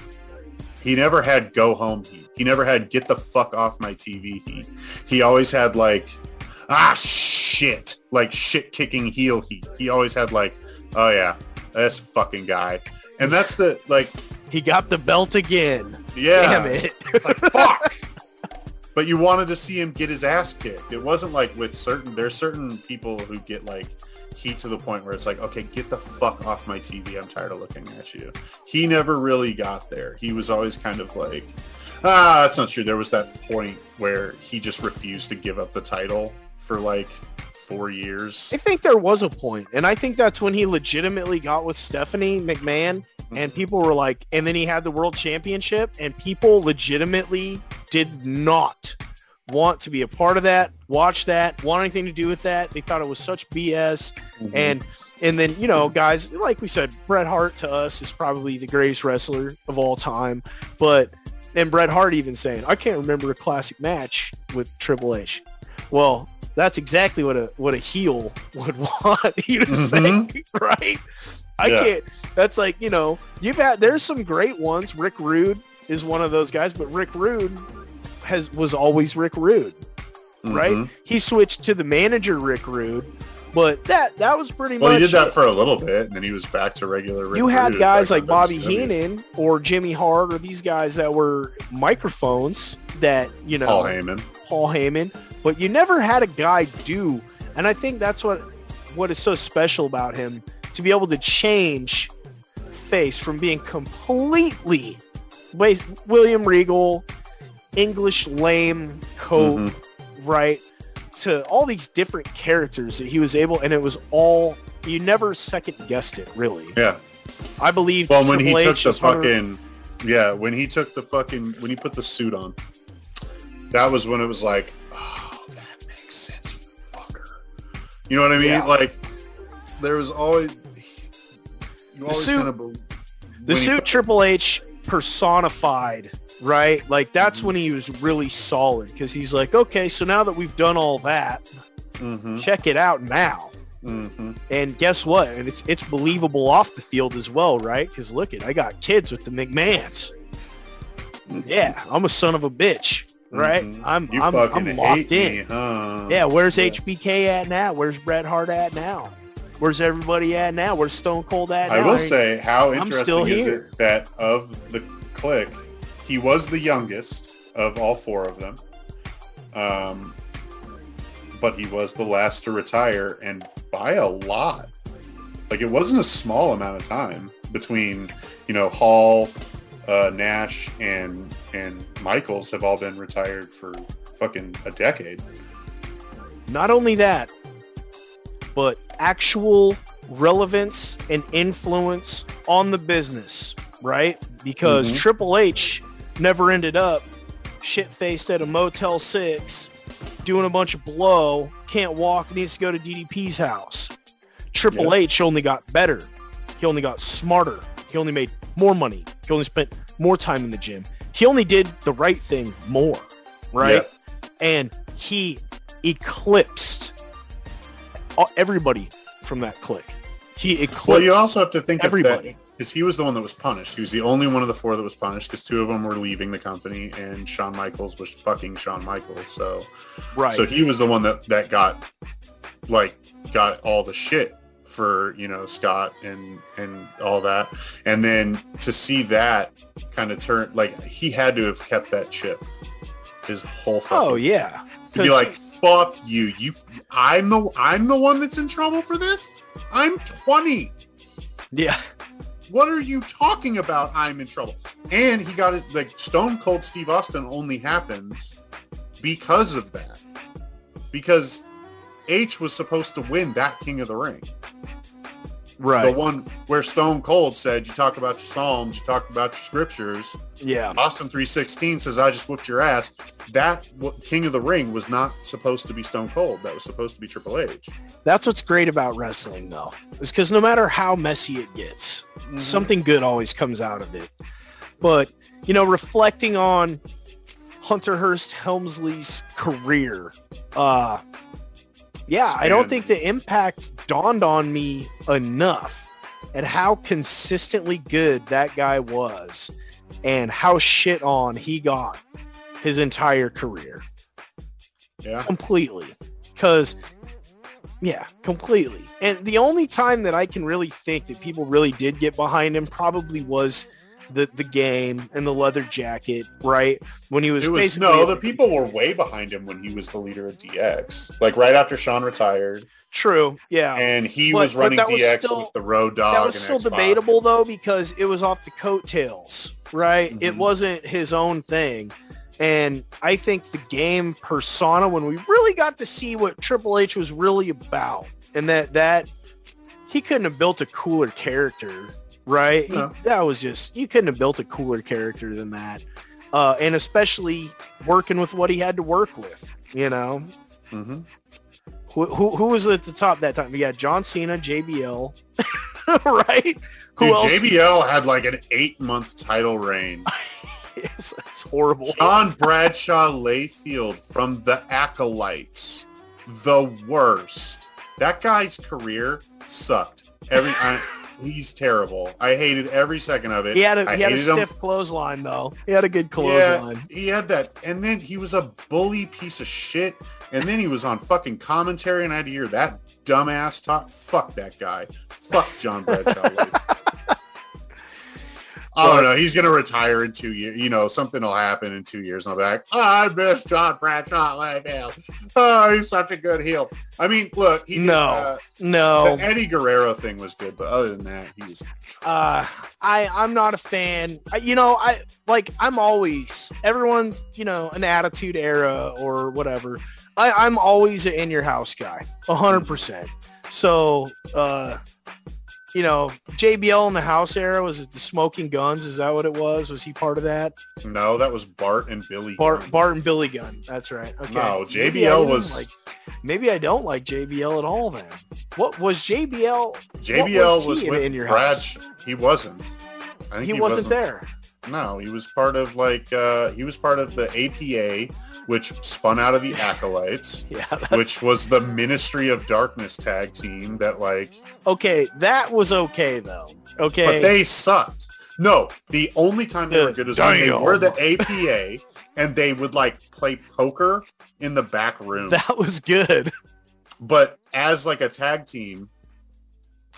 He never had go home heat. He never had get the fuck off my TV heat. He always had like ah shit, like shit kicking heel heat. He always had like oh yeah, this fucking guy. And that's the like he got the belt again. Yeah. Damn it. like fuck. but you wanted to see him get his ass kicked. It wasn't like with certain there's certain people who get like heat to the point where it's like, okay, get the fuck off my TV. I'm tired of looking at you. He never really got there. He was always kind of like, ah, that's not true. There was that point where he just refused to give up the title for like four years. I think there was a point, and I think that's when he legitimately got with Stephanie McMahon, and mm-hmm. people were like, and then he had the world championship, and people legitimately did not want to be a part of that, watch that, want anything to do with that. They thought it was such BS. Mm-hmm. And and then, you know, guys, like we said, Bret Hart to us is probably the greatest wrestler of all time. But and Bret Hart even saying, I can't remember a classic match with Triple H. Well, that's exactly what a what a heel would want you to mm-hmm. say, right? I yeah. can't. That's like you know you've had. There's some great ones. Rick Rude is one of those guys, but Rick Rude has was always Rick Rude, mm-hmm. right? He switched to the manager Rick Rude, but that that was pretty well, much. Well, he did that it. for a little bit, and then he was back to regular. Rick you had Rude guys like Bobby Heenan or Jimmy Hart or these guys that were microphones that you know. Paul Heyman. Paul Heyman, but you never had a guy do, and I think that's what what is so special about him to be able to change face from being completely William Regal, English lame coat, mm-hmm. right, to all these different characters that he was able, and it was all you never second guessed it, really. Yeah, I believe. Well, when he H took the fucking, yeah, when he took the fucking, when he put the suit on, that was when it was like, You know what I mean? Yeah. Like, there was always you the suit, kind of, the suit Triple H personified, right? Like that's mm-hmm. when he was really solid because he's like, okay, so now that we've done all that, mm-hmm. check it out now. Mm-hmm. And guess what? And it's it's believable off the field as well, right? Because look at I got kids with the McMahons. Mm-hmm. Yeah, I'm a son of a bitch, right? Mm-hmm. I'm you I'm, I'm locked in. Me, huh? Yeah, where's yeah. HBK at now? Where's Bret Hart at now? Where's everybody at now? Where's Stone Cold at now? I will say, how interesting is it that of the Kliq, he was the youngest of all four of them. Um, but he was the last to retire, and by a lot. Like it wasn't a small amount of time between, you know, Hall, uh, Nash, and and Michaels have all been retired for fucking a decade. Not only that, but actual relevance and influence on the business, right? Because mm-hmm. Triple H never ended up shit-faced at a Motel 6 doing a bunch of blow, can't walk, needs to go to DDP's house. Triple yep. H only got better. He only got smarter. He only made more money. He only spent more time in the gym. He only did the right thing more, right? Yep. And he eclipsed everybody from that Kliq. He eclipsed. Well, you also have to think everybody because he was the one that was punished. He was the only one of the four that was punished because two of them were leaving the company and Shawn Michaels was fucking Shawn Michaels. So, right. So he was the one that that got like got all the shit for you know Scott and and all that, and then to see that kind of turn like he had to have kept that chip his whole. Oh, fucking, oh yeah, to be like fuck you. You I'm the I'm the one that's in trouble for this? I'm 20. Yeah. What are you talking about? I'm in trouble. And he got it like Stone Cold Steve Austin only happens because of that. Because H was supposed to win that King of the Ring. Right. The one where Stone Cold said, you talk about your Psalms, you talk about your scriptures. Yeah. Austin 316 says, I just whooped your ass. That King of the Ring was not supposed to be Stone Cold. That was supposed to be Triple H. That's what's great about wrestling, though, is because no matter how messy it gets, mm-hmm. something good always comes out of it. But, you know, reflecting on Hunter Hearst Helmsley's career, uh, yeah, I don't think the impact dawned on me enough at how consistently good that guy was and how shit on he got his entire career. Yeah. Completely. Because, yeah, completely. And the only time that I can really think that people really did get behind him probably was – the the game and the leather jacket, right? When he was, was no, the people were way behind him when he was the leader of DX. Like right after Shawn retired. True. Yeah. And he but, was running DX still, with the Road Dog. That was still debatable though because it was off the coattails, right? Mm-hmm. It wasn't his own thing. And I think the game persona, when we really got to see what Triple H was really about, and that that he couldn't have built a cooler character right? No. That was just you couldn't have built a cooler character than that. uh, and especially working with what he had to work with. You know, Mm-hmm. who, who, who was at the top that time? We had John Cena, JBL, right? Who Dude, else? JBL had like an eight month title reign. it's, it's horrible. John Bradshaw Layfield from the Acolytes, the worst. That guy's career sucked. Every I, he's terrible. I hated every second of it. He had a, I he had a hated him. stiff clothesline though. He had a good Yeah, clothesline. he had that, and then he was a bully piece of shit. And then he was on fucking commentary, and I had to hear that dumbass talk. Fuck that guy. Fuck John Bradshaw. I don't know. He's gonna retire in two years. You know, something will happen in two years. And I'll be like, oh, I miss John Bradshaw Layfield. Oh, he's such a good heel. I mean, look, he No. uh, No, the Eddie Guerrero thing was good, but other than that, he was. uh, I I'm not a fan. I, you know, I like I'm always everyone's you know an attitude era or whatever. I, I'm always an in your house guy, hundred percent. So, uh, you know, JBL in the house era was it the Smoking Gunns? Is that what it was? Was he part of that? No, that was Bart and Billy. Bart Gunn. Bart and Billy Gunn. That's right. Okay. No, JBL didn't was- like. Maybe I don't like JBL at all. Then what was JBL? JBL was was, in- with in your Brad. house? He wasn't. I think He, wasn't, there. No, he was part of like uh, he was part of the APA, which spun out of the Acolytes, Yeah. that's- which was the Ministry of Darkness tag team that like, okay, that was okay though. Okay. but they sucked. No, the only time they were good is when they were the APA and they would like play poker in the back room. that was good. but as like a tag team,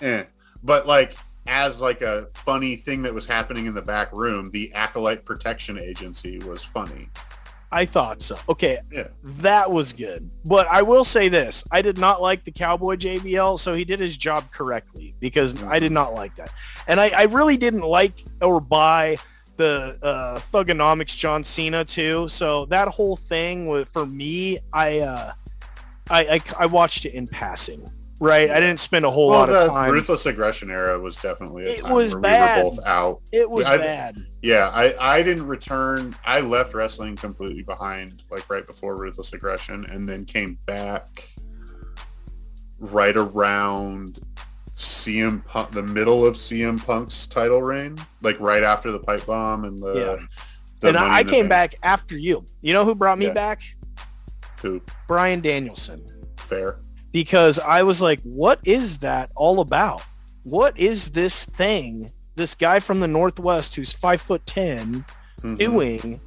eh. But like as like a funny thing that was happening in the back room, the Acolyte Protection Agency was funny. I thought so. Okay, Yeah. that was good. But I will say this. I did not like the Cowboy JBL, so he did his job correctly because I did not like that. And I, I really didn't like or buy the uh, Thugonomics John Cena too. So that whole thing was, for me, I, uh, I, I, I watched it in passing, right? I didn't spend a whole Well, lot of the time. ruthless aggression era was definitely a It time was where bad. we were both out. it was I- bad. Yeah, I, I didn't return. I left wrestling completely behind, like right before ruthless aggression, and then came back right around CM Punk, the middle of CM Punk's title reign, like right after the pipe bomb and the. Yeah. the And I, I came back after you. You know who brought me Yeah. back? Who Bryan Danielson. fair? Because I was like, what is that all about? What is this thing? This guy from the Northwest who's five foot 10 Mhm. doing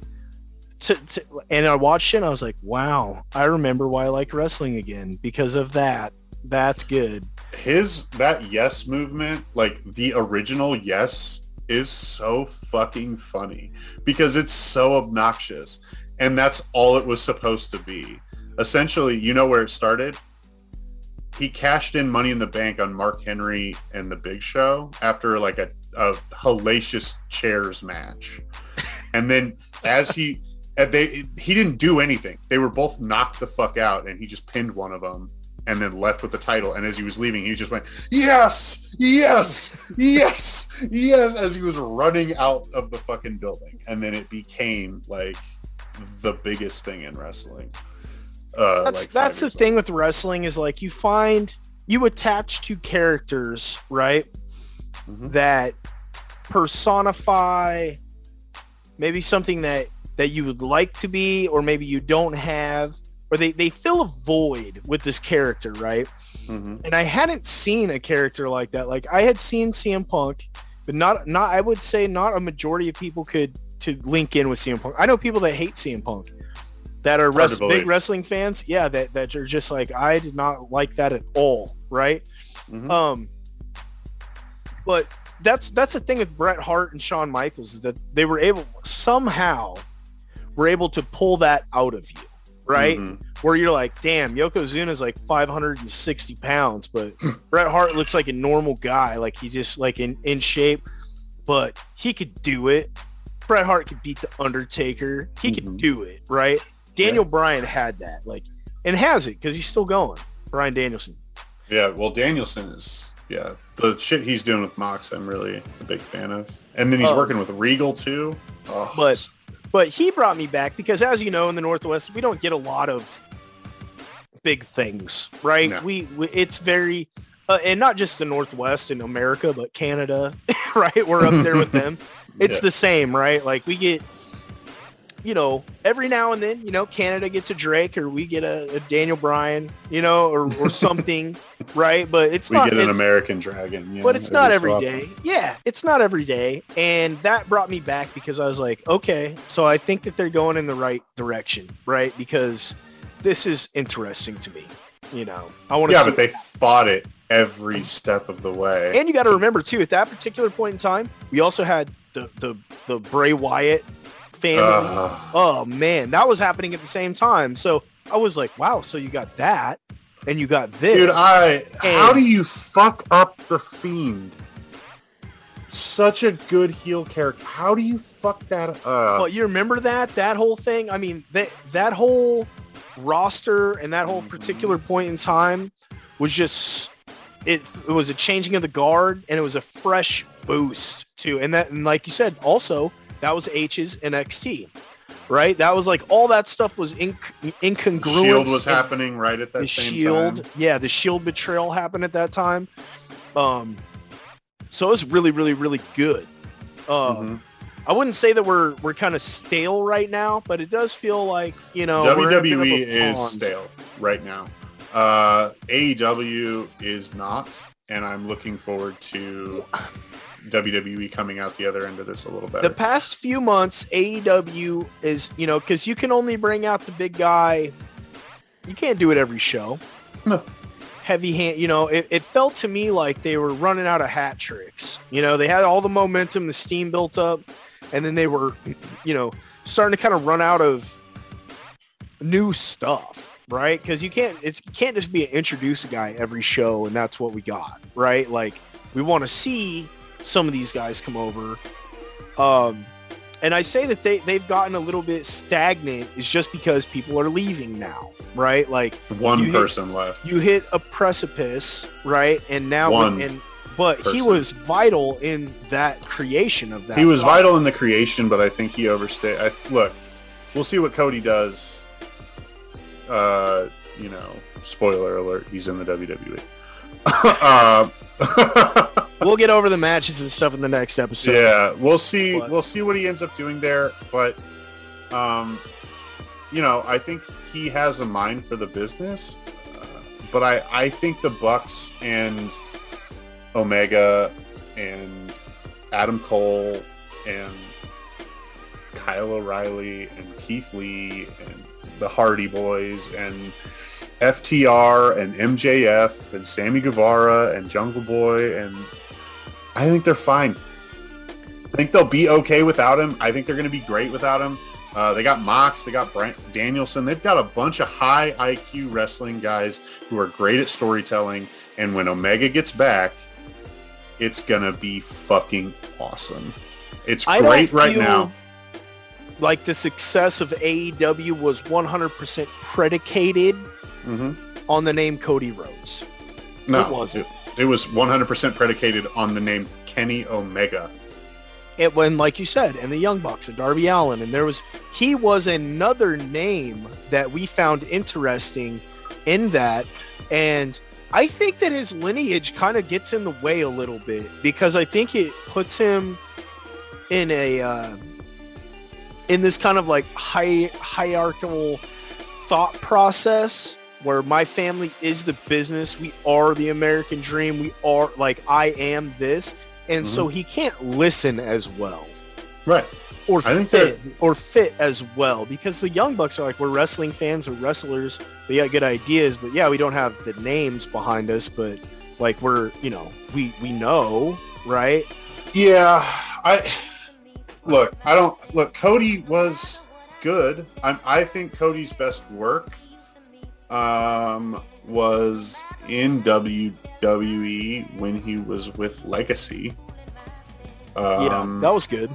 to, to, and I watched it and I was like, wow, I remember why I like wrestling again because of that. That's good. his that yes movement like the original yes is so fucking funny because it's so obnoxious and that's all it was supposed to be essentially you know where it started he cashed in money in the bank on mark henry and the big show after like a, a hellacious chairs match and then as he they he didn't do anything they were both knocked the fuck out and he just pinned one of them and then left with the title. And as he was leaving, he just went, yes, yes, yes, yes, as he was running out of the fucking building. And then it became like the biggest thing in wrestling. Uh, That's like that's the thing with wrestling is like you find you attach to characters, right? Mhm. That personify maybe something that that you would like to be or maybe you don't have or they, they fill a void with this character, right? Mhm. And I hadn't seen a character like that. Like I had seen CM Punk, but not not I would say not a majority of people could to link in with CM Punk. I know people that hate CM Punk that are res- big wrestling fans. Yeah, that that are just like I did not like that at all, right? Mhm. Um, but that's that's the thing with Bret Hart and Shawn Michaels is that they were able somehow were able to pull that out of you, right? Mhm. Where you're like, damn, Yokozuna is like 560 pounds, but Bret Hart looks like a normal guy, like he just like in in shape, but he could do it. Bret Hart could beat the Undertaker. He could Mhm. do it, right? Daniel Bryan had that, like, and has it because he's still going. Bryan Danielson. Yeah, well, Danielson is, yeah, the shit he's doing with Mox, I'm really a big fan of. And then he's Oh. working with Regal too. Oh, But- but he brought me back because, as you know, in the Northwest, we don't get a lot of big things, right? No. We, we, it's very, uh, and not just the Northwest in America, but Canada, right? We're up there with them. It's yeah. the same, right? Like we get, you know, every now and then, you know, Canada gets a Drake or we get a, a Daniel Bryan, you know, or, or something, right? But it's we not, get an American Dragon, but it's not every day. Yeah, it's not every day, and that brought me back because I was like, okay, so I think that they're going in the right direction, right? Because this is interesting to me. You know, I want to. Yeah, but they fought it every step of the way. And you got to remember too, at that particular point in time, we also had the the the Bray Wyatt family. Uh, oh man, that was happening at the same time. So I was like, wow. So you got that, and you got this. Dude, I. how do you fuck up the Fiend? Such a good heel character. How do you fuck that up? Well, you remember that that whole thing. I mean, that that whole roster and that whole particular point in time was just it, it was a changing of the guard and it was a fresh boost too. And that and like you said, also that was H's NXT. Right? That was like all that stuff was inc- incongruent. Shield was happening right at that the same shield, time. Yeah, the Shield betrayal happened at that time. Um so it was really, really, really good. Um mm-hmm. I wouldn't say that we're we're kind of stale right now, but it does feel like you know WWE is stale right now. Uh, AEW is not, and I'm looking forward to WWE coming out the other end of this a little better. The past few months, AEW is you know because you can only bring out the big guy. You can't do it every show. No. Heavy hand, you know, it, it felt to me like they were running out of hat tricks. You know, they had all the momentum, the steam built up and then they were, you know, starting to kind of run out of new stuff, right? Because you can't, it's you can't just be an introduce a guy every show, and that's what we got, right? Like we want to see some of these guys come over. Um, and I say that they they've gotten a little bit stagnant is just because people are leaving now, right? Like one person hit, left. You hit a precipice, right? And now one. and but person. he was vital in that creation of that. He was vital in the creation, but I think he overstayed. I, look, we'll see what Cody does. Uh, you know, spoiler alert: he's in the WWE. uh, we'll get over the matches and stuff in the next episode. Yeah, we'll see. But. We'll see what he ends up doing there. But, um, you know, I think he has a mind for the business. Uh, but I, I think the Bucks and Omega and Adam Cole and Kyle O'Reilly and Keith Lee and the Hardy Boys and FTR and MJF and Sammy Guevara and Jungle Boy and I think they're fine. I think they'll be okay without him. I think they're going to be great without him. Uh, they got Mox, they got Bryan Danielson. They've got a bunch of high IQ wrestling guys who are great at storytelling. And when Omega gets back, it's gonna be fucking awesome. It's great right now. Like the success of AEW was 100% predicated mm-hmm. on the name Cody Rhodes. No, it wasn't. It, it was 100% predicated on the name Kenny Omega. It when, like you said, and the Young Bucks and Darby Allin, and there was he was another name that we found interesting in that, and I think that his lineage kind of gets in the way a little bit because I think it puts him in a uh, in this kind of like high hierarchical thought process where my family is the business, we are the American dream, we are like I am this, and mm-hmm. so he can't listen as well. Right. Or I fit or fit as well. Because the young bucks are like we're wrestling fans or wrestlers. We got good ideas but yeah we don't have the names behind us. But like we're you know we we know right? Yeah i look i don't look cody was good. I i think cody's best work um was in wwe when he was with legacy. Um, yeah that was good.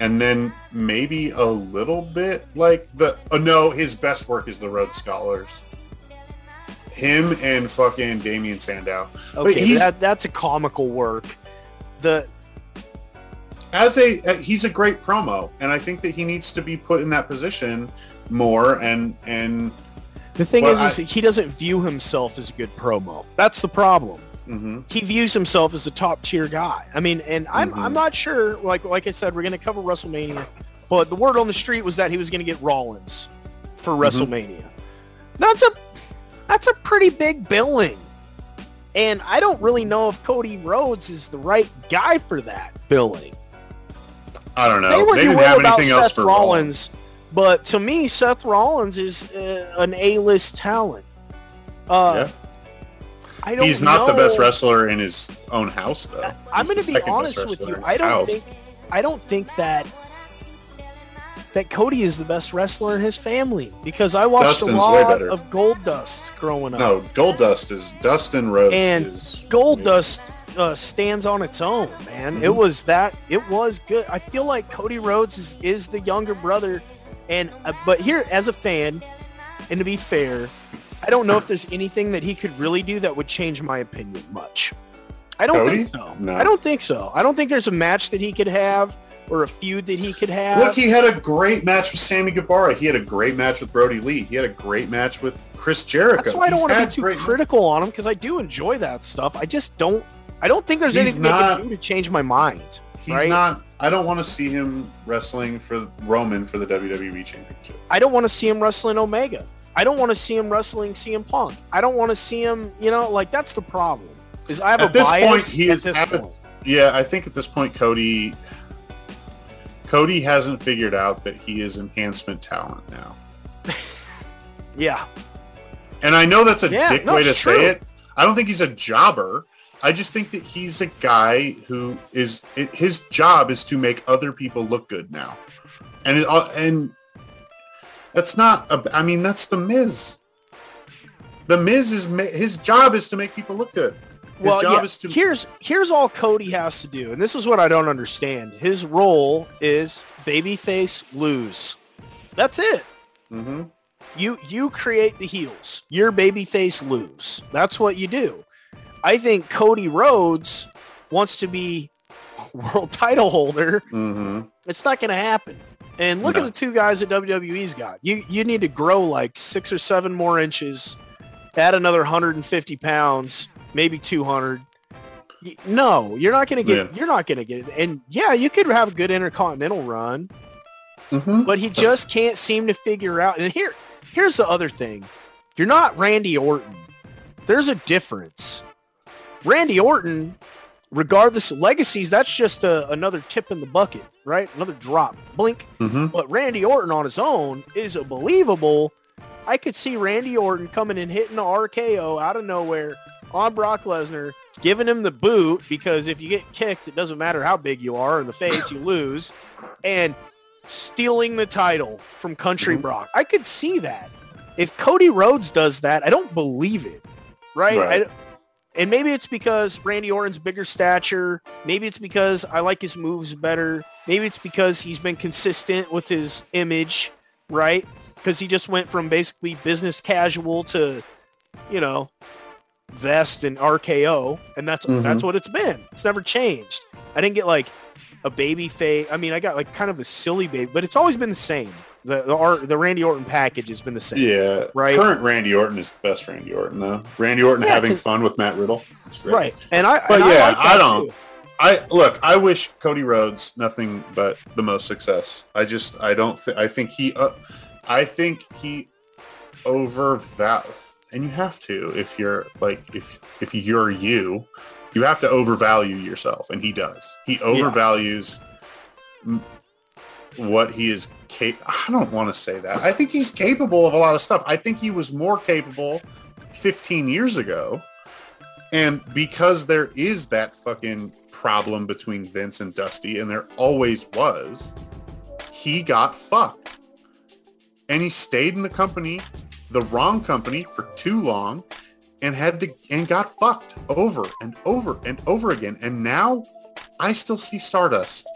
and then maybe a little bit like the uh, no his best work is the Rhodes Scholars. Him and fucking Damien Sandow. Okay that, that's a comical work. The as a uh, he's a great promo, and I think that he needs to be put in that position more. And and the thing is, I, is he doesn't view himself as a good promo. That's the problem. Mm-hmm. He views himself as a top tier guy. I mean, and I'm mm-hmm. I'm not sure. Like like I said, we're going to cover WrestleMania, but the word on the street was that he was going to get Rollins for mm-hmm. WrestleMania. That's a that's a pretty big billing. And I don't really know if Cody Rhodes is the right guy for that billing. I don't know. They, they didn't have anything else for Rollins, Rollins, but to me, Seth Rollins is uh, an A-list talent. Uh, yeah. I don't He's not know. the best wrestler in his own house, though. I'm going to be honest with you. I don't house. think I don't think that that Cody is the best wrestler in his family because I watched Dustin's a lot of Goldust growing up. No, Goldust is Dustin Rhodes and is, Goldust uh, stands on its own, man. Mm-hmm. It was that it was good. I feel like Cody Rhodes is, is the younger brother, and uh, but here as a fan, and to be fair, I don't know if there's anything that he could really do that would change my opinion much. I don't Cody? think so. No. I don't think so. I don't think there's a match that he could have or a feud that he could have. Look, he had a great match with Sammy Guevara. He had a great match with Brodie Lee. He had a great match with Chris Jericho. That's why I don't want to be too critical on him because I do enjoy that stuff. I just don't. I don't think there's he's anything not, they can do to change my mind. He's right? not. I don't want to see him wrestling for Roman for the WWE Championship. I don't want to see him wrestling Omega. I don't want to see him wrestling CM Punk. I don't want to see him. You know, like that's the problem. Is I have at a this bias point, he at this point. Yeah, I think at this point Cody Cody hasn't figured out that he is enhancement talent now. yeah. And I know that's a yeah, dick no, way to true. say it. I don't think he's a jobber. I just think that he's a guy who is his job is to make other people look good now, and it, and that's not. A, I mean, that's the Miz. The Miz is his job is to make people look good. His well, yeah. To... here's here's all Cody has to do, and this is what I don't understand. His role is babyface lose. That's it. Mm-hmm. You you create the heels. Your babyface lose. That's what you do. I think Cody Rhodes wants to be world title holder. Mm-hmm. It's not going to happen. And look no. at the two guys that WWE's got. You you need to grow like six or seven more inches, add another 150 pounds, maybe 200. No, you're not going to get. Yeah. You're not going to get. And yeah, you could have a good intercontinental run, mm-hmm. but he just can't seem to figure out. And here, here's the other thing: you're not Randy Orton. There's a difference. Randy Orton, regardless of legacies, that's just a, another tip in the bucket, right? Another drop, blink. Mm-hmm. But Randy Orton on his own is a believable. I could see Randy Orton coming and hitting the RKO out of nowhere on Brock Lesnar, giving him the boot because if you get kicked, it doesn't matter how big you are in the face, you lose, and stealing the title from Country mm-hmm. Brock. I could see that. If Cody Rhodes does that, I don't believe it, right? right. I, and maybe it's because Randy Orton's bigger stature. Maybe it's because I like his moves better. Maybe it's because he's been consistent with his image, right? Because he just went from basically business casual to, you know, vest and RKO, and that's mm-hmm. that's what it's been. It's never changed. I didn't get like a baby face. I mean, I got like kind of a silly baby, but it's always been the same. The the, the Randy Orton package has been the same. Yeah, right. Current Randy Orton is the best Randy Orton though. Randy Orton yeah, having fun with Matt Riddle. Right, and I. But and yeah, I, like I don't. Too. I look. I wish Cody Rhodes nothing but the most success. I just. I don't. think. I think he. Uh, I think he overval. And you have to if you're like if if you're you, you have to overvalue yourself, and he does. He overvalues yeah. what he is I don't want to say that. I think he's capable of a lot of stuff. I think he was more capable 15 years ago. And because there is that fucking problem between Vince and Dusty, and there always was, he got fucked. And he stayed in the company, the wrong company, for too long and had to and got fucked over and over and over again. And now I still see Stardust.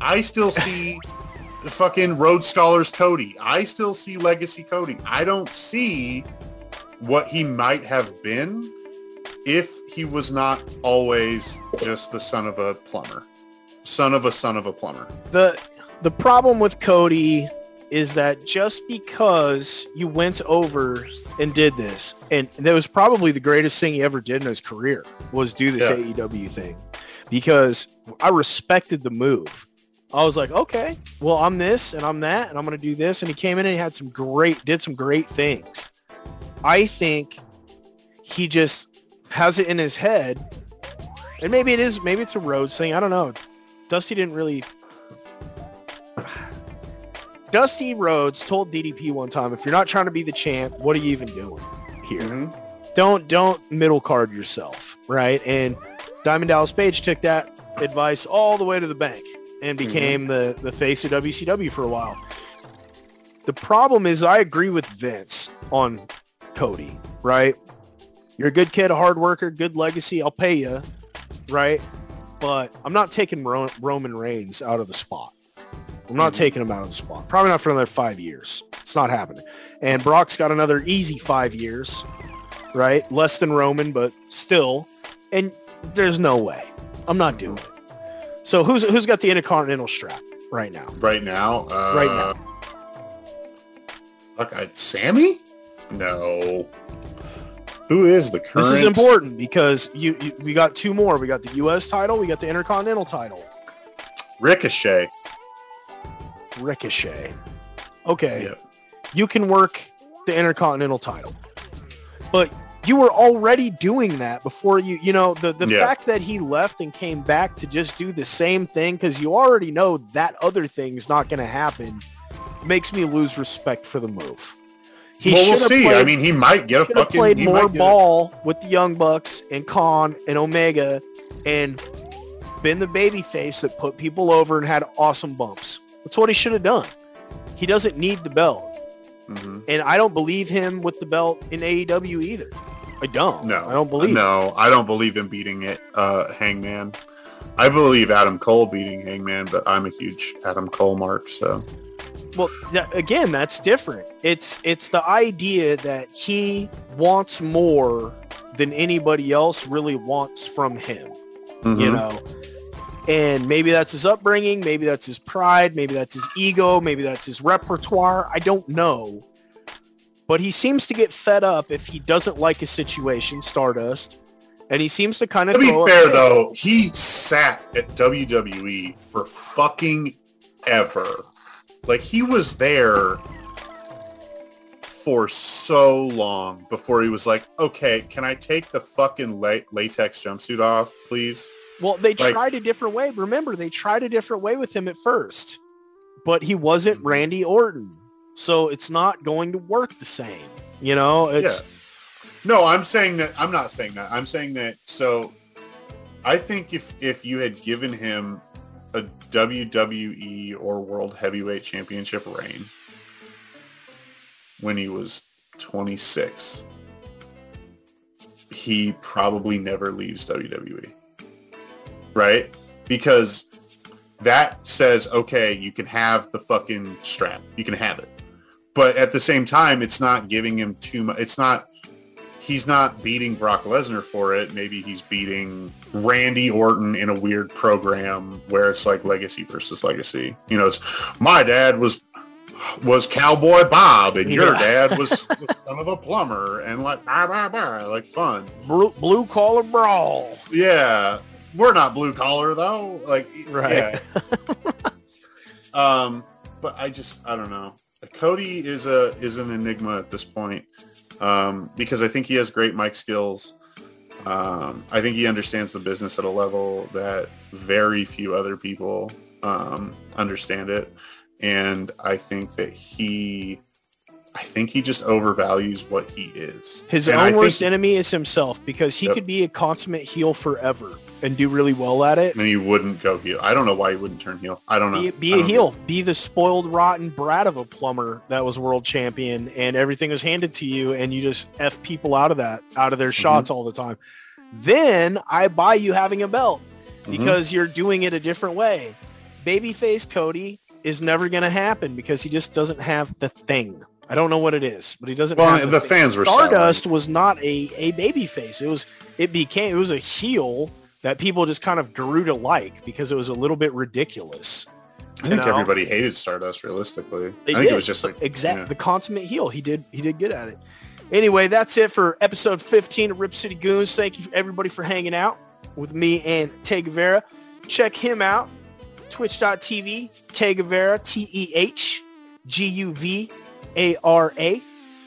I still see the fucking Rhodes Scholars Cody. I still see Legacy Cody. I don't see what he might have been if he was not always just the son of a plumber. son of a son of a plumber. The the problem with Cody is that just because you went over and did this, and that was probably the greatest thing he ever did in his career was do this yeah. AEW thing, because I respected the move. I was like, okay, well, I'm this and I'm that, and I'm going to do this. And he came in and he had some great, did some great things. I think he just has it in his head, and maybe it is, maybe it's a Rhodes thing. I don't know. Dusty didn't really Dusty Rhodes told DDP one time, if you're not trying to be the champ, what are you even doing here? Mm-hmm. Don't don't middle card yourself, right? And Diamond Dallas Page took that advice all the way to the bank and mm-hmm. became mm-hmm. the, the face of WCW for a while. The problem is I agree with Vince on Cody, right? You're a good kid, a hard worker, good legacy. I'll pay you, right? But I'm not taking Ro- Roman Reigns out of the spot. I'm not taking him out of the spot. Probably not for another five years. It's not happening. And Brock's got another easy five years, right? Less than Roman, but still. And there's no way. I'm not doing it. So who's who's got the Intercontinental strap right now? Right now? Uh, right now. Okay, Sammy? No. Who is the current? This is important because you, you we got two more. We got the U.S. title. We got the Intercontinental title. Ricochet. Ricochet. Okay. Yep. You can work the Intercontinental title. But you were already doing that before you, you know, the, the yeah. fact that he left and came back to just do the same thing because you already know that other thing's not going to happen makes me lose respect for the move. He well, we'll see. Played, I mean, he might get a fucking. He played more ball with the Young Bucks and Khan and Omega, and been the baby face that put people over and had awesome bumps. That's what he should have done. He doesn't need the belt. Mm-hmm. And I don't believe him with the belt in AEW either. I don't. No, I don't believe. No, it. I don't believe him beating it, uh, Hangman. I believe Adam Cole beating Hangman, but I'm a huge Adam Cole mark. So, well, again, that's different. It's it's the idea that he wants more than anybody else really wants from him. Mm-hmm. You know, and maybe that's his upbringing, maybe that's his pride, maybe that's his ego, maybe that's his repertoire. I don't know. But he seems to get fed up if he doesn't like his situation, Stardust. And he seems to kind of To be fair though, he sat at WWE for fucking ever. Like he was there for so long before he was like, "Okay, can I take the fucking latex jumpsuit off, please?" Well, they like, tried a different way. Remember, they tried a different way with him at first, but he wasn't mm-hmm. Randy Orton. So it's not going to work the same. You know, it's. Yeah. No, I'm saying that. I'm not saying that. I'm saying that. So I think if, if you had given him a WWE or World Heavyweight Championship reign when he was 26, he probably never leaves WWE right? Because that says, okay, you can have the fucking strap. You can have it. But at the same time, it's not giving him too much. It's not, he's not beating Brock Lesnar for it. Maybe he's beating Randy Orton in a weird program where it's like legacy versus legacy. You know, it's my dad was was Cowboy Bob, and yeah. your dad was, was son of a plumber, and like bah, bah, bah, like fun. Blue, blue collar brawl. Yeah, we're not blue collar though. Like, right. Yeah. um, but I just, I don't know. Cody is a is an enigma at this point um, because I think he has great mic skills. Um, I think he understands the business at a level that very few other people um, understand it, and I think that he I think he just overvalues what he is. His and own worst enemy is himself because he yep. could be a consummate heel forever and do really well at it. And he wouldn't go heel. I don't know why he wouldn't turn heel. I don't know. Be, be a heel. Know. Be the spoiled, rotten brat of a plumber that was world champion and everything was handed to you and you just F people out of that, out of their mm-hmm. shots mm-hmm. all the time. Then I buy you having a belt mm-hmm. because mm-hmm. you're doing it a different way. Babyface Cody is never going to happen because he just doesn't have the thing. I don't know what it is, but he doesn't. Well, the fans were Stardust was not a a baby face. It was it became it was a heel that people just kind of grew to like because it was a little bit ridiculous. I think know? everybody hated Stardust. Realistically, they I think did. it was just like exactly yeah. the consummate heel. He did he did good at it. Anyway, that's it for episode 15 of Rip City Goons. Thank you everybody for hanging out with me and Tay Guevara. Check him out. Twitch.tv, Tay Guevara, T-E-H, G-U-V-A-R-A.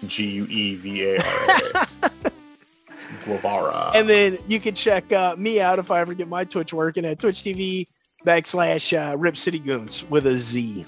G-U-E-V-A-R-A. Guevara. And then you can check uh, me out if I ever get my Twitch working at Twitch TV backslash uh, Rip City Goons with a Z.